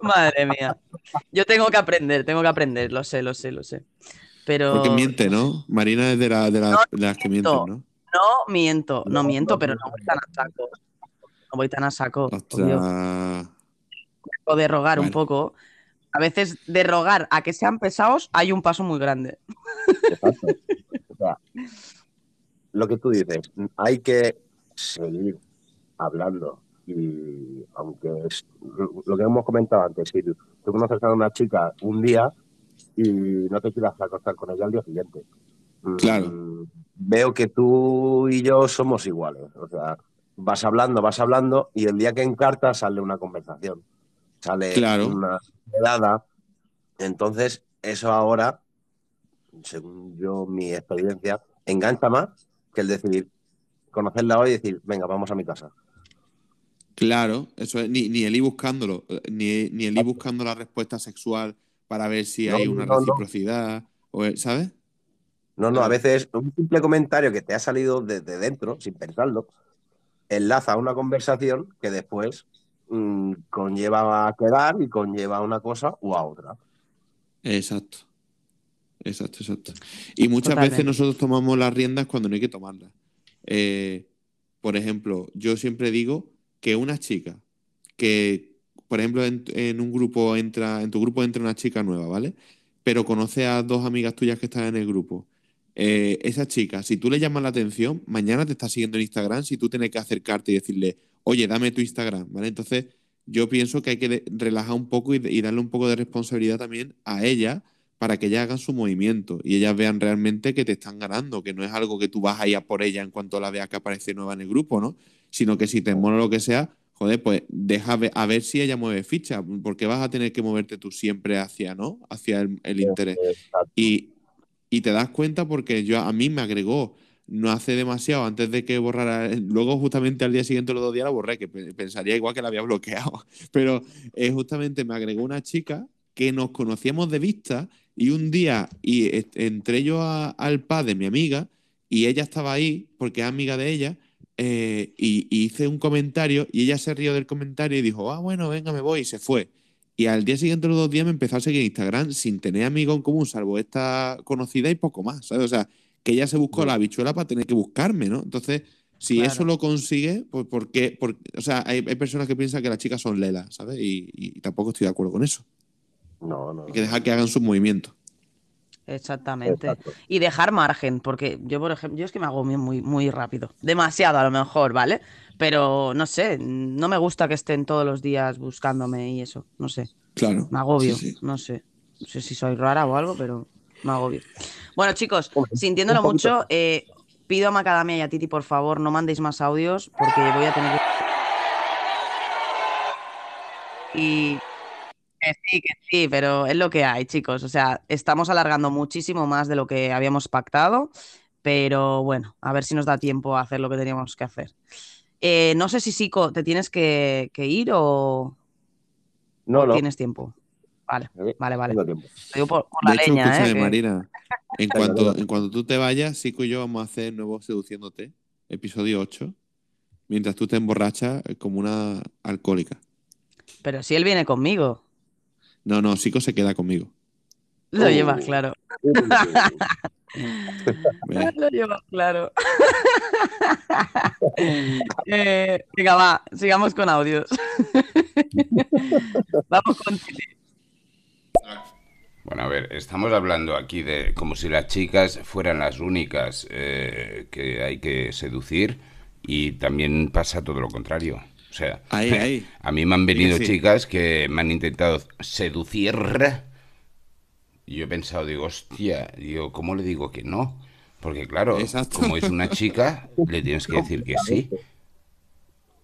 [SPEAKER 2] Madre mía. Yo tengo que aprender, tengo que aprender, lo sé, lo sé, lo sé. Pero
[SPEAKER 1] Porque miente, ¿no? Marina es de, la- de, la-
[SPEAKER 2] No
[SPEAKER 1] de las que mienten,
[SPEAKER 2] miento.
[SPEAKER 1] ¿no?
[SPEAKER 2] no miento, no
[SPEAKER 3] No,
[SPEAKER 2] miento,
[SPEAKER 3] no,
[SPEAKER 2] pero
[SPEAKER 3] no,
[SPEAKER 2] voy tan a saco. No voy tan a saco. obvio. De rogar un poco. A veces de rogar a que sean pesados hay un paso muy grande.
[SPEAKER 3] Exacto. O sea, lo que tú dices, hay que seguir hablando. Y aunque es lo que hemos comentado antes, si tú conoces a una chica un día y no te quieras acostar con ella al día siguiente. Mm,
[SPEAKER 1] Claro.
[SPEAKER 3] Veo que tú y yo somos iguales. O sea, vas hablando, vas hablando y el día que encartas sale una conversación. Sale
[SPEAKER 1] Claro.
[SPEAKER 3] una velada. Entonces, eso ahora según yo, mi experiencia, engancha más que el decir, conocerla hoy y decir, venga, vamos a mi casa.
[SPEAKER 1] Claro, eso es, ni, ni el ir buscándolo, eh, ni, ni el ir buscando la respuesta sexual para ver si
[SPEAKER 3] No,
[SPEAKER 1] hay una
[SPEAKER 3] no, no.
[SPEAKER 1] reciprocidad, o, el- ¿sabes?
[SPEAKER 3] No, no, a veces un simple comentario que te ha salido desde dentro, sin pensarlo, enlaza a una conversación que después mm, conlleva a quedar y conlleva a una cosa u a otra.
[SPEAKER 1] Exacto. Exacto, exacto. Y muchas
[SPEAKER 2] Totalmente.
[SPEAKER 1] veces nosotros tomamos las riendas cuando no hay que tomarlas. Eh, por ejemplo, yo siempre digo que una chica que, por ejemplo, en, en un grupo entra, en tu grupo entra una chica nueva, ¿vale? Pero conoce a dos amigas tuyas que están en el grupo. Eh, esa chica, si tú le llamas la atención, mañana te está siguiendo en Instagram, si tú tienes que acercarte y decirle, oye, dame tu Instagram, ¿vale? Entonces, yo pienso que hay que relajar un poco y, y darle un poco de responsabilidad también a ella para que ellas hagan su movimiento y ellas vean realmente que te están ganando, que no es algo que tú vas a ir a por ella en cuanto la veas que aparece nueva en el grupo, ¿no? Sino que si te mola lo que sea, joder, pues deja ve- a ver si ella mueve ficha, porque vas a tener que moverte tú siempre hacia, ¿no? Hacia el, el interés. Y, y te das cuenta porque yo a mí me agregó no hace demasiado antes de que borrara. Luego, justamente al día siguiente, los dos días la borré, que pe- pensaría igual que la había bloqueado. Pero eh, justamente me agregó una chica que nos conocíamos de vista y un día y entré yo a- al pad de mi amiga y ella estaba ahí porque es amiga de ella. eh, y, y hice un comentario y ella se rió del comentario y dijo, ah, bueno, venga, me voy y se fue. Y al día siguiente, los dos días, me empezó a seguir en Instagram sin tener amigos en común, salvo esta conocida y poco más, ¿sabes? O sea, que ella se buscó la habichuela para tener que buscarme, ¿no? Entonces, si
[SPEAKER 2] Claro.
[SPEAKER 1] eso lo consigue, pues ¿por qué? Por- o sea, hay, hay personas que piensan que las chicas son lelas, ¿sabes? Y, y tampoco estoy de acuerdo con eso.
[SPEAKER 3] No, no.
[SPEAKER 1] Hay que dejar que hagan sus movimientos.
[SPEAKER 2] Exactamente.
[SPEAKER 3] Exacto.
[SPEAKER 2] Y dejar margen, porque yo, por ejemplo, yo es que me hago muy, muy, muy rápido. Demasiado a lo mejor, ¿vale? Pero no sé, no me gusta que estén todos los días buscándome y eso, no sé.
[SPEAKER 1] Claro.
[SPEAKER 2] Me agobio,
[SPEAKER 1] Sí, sí.
[SPEAKER 2] no sé. No sé si soy rara o algo, pero me agobio. Bueno, chicos, sintiéndolo mucho, eh, pido a Macadamia y a Titi, por favor, no mandéis más audios porque voy a tener que... Y que sí, que sí, pero es lo que hay, chicos. O sea, estamos alargando muchísimo más de lo que habíamos pactado, pero bueno, a ver si nos da tiempo a hacer lo que teníamos que hacer. Eh, no sé si, Sico, te tienes que, que ir o,
[SPEAKER 3] No,
[SPEAKER 2] o
[SPEAKER 3] no.
[SPEAKER 2] tienes tiempo. Vale,
[SPEAKER 3] Eh,
[SPEAKER 2] vale, vale. Lo digo por, por la
[SPEAKER 1] De hecho,
[SPEAKER 2] leña, ¿eh?
[SPEAKER 1] escúchame,
[SPEAKER 2] que-
[SPEAKER 1] Marina. En cuanto, en cuanto tú te vayas, Sico y yo vamos a hacer nuevo Seduciéndote, episodio 8, mientras tú te emborrachas eh, como una alcohólica.
[SPEAKER 2] Pero si él viene conmigo,
[SPEAKER 1] No, no, Sico se queda conmigo.
[SPEAKER 2] lo
[SPEAKER 3] Oh.
[SPEAKER 2] llevas claro. Lo llevas claro. Eh, venga, va, sigamos con audios. Vamos con Titi.
[SPEAKER 10] Bueno, a ver, estamos hablando aquí de como si las chicas fueran las únicas eh, que hay que seducir y también pasa todo lo contrario. O sea,
[SPEAKER 1] Ahí, ahí.
[SPEAKER 10] a mí me han venido
[SPEAKER 1] sí.
[SPEAKER 10] chicas que me han intentado seducir y yo he pensado, digo, hostia, digo, ¿cómo le digo que no? Porque claro,
[SPEAKER 1] Exacto.
[SPEAKER 10] como es una chica, le tienes que decir que sí.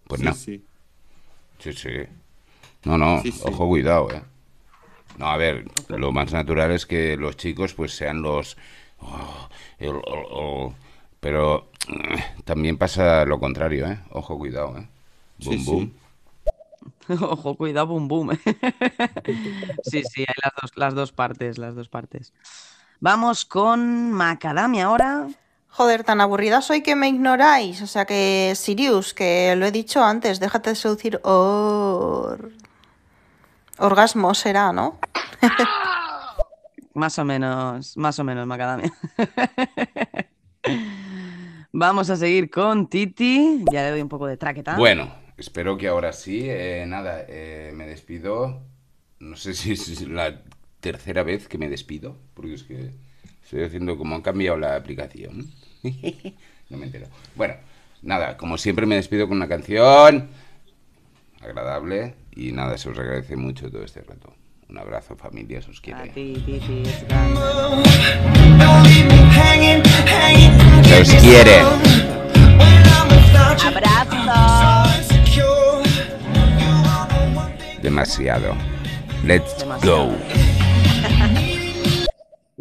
[SPEAKER 10] Pues
[SPEAKER 1] Sí,
[SPEAKER 10] no.
[SPEAKER 1] sí.
[SPEAKER 10] Sí. No, no, ojo, cuidado, ¿eh? No, a ver, lo más natural es que los chicos pues sean los... oh, el- el- el- pero eh, también pasa lo contrario, ¿eh? Ojo, cuidado, ¿eh?
[SPEAKER 1] Sí,
[SPEAKER 10] Boom,
[SPEAKER 1] sí.
[SPEAKER 10] boom.
[SPEAKER 2] Ojo, cuidado, boom, boom. sí, sí, hay las dos, las dos partes, las dos partes. Vamos con Macadamia ahora.
[SPEAKER 4] Joder, tan aburrida soy que me ignoráis. O sea que, Sirius, que lo he dicho antes, déjate de seducir. Or... Orgasmo será, ¿no?
[SPEAKER 2] Más o menos, más o menos, Macadamia. Vamos a seguir con Titi. Ya le doy un poco de traqueta.
[SPEAKER 10] Bueno, espero que ahora sí. eh, nada, eh, me despido. No sé si es la tercera vez que me despido, porque es que estoy haciendo como han cambiado la aplicación. no me entero. Bueno, nada, como siempre me despido con una canción agradable y nada, se os agradece mucho todo este rato. Un abrazo, familia, se os
[SPEAKER 2] A
[SPEAKER 10] quiere.
[SPEAKER 2] ti.
[SPEAKER 10] Se os quiere.
[SPEAKER 2] Abrazos.
[SPEAKER 10] Demasiado. Let's
[SPEAKER 2] Demasiado.
[SPEAKER 10] go.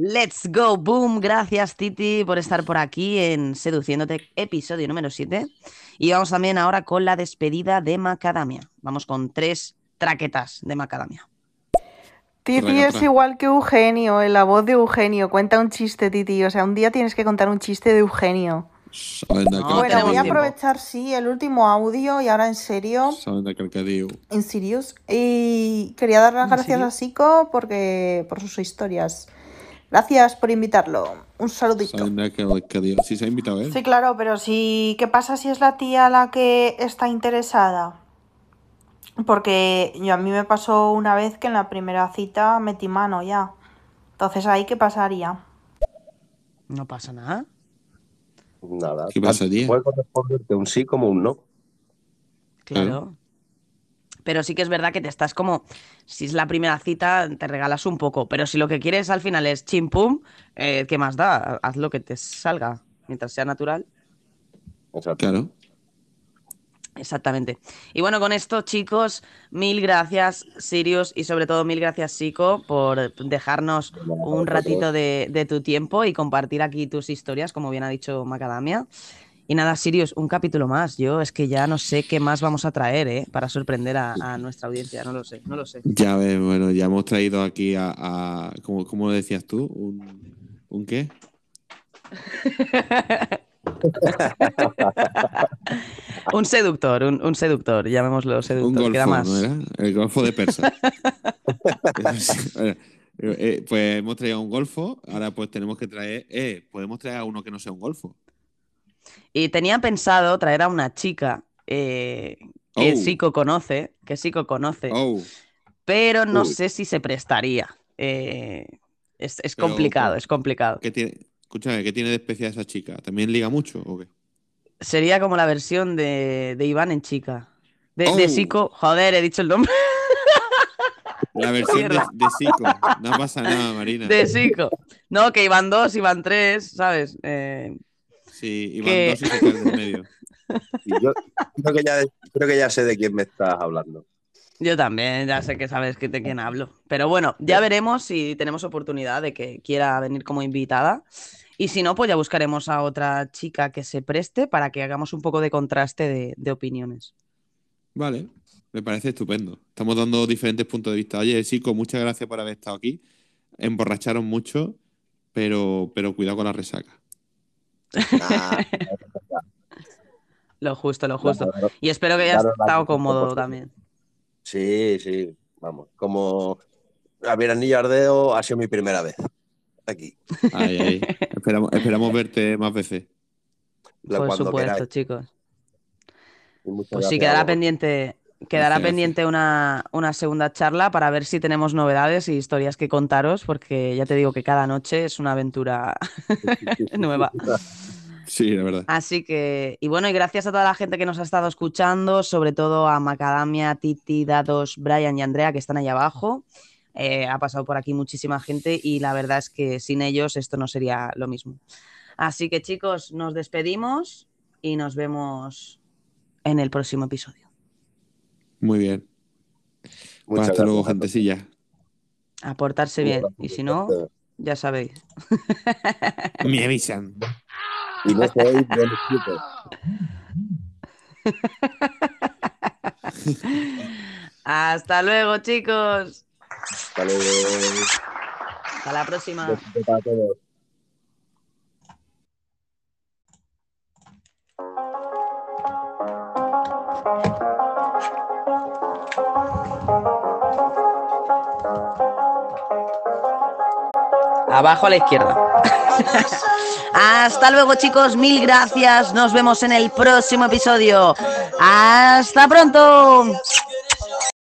[SPEAKER 2] Let's go, boom. Gracias, Titi, por estar por aquí en Seduciéndote, episodio número 7. Y vamos también ahora con la despedida de Macadamia. Vamos con tres traquetas de Macadamia.
[SPEAKER 4] Titi es igual que Eugenio, en la voz de Eugenio. Cuenta un chiste, Titi. O sea, un día tienes que contar un chiste de Eugenio.
[SPEAKER 2] No,
[SPEAKER 4] bueno, voy a aprovechar, sí, el último audio y ahora en serio, en Sirius. Y quería dar las
[SPEAKER 2] ¿En
[SPEAKER 4] gracias
[SPEAKER 2] serio?
[SPEAKER 4] a Sico porque, por sus historias. Gracias por invitarlo. Un saludito.
[SPEAKER 1] Sí, se ha invitado.
[SPEAKER 4] Sí, claro, pero si, ¿qué pasa si es la tía la que está interesada? Porque yo a mí me pasó una vez que en la primera cita metí mano ya. Entonces ahí qué pasaría.
[SPEAKER 2] No pasa nada.
[SPEAKER 3] Nada.
[SPEAKER 1] ¿Qué pasaría?
[SPEAKER 3] Puede corresponderte un sí como un no.
[SPEAKER 2] Claro. Pero sí que es verdad que te estás como, si es la primera cita, te regalas un poco. Pero si lo que quieres al final es chimpum, eh, ¿qué más da? Haz lo que te salga, mientras sea natural.
[SPEAKER 1] Claro.
[SPEAKER 2] Exactamente. Y bueno, con esto, chicos, mil gracias, Sirius, y sobre todo mil gracias, Sico, por dejarnos un ratito de, de tu tiempo y compartir aquí tus historias, como bien ha dicho Macadamia. Y nada, Sirius, un capítulo más. Yo es que ya no sé qué más vamos a traer, ¿eh? Para sorprender a, a nuestra audiencia. No lo sé, no lo sé.
[SPEAKER 1] Ya ves, bueno, ya hemos traído aquí a. a ¿cómo, cómo lo decías tú? ¿Un, ¿Un qué?
[SPEAKER 2] un seductor, un, un seductor, llamémoslo
[SPEAKER 1] Un
[SPEAKER 2] seductor. Queda
[SPEAKER 1] golfo,
[SPEAKER 2] más.
[SPEAKER 1] ¿no era? El golfo de Persa. Eh, pues hemos traído un golfo, ahora pues tenemos que traer. Eh, podemos traer a uno que no sea un golfo.
[SPEAKER 2] Y tenía pensado traer a una chica eh, que
[SPEAKER 1] Oh.
[SPEAKER 2] Sico conoce, que Sico conoce,
[SPEAKER 1] Oh,
[SPEAKER 2] pero no sé si se prestaría. Eh, es es
[SPEAKER 1] Pero,
[SPEAKER 2] complicado,
[SPEAKER 1] ¿qué-
[SPEAKER 2] es complicado.
[SPEAKER 1] ¿qué tiene? Escúchame, ¿qué tiene de especial esa chica? ¿También liga mucho o qué?
[SPEAKER 2] Sería como la versión de, de Iván en chica. De, de
[SPEAKER 1] Oh.
[SPEAKER 2] Sico, joder, he dicho el nombre.
[SPEAKER 1] La versión de, de Zico. No pasa nada, Marina.
[SPEAKER 2] De Sico. No, que Iván 2, Iván 3, ¿sabes? Eh,
[SPEAKER 1] Sí, Iván
[SPEAKER 2] que-
[SPEAKER 1] dos y se del medio.
[SPEAKER 3] Y yo creo que, ya, creo que ya sé de quién me estás hablando.
[SPEAKER 2] Yo también, ya sé que sabes que- de quién hablo. Pero bueno, ya veremos si tenemos oportunidad de que quiera venir como invitada. Y si no, pues ya buscaremos a otra chica que se preste para que hagamos un poco de contraste de, de opiniones.
[SPEAKER 1] Vale, me parece estupendo. Estamos dando diferentes puntos de vista. Oye, Zico, muchas gracias por haber estado aquí. Emborracharon mucho, pero, pero cuidado con la resaca.
[SPEAKER 3] Ah,
[SPEAKER 2] Lo justo, lo justo.
[SPEAKER 3] Claro,
[SPEAKER 2] Y espero que hayas
[SPEAKER 3] claro,
[SPEAKER 2] estado
[SPEAKER 3] cosa
[SPEAKER 2] cómodo
[SPEAKER 3] por-
[SPEAKER 2] también.
[SPEAKER 3] sí, sí, vamos. Como a ver, Anillo Ardeo ha sido mi primera vez aquí.
[SPEAKER 1] Ay, ay. esperamos, esperamos verte más veces.
[SPEAKER 2] Por
[SPEAKER 3] cuando
[SPEAKER 2] supuesto,
[SPEAKER 3] queráis.
[SPEAKER 2] chicos. Pues sí, quedará pendiente, quedará pendiente una, una segunda charla para ver si tenemos novedades y historias que contaros, porque ya te digo que cada noche es una aventura nueva.
[SPEAKER 1] Sí, la verdad.
[SPEAKER 2] Así que, y bueno, y gracias a toda la gente que nos ha estado escuchando, sobre todo a Macadamia, Titi, Dados, Brian y Andrea, que están ahí abajo. Eh, ha pasado por aquí muchísima gente y la verdad es que sin ellos esto no sería lo mismo. Así que chicos, nos despedimos y nos vemos en el próximo episodio.
[SPEAKER 1] Muy bien. Pues
[SPEAKER 3] Muchas
[SPEAKER 1] hasta luego, gentecilla.
[SPEAKER 2] A portarse bien. Y si no, ya sabéis.
[SPEAKER 1] Me avisan.
[SPEAKER 3] Y no chicos.
[SPEAKER 2] Hasta luego, chicos.
[SPEAKER 3] Hasta luego.
[SPEAKER 2] Hasta la próxima. Abajo a la izquierda. Hasta luego, chicos. Mil gracias. Nos vemos en el próximo episodio. Hasta pronto.